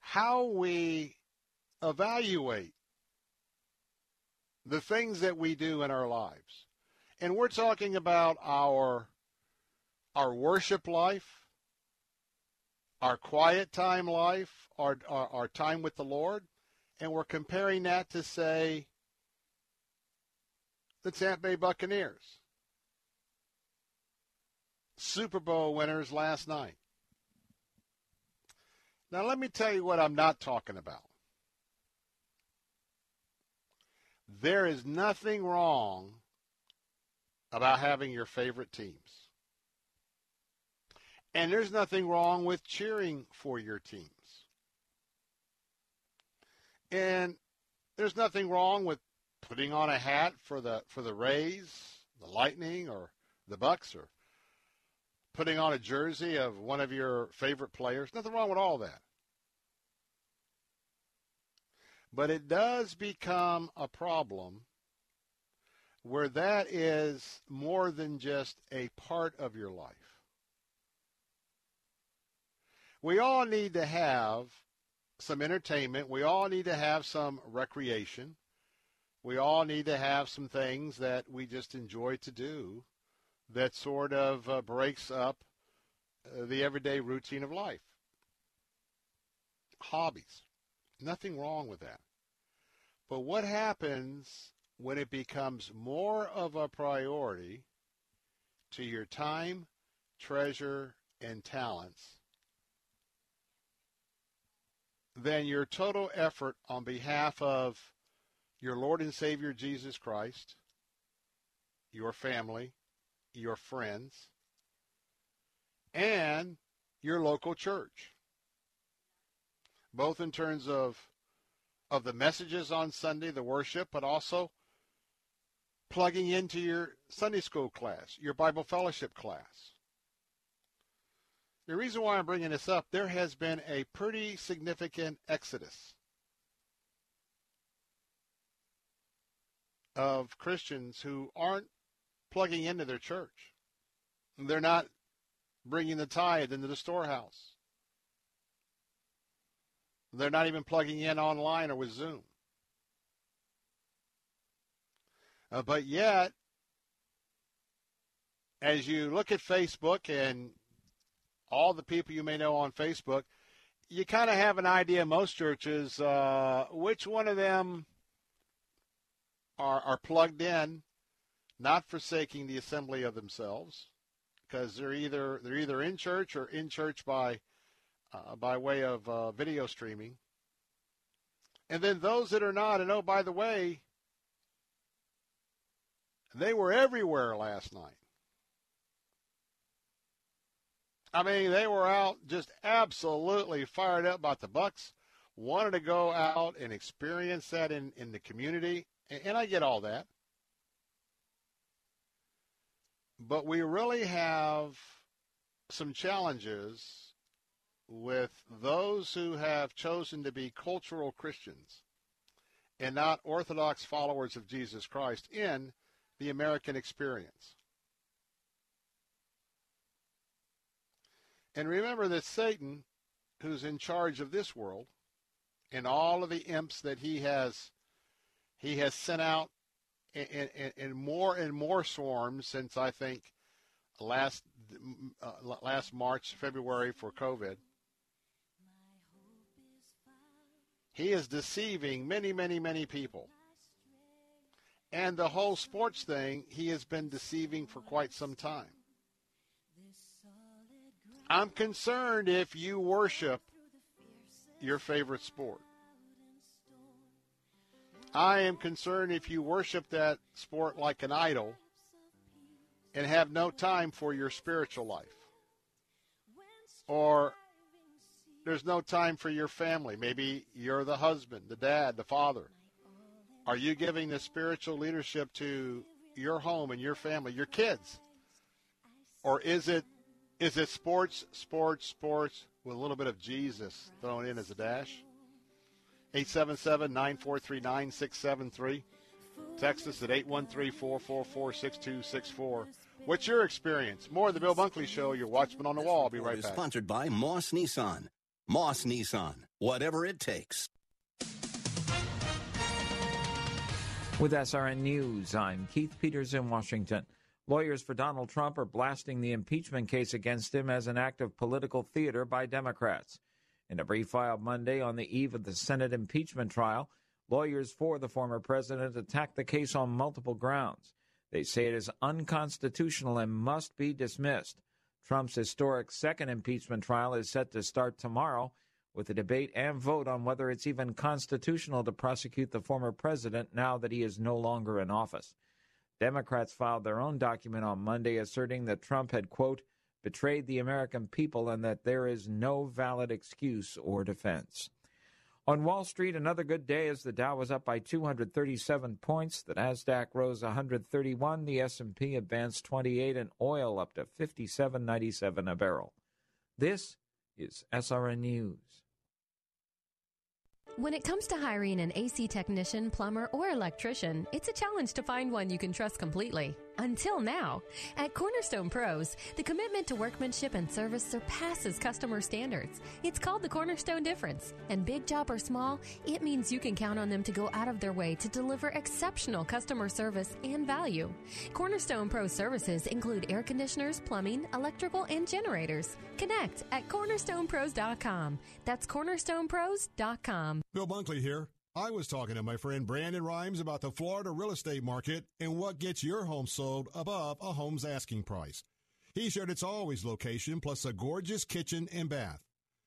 how we evaluate the things that we do in our lives. And we're talking about our our worship life, our quiet time life, our, our, our time with the Lord, and we're comparing that to say the Tampa Bay Buccaneers. Super Bowl winners last night. Now, let me tell you what I'm not talking about. There is nothing wrong about having your favorite teams. And there's nothing wrong with cheering for your teams. And there's nothing wrong with putting on a hat for the for the Rays, the Lightning, or the Bucks, or putting on a jersey of one of your favorite players. Nothing wrong with all that. But it does become a problem where that is more than just a part of your life. We all need to have some entertainment. We all need to have some recreation. We all need to have some things that we just enjoy to do that sort of uh, breaks up uh, the everyday routine of life. Hobbies. Nothing wrong with that. But what happens when it becomes more of a priority to your time, treasure, and talents than your total effort on behalf of your Lord and Savior Jesus Christ, your family, your friends, and your local church? Both in terms of of the messages on Sunday, the worship, but also plugging into your Sunday school class, your Bible fellowship class. The reason why I'm bringing this up, there has been a pretty significant exodus of Christians who aren't plugging into their church. They're not bringing the tithe into the storehouse. They're not even plugging in online or with Zoom. Uh, but yet, as you look at Facebook and all the people you may know on Facebook, you kind of have an idea, most churches, uh, which one of them are, are plugged in, not forsaking the assembly of themselves, because they're either they're either in church or in church by uh, by way of uh, video streaming. And then those that are not, and oh, by the way, they were everywhere last night. I mean, they were out just absolutely fired up about the Bucks, wanted to go out and experience that in, in the community, and, I get all that. But we really have some challenges with those who have chosen to be cultural Christians and not Orthodox followers of Jesus Christ in the American experience. And remember that Satan, who's in charge of this world, and all of the imps that he has he has sent out in, in, in more and more swarms since I think last uh, last March, February for COVID. He is deceiving many, many, many people. And the whole sports thing, he has been deceiving for quite some time. I'm concerned if you worship your favorite sport. I am concerned if you worship that sport like an idol and have no time for your spiritual life. Or there's no time for your family. Maybe you're the husband, the dad, the father. Are you giving the spiritual leadership to your home and your family, your kids? Or is it is it sports, sports, sports with a little bit of Jesus thrown in as a dash? 877-943-9673. Text us at 813-444-6264. What's your experience? More of the Bill Bunkley Show, your watchman on the wall. I'll be right back. Sponsored by Moss Nissan. Moss Nissan, whatever it takes. With SRN News, I'm Keith Peters in Washington. Lawyers for Donald Trump are blasting the impeachment case against him as an act of political theater by Democrats. In a brief filed Monday on the eve of the Senate impeachment trial, lawyers for the former president attacked the case on multiple grounds. They say it is unconstitutional and must be dismissed. Trump's historic second impeachment trial is set to start tomorrow with a debate and vote on whether it's even constitutional to prosecute the former president now that he is no longer in office. Democrats filed their own document on Monday asserting that Trump had, quote, betrayed the American people and that there is no valid excuse or defense. On Wall Street, another good day as the Dow was up by 237 points, the Nasdaq rose 131, the S&P advanced 28 and oil up to 57.97 a barrel. This is SRN News. When it comes to hiring an AC technician, plumber, or electrician, it's a challenge to find one you can trust completely. Until now, at Cornerstone Pros, the commitment to workmanship and service surpasses customer standards. It's called the Cornerstone Difference. And big job or small, it means you can count on them to go out of their way to deliver exceptional customer service and value. Cornerstone Pros services include air conditioners, plumbing, electrical, and generators. Connect at cornerstonepros.com. That's cornerstonepros.com. Bill Bunkley here. I was talking to my friend Brandon Rhymes about the Florida real estate market and what gets your home sold above a home's asking price. He shared its always location plus a gorgeous kitchen and bath.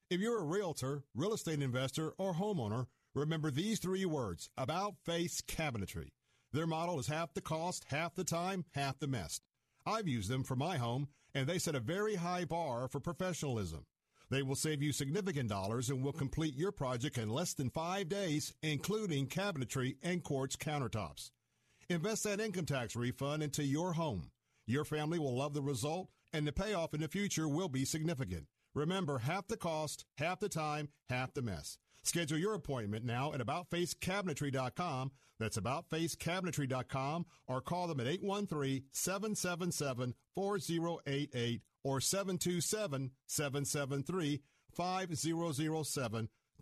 If you're a realtor, real estate investor, or homeowner, remember these three words about face cabinetry. Their model is half the cost, half the time, half the mess. I've used them for my home, and they set a very high bar for professionalism. They will save you significant dollars and will complete your project in less than five days, including cabinetry and quartz countertops. Invest that income tax refund into your home. Your family will love the result, and the payoff in the future will be significant. Remember, half the cost, half the time, half the mess. Schedule your appointment now at AboutFaceCabinetry.com. That's AboutFaceCabinetry.com or call them at 813-777-4088 or 727-773-5007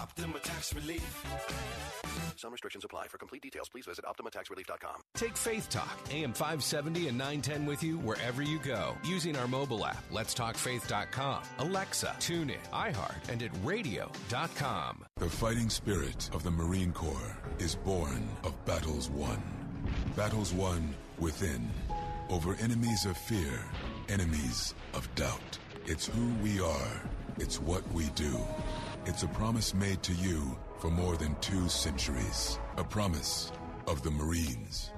Optima Tax Relief. Some restrictions apply. For complete details, please visit OptimaTaxRelief.com. Take Faith Talk, AM 570 and 910 with you wherever you go using our mobile app, letstalkfaith.com, Alexa, TuneIn, iHeart, and at radio.com. The fighting spirit of the Marine Corps is born of battles won. Battles won within, over enemies of fear, enemies of doubt. It's who we are. It's what we do. It's a promise made to you for more than two centuries. A promise of the Marines.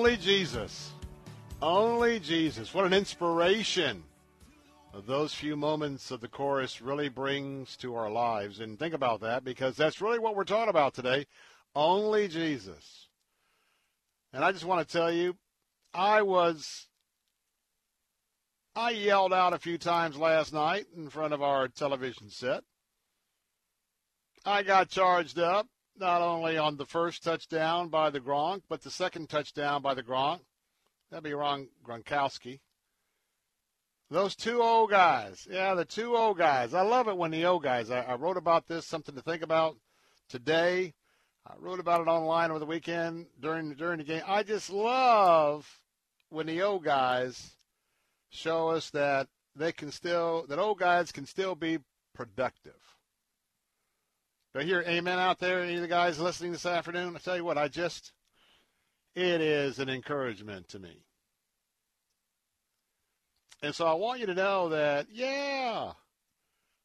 Only Jesus. Only Jesus. What an inspiration those few moments of the chorus really brings to our lives. And think about that because that's really what we're talking about today. Only Jesus. And I just want to tell you, I was, I yelled out a few times last night in front of our television set. I got charged up not only on the first touchdown by the Gronk, but the second touchdown by the Gronk. That'd be Rob Gronkowski. Those two old guys. Yeah, the two old guys. I love it when the old guys. I, I wrote about this, something to think about today. I wrote about it online over the weekend during during the game. I just love when the old guys show us that they can still that old guys can still be productive. Do I hear amen out there? Any of the guys listening this afternoon? I tell you what, I just it is an encouragement to me. And so I want you to know that, yeah,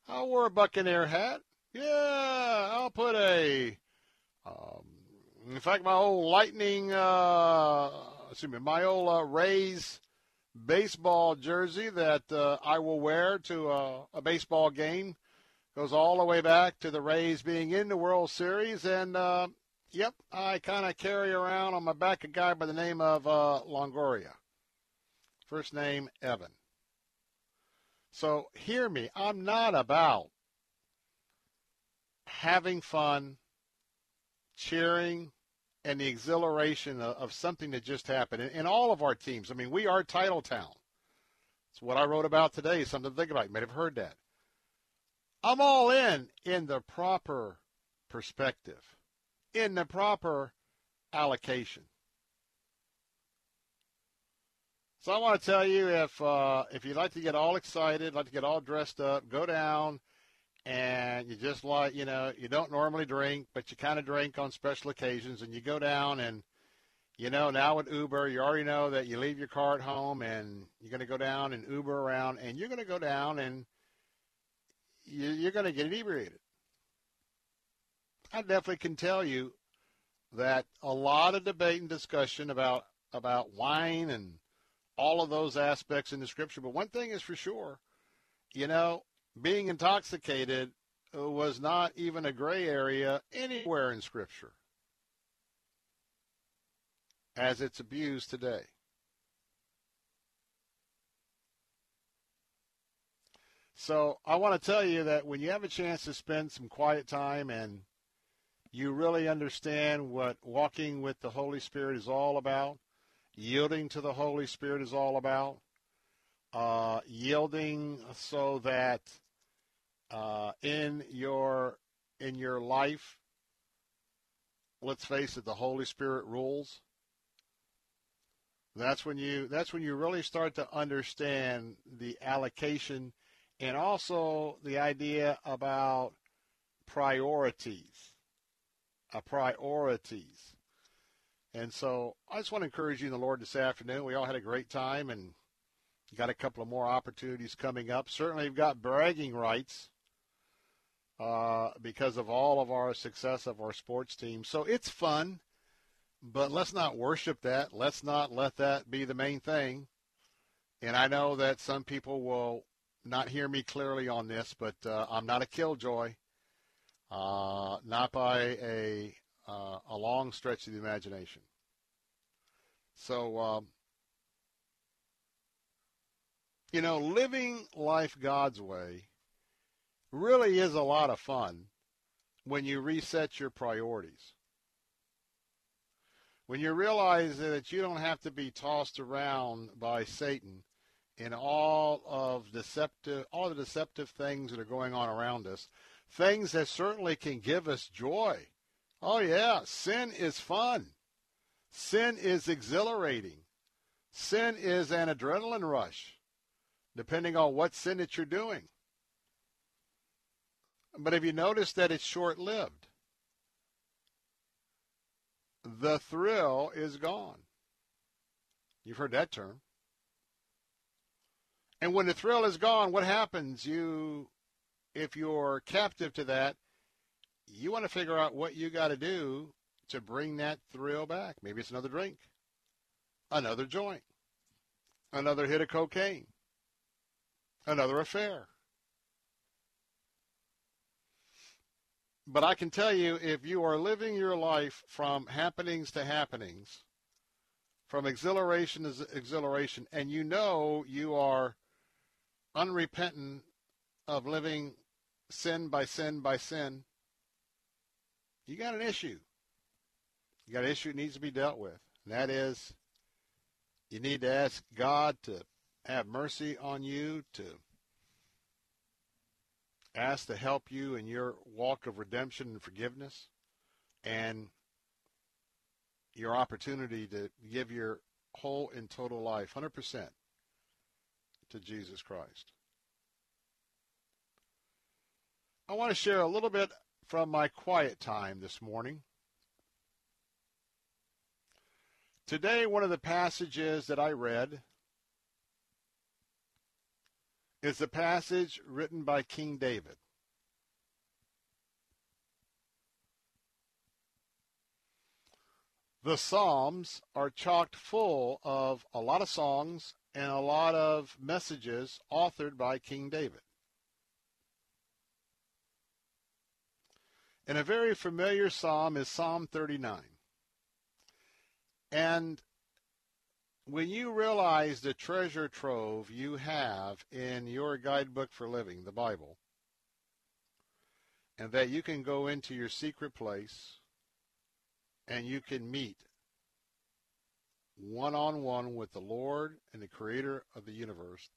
I'll wear a Buccaneer hat. Yeah, I'll put a, um, in fact, my old Lightning, uh, excuse me, my old uh, Rays baseball jersey that uh, I will wear to a, a baseball game goes all the way back to the Rays being in the World Series. And, uh, yep, I kind of carry around on my back a guy by the name of uh, Longoria. First name, Evan. So hear me. I'm not about having fun, cheering, and the exhilaration of, of something that just happened. In all of our teams, I mean, we are title town. It's what I wrote about today, something to think about. You may have heard that. I'm all in in the proper perspective, in the proper allocation. So I want to tell you if uh, if you'd like to get all excited, like to get all dressed up, go down and you just like you know you don't normally drink, but you kind of drink on special occasions, and you go down and you know now with Uber, you already know that you leave your car at home and you're going to go down and Uber around, and you're going to go down and you're going to get inebriated. I definitely can tell you that a lot of debate and discussion about about wine and all of those aspects in the scripture. But one thing is for sure, you know, being intoxicated was not even a gray area anywhere in scripture as it's abused today. So I want to tell you that when you have a chance to spend some quiet time and you really understand what walking with the Holy Spirit is all about, yielding to the Holy Spirit is all about, uh, yielding so that uh, in your in your life, let's face it, the Holy Spirit rules, that's when you that's when you really start to understand the allocation and also the idea about priorities. Uh, priorities. And so I just want to encourage you in the Lord this afternoon. We all had a great time and got a couple of more opportunities coming up. Certainly, we've got bragging rights uh, because of all of our success of our sports team. So it's fun, but let's not worship that. Let's not let that be the main thing. And I know that some people will not hear me clearly on this, but uh, I'm not a killjoy, uh, not by a uh, a long stretch of the imagination. So, um, you know, living life God's way really is a lot of fun when you reset your priorities. When you realize that you don't have to be tossed around by Satan in all of deceptive all the deceptive things that are going on around us, things that certainly can give us joy. Oh yeah, sin is fun. Sin is exhilarating. Sin is an adrenaline rush, depending on what sin that you're doing. But have you noticed that it's short lived? The thrill is gone. You've heard that term. And when the thrill is gone, what happens? You, if you're captive to that, you want to figure out what you got to do to bring that thrill back. Maybe it's another drink, another joint, another hit of cocaine, another affair. But I can tell you, if you are living your life from happenings to happenings, from exhilaration to exhilaration, and you know you are unrepentant of living sin by sin by sin, you got an issue. You got an issue that needs to be dealt with. And that is you need to ask God to have mercy on you, to ask to help you in your walk of redemption and forgiveness, and your opportunity to give your whole and total life, 100%, to Jesus Christ. I want to share a little bit from my quiet time this morning. Today, one of the passages that I read is a passage written by King David. The Psalms are chocked full of a lot of songs and a lot of messages authored by King David. And a very familiar psalm is Psalm 39. And when you realize the treasure trove you have in your guidebook for living, the Bible, and that you can go into your secret place and you can meet one on one with the Lord and the creator of the universe,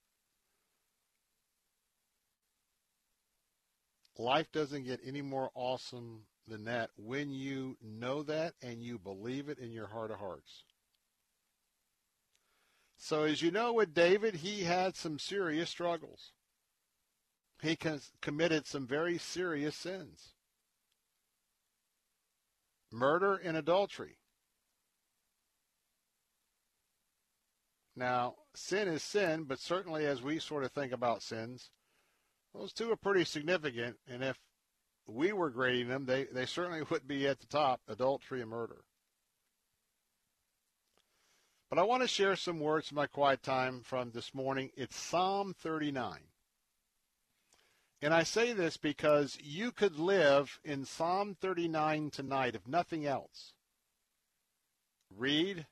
life doesn't get any more awesome than that when you know that and you believe it in your heart of hearts. So, as you know, with David, he had some serious struggles. He committed some very serious sins murder and adultery. Now, sin is sin, but certainly as we sort of think about sins, those two are pretty significant, and if we were grading them, they, they certainly would be at the top adultery and murder. But I want to share some words in my quiet time from this morning. It's Psalm 39. And I say this because you could live in Psalm 39 tonight, if nothing else. Read,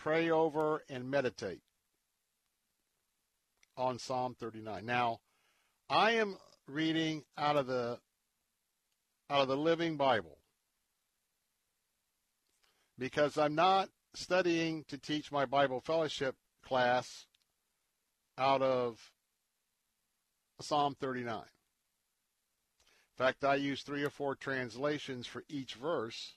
pray over, and meditate on Psalm 39. Now, I am reading out of the out of the Living Bible because I'm not studying to teach my Bible fellowship class out of Psalm 39. In fact, I use three or four translations for each verse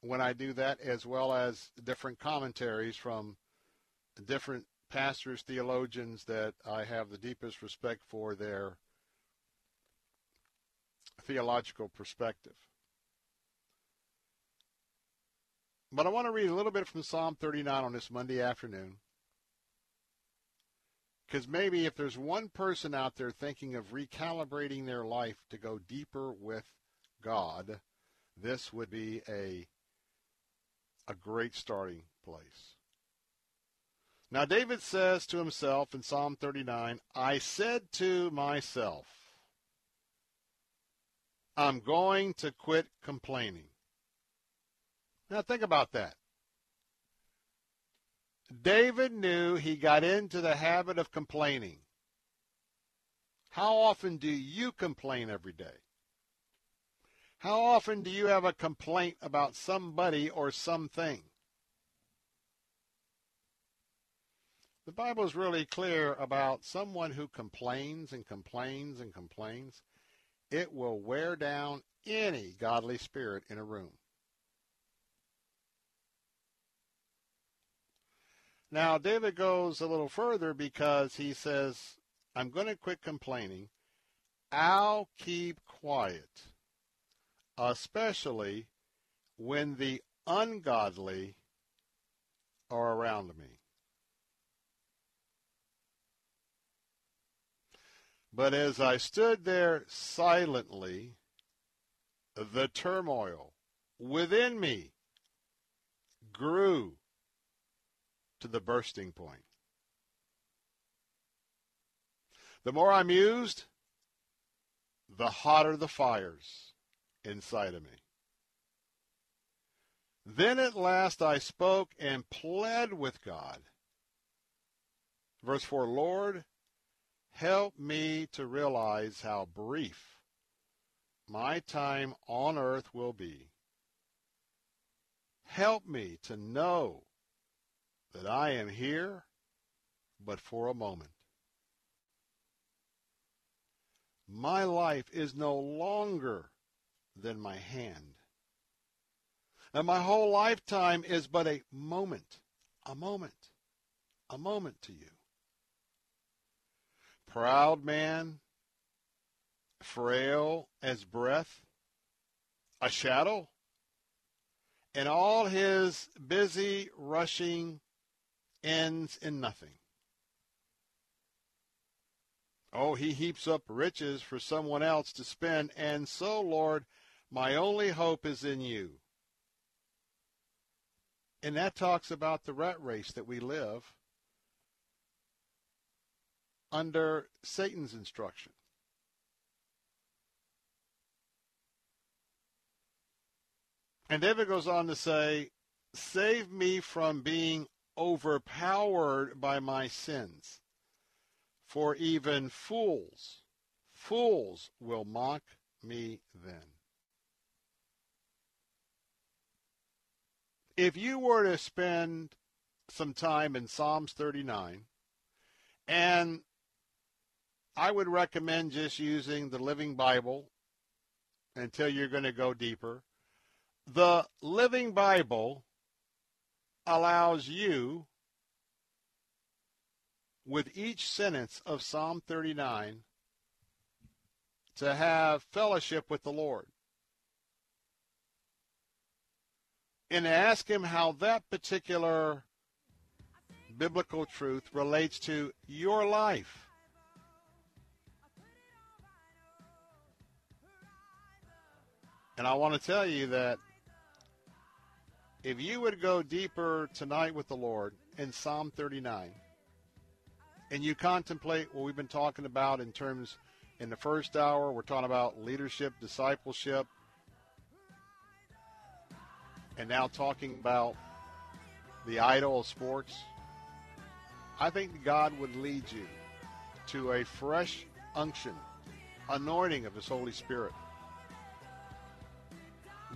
when I do that, as well as different commentaries from different pastors, theologians that I have the deepest respect for their theological perspective. But I want to read a little bit from Psalm 39 on this Monday afternoon. Because maybe if there's one person out there thinking of recalibrating their life to go deeper with God, this would be a, a great starting place. Now, David says to himself in Psalm 39, I said to myself, I'm going to quit complaining. Now, think about that. David knew he got into the habit of complaining. How often do you complain every day? How often do you have a complaint about somebody or something? The Bible is really clear about someone who complains and complains and complains. It will wear down any godly spirit in a room. Now, David goes a little further because he says, I'm going to quit complaining. I'll keep quiet, especially when the ungodly are around me. But as I stood there silently, the turmoil within me grew to the bursting point. The more I mused, the hotter the fires inside of me. Then at last I spoke and pled with God. Verse 4 Lord, help me to realize how brief my time on earth will be. Help me to know that I am here but for a moment. My life is no longer than my hand. And my whole lifetime is but a moment, a moment, a moment to you. Proud man, frail as breath, a shadow, and all his busy rushing ends in nothing. Oh, he heaps up riches for someone else to spend, and so, Lord, my only hope is in you. And that talks about the rat race that we live under Satan's instruction. And David goes on to say, Save me from being overpowered by my sins. For even fools, fools will mock me then. If you were to spend some time in Psalms 39, and I would recommend just using the Living Bible until you're going to go deeper. The Living Bible allows you, with each sentence of Psalm 39, to have fellowship with the Lord. And ask Him how that particular biblical truth relates to your life. And I want to tell you that if you would go deeper tonight with the Lord in Psalm 39, and you contemplate what we've been talking about in terms in the first hour, we're talking about leadership, discipleship, and now talking about the idol of sports. I think God would lead you to a fresh unction, anointing of His Holy Spirit.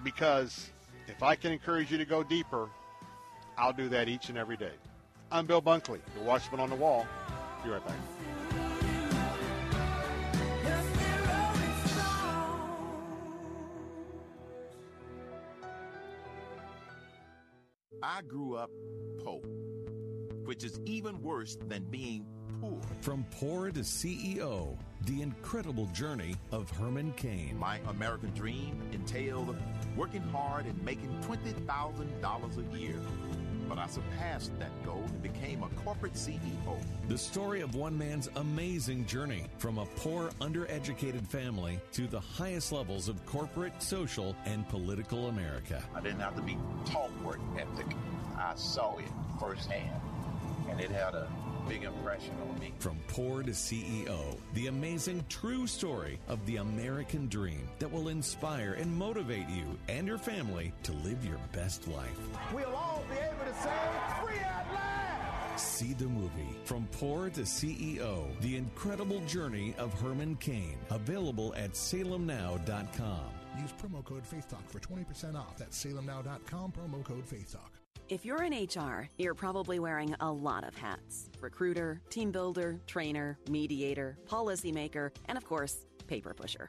Because if I can encourage you to go deeper, I'll do that each and every day. I'm Bill Bunkley, the Watchman on the Wall. Be right back. I grew up poor, which is even worse than being poor. From poor to CEO, the incredible journey of Herman Cain. My American dream entailed working hard and making $20,000 a year. But I surpassed that goal and became a corporate CEO. The story of one man's amazing journey from a poor, undereducated family to the highest levels of corporate, social, and political America. I didn't have to be taught work ethic. I saw it firsthand, and it had a big impression on me. From poor to CEO, the amazing true story of the American dream that will inspire and motivate you and your family to live your best life. See the movie From Poor to CEO The Incredible Journey of Herman Cain. Available at salemnow.com. Use promo code FaithTalk for 20% off. That's salemnow.com, promo code FaithTalk. If you're in HR, you're probably wearing a lot of hats recruiter, team builder, trainer, mediator, policymaker, and of course, paper pusher.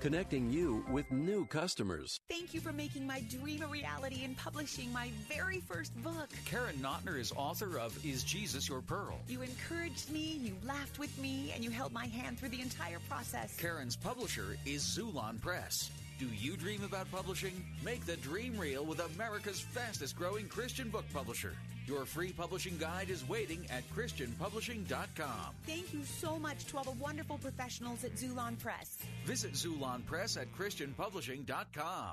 connecting you with new customers. Thank you for making my dream a reality and publishing my very first book. Karen Notner is author of Is Jesus Your Pearl? You encouraged me, you laughed with me, and you held my hand through the entire process. Karen's publisher is Xulon Press. Do you dream about publishing? Make the dream real with America's fastest growing Christian book publisher. Your free publishing guide is waiting at ChristianPublishing.com. Thank you so much to all the wonderful professionals at Xulon Press. Visit Xulon Press at ChristianPublishing.com.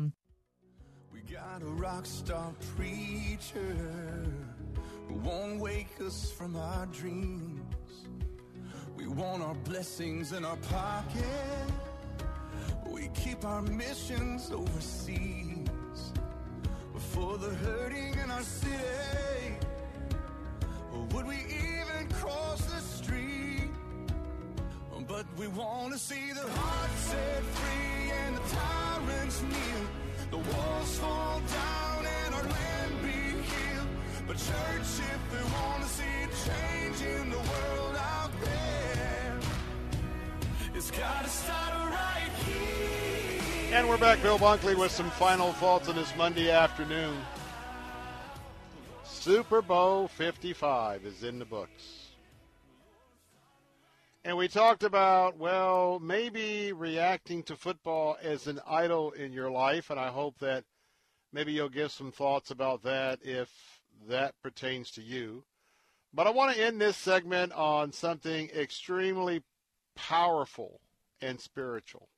Got a rock star preacher who won't wake us from our dreams. We want our blessings in our pocket. We keep our missions overseas for the hurting in our city. Or would we even cross the street? But we want to see the heart set free and the tyrants kneel. The walls fall down and our land be healed. But church, if we want to see change in the world out there, it's got to start right here. And we're back, Bill Bunkley, with some final thoughts on this Monday afternoon. Super Bowl 55 is in the books. And we talked about, well, maybe reacting to football as an idol in your life. And I hope that maybe you'll give some thoughts about that if that pertains to you. But I want to end this segment on something extremely powerful and spiritual.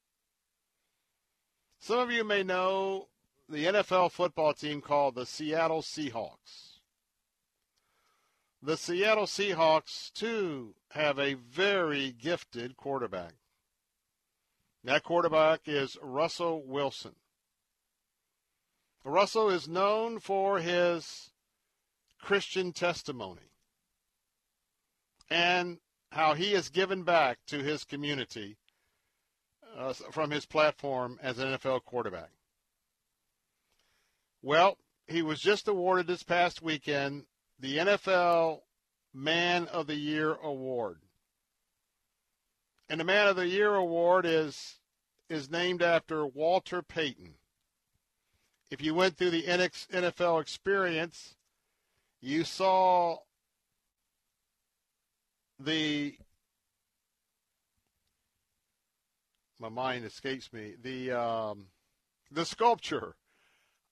Some of you may know the NFL football team called the Seattle Seahawks. The Seattle Seahawks, too, have a very gifted quarterback. That quarterback is Russell Wilson. Russell is known for his Christian testimony and how he has given back to his community uh, from his platform as an NFL quarterback. Well, he was just awarded this past weekend the NFL Man of the Year award. And the Man of the Year award is is named after Walter Payton. If you went through the NFL experience, you saw the my mind escapes me the um, the sculpture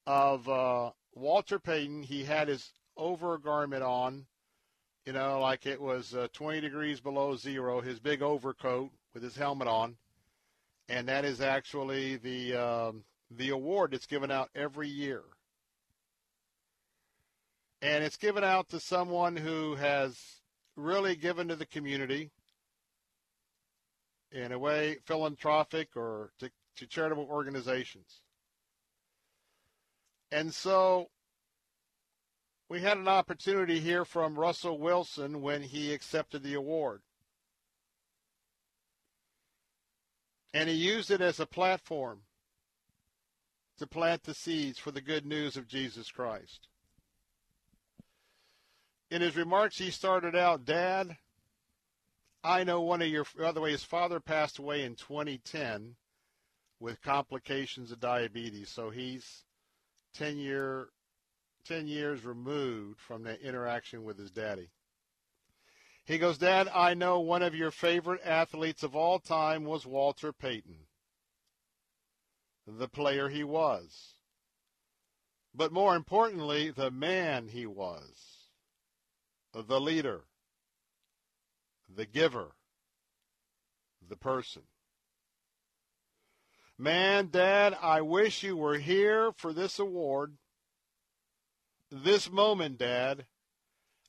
of uh, Walter Payton. He had his overgarment on, you know, like it was uh, 20 degrees below zero. His big overcoat with his helmet on, and that is actually the um, the award that's given out every year. And it's given out to someone who has really given to the community in a way philanthropic or to, to charitable organizations. And so we had an opportunity here from Russell Wilson when he accepted the award. And he used it as a platform to plant the seeds for the good news of Jesus Christ. In his remarks, he started out, Dad, I know one of your, by the way, his father passed away in 2010 with complications of diabetes. So he's 10 year 10 years removed from that interaction with his daddy. He goes, Dad, I know one of your favorite athletes of all time was Walter Payton the player he was, but more importantly, the man he was, the leader, the giver, the person. Man, Dad, I wish you were here for this award. This moment, Dad,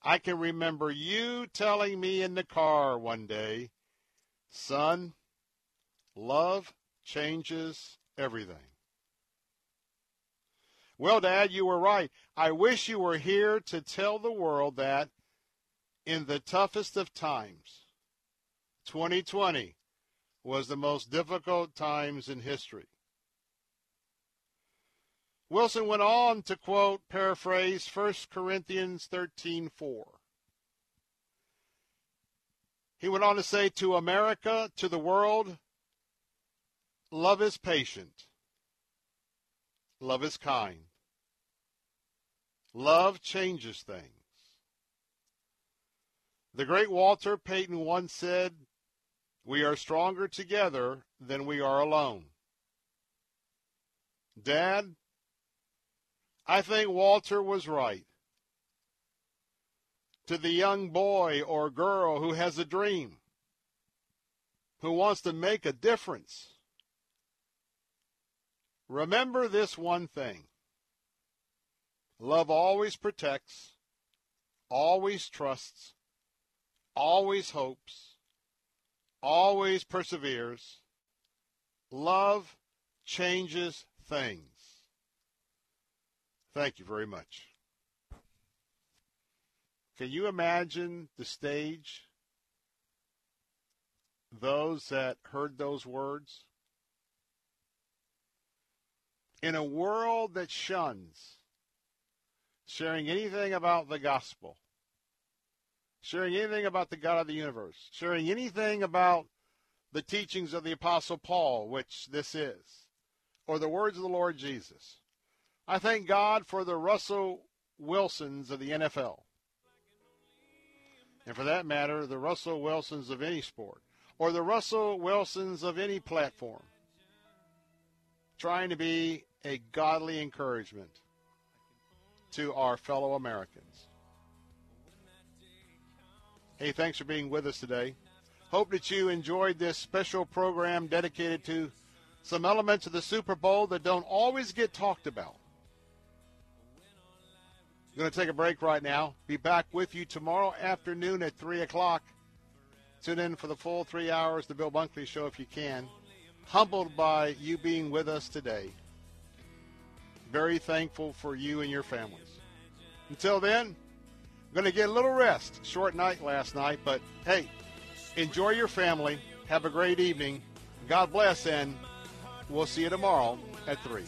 I can remember you telling me in the car one day, son, love changes everything. Well, Dad, you were right. I wish you were here to tell the world that in the toughest of times, 2020 was the most difficult times in history. Wilson went on to quote, paraphrase 1 Corinthians 13:4. He went on to say, To America, to the world, Love is patient. Love is kind. Love changes things. The great Walter Payton once said, We are stronger together than we are alone. Dad, I think Walter was right. To the young boy or girl who has a dream, who wants to make a difference, Remember this one thing love always protects, always trusts, always hopes, always perseveres. Love changes things. Thank you very much. Can you imagine the stage? Those that heard those words? in a world that shuns sharing anything about the gospel, sharing anything about the God of the universe, sharing anything about the teachings of the Apostle Paul, which this is, or the words of the Lord Jesus. I thank God for the Russell Wilsons of the NFL. And for that matter, the Russell Wilsons of any sport. or the Russell Wilsons of any platform, trying to be a godly encouragement to our fellow Americans. Hey, thanks for being with us today. Hope that you enjoyed this special program dedicated to some elements of the Super Bowl that don't always get talked about. I'm going to take a break right now. Be back with you tomorrow afternoon at 3 o'clock. Tune in for the full three hours, the Bill Bunkley Show, if you can. Humbled by you being with us today. Very thankful for you and your families. Until then, I'm going to get a little rest. Short night last night, but hey, enjoy your family. Have a great evening. God bless, and we'll see you tomorrow at 3.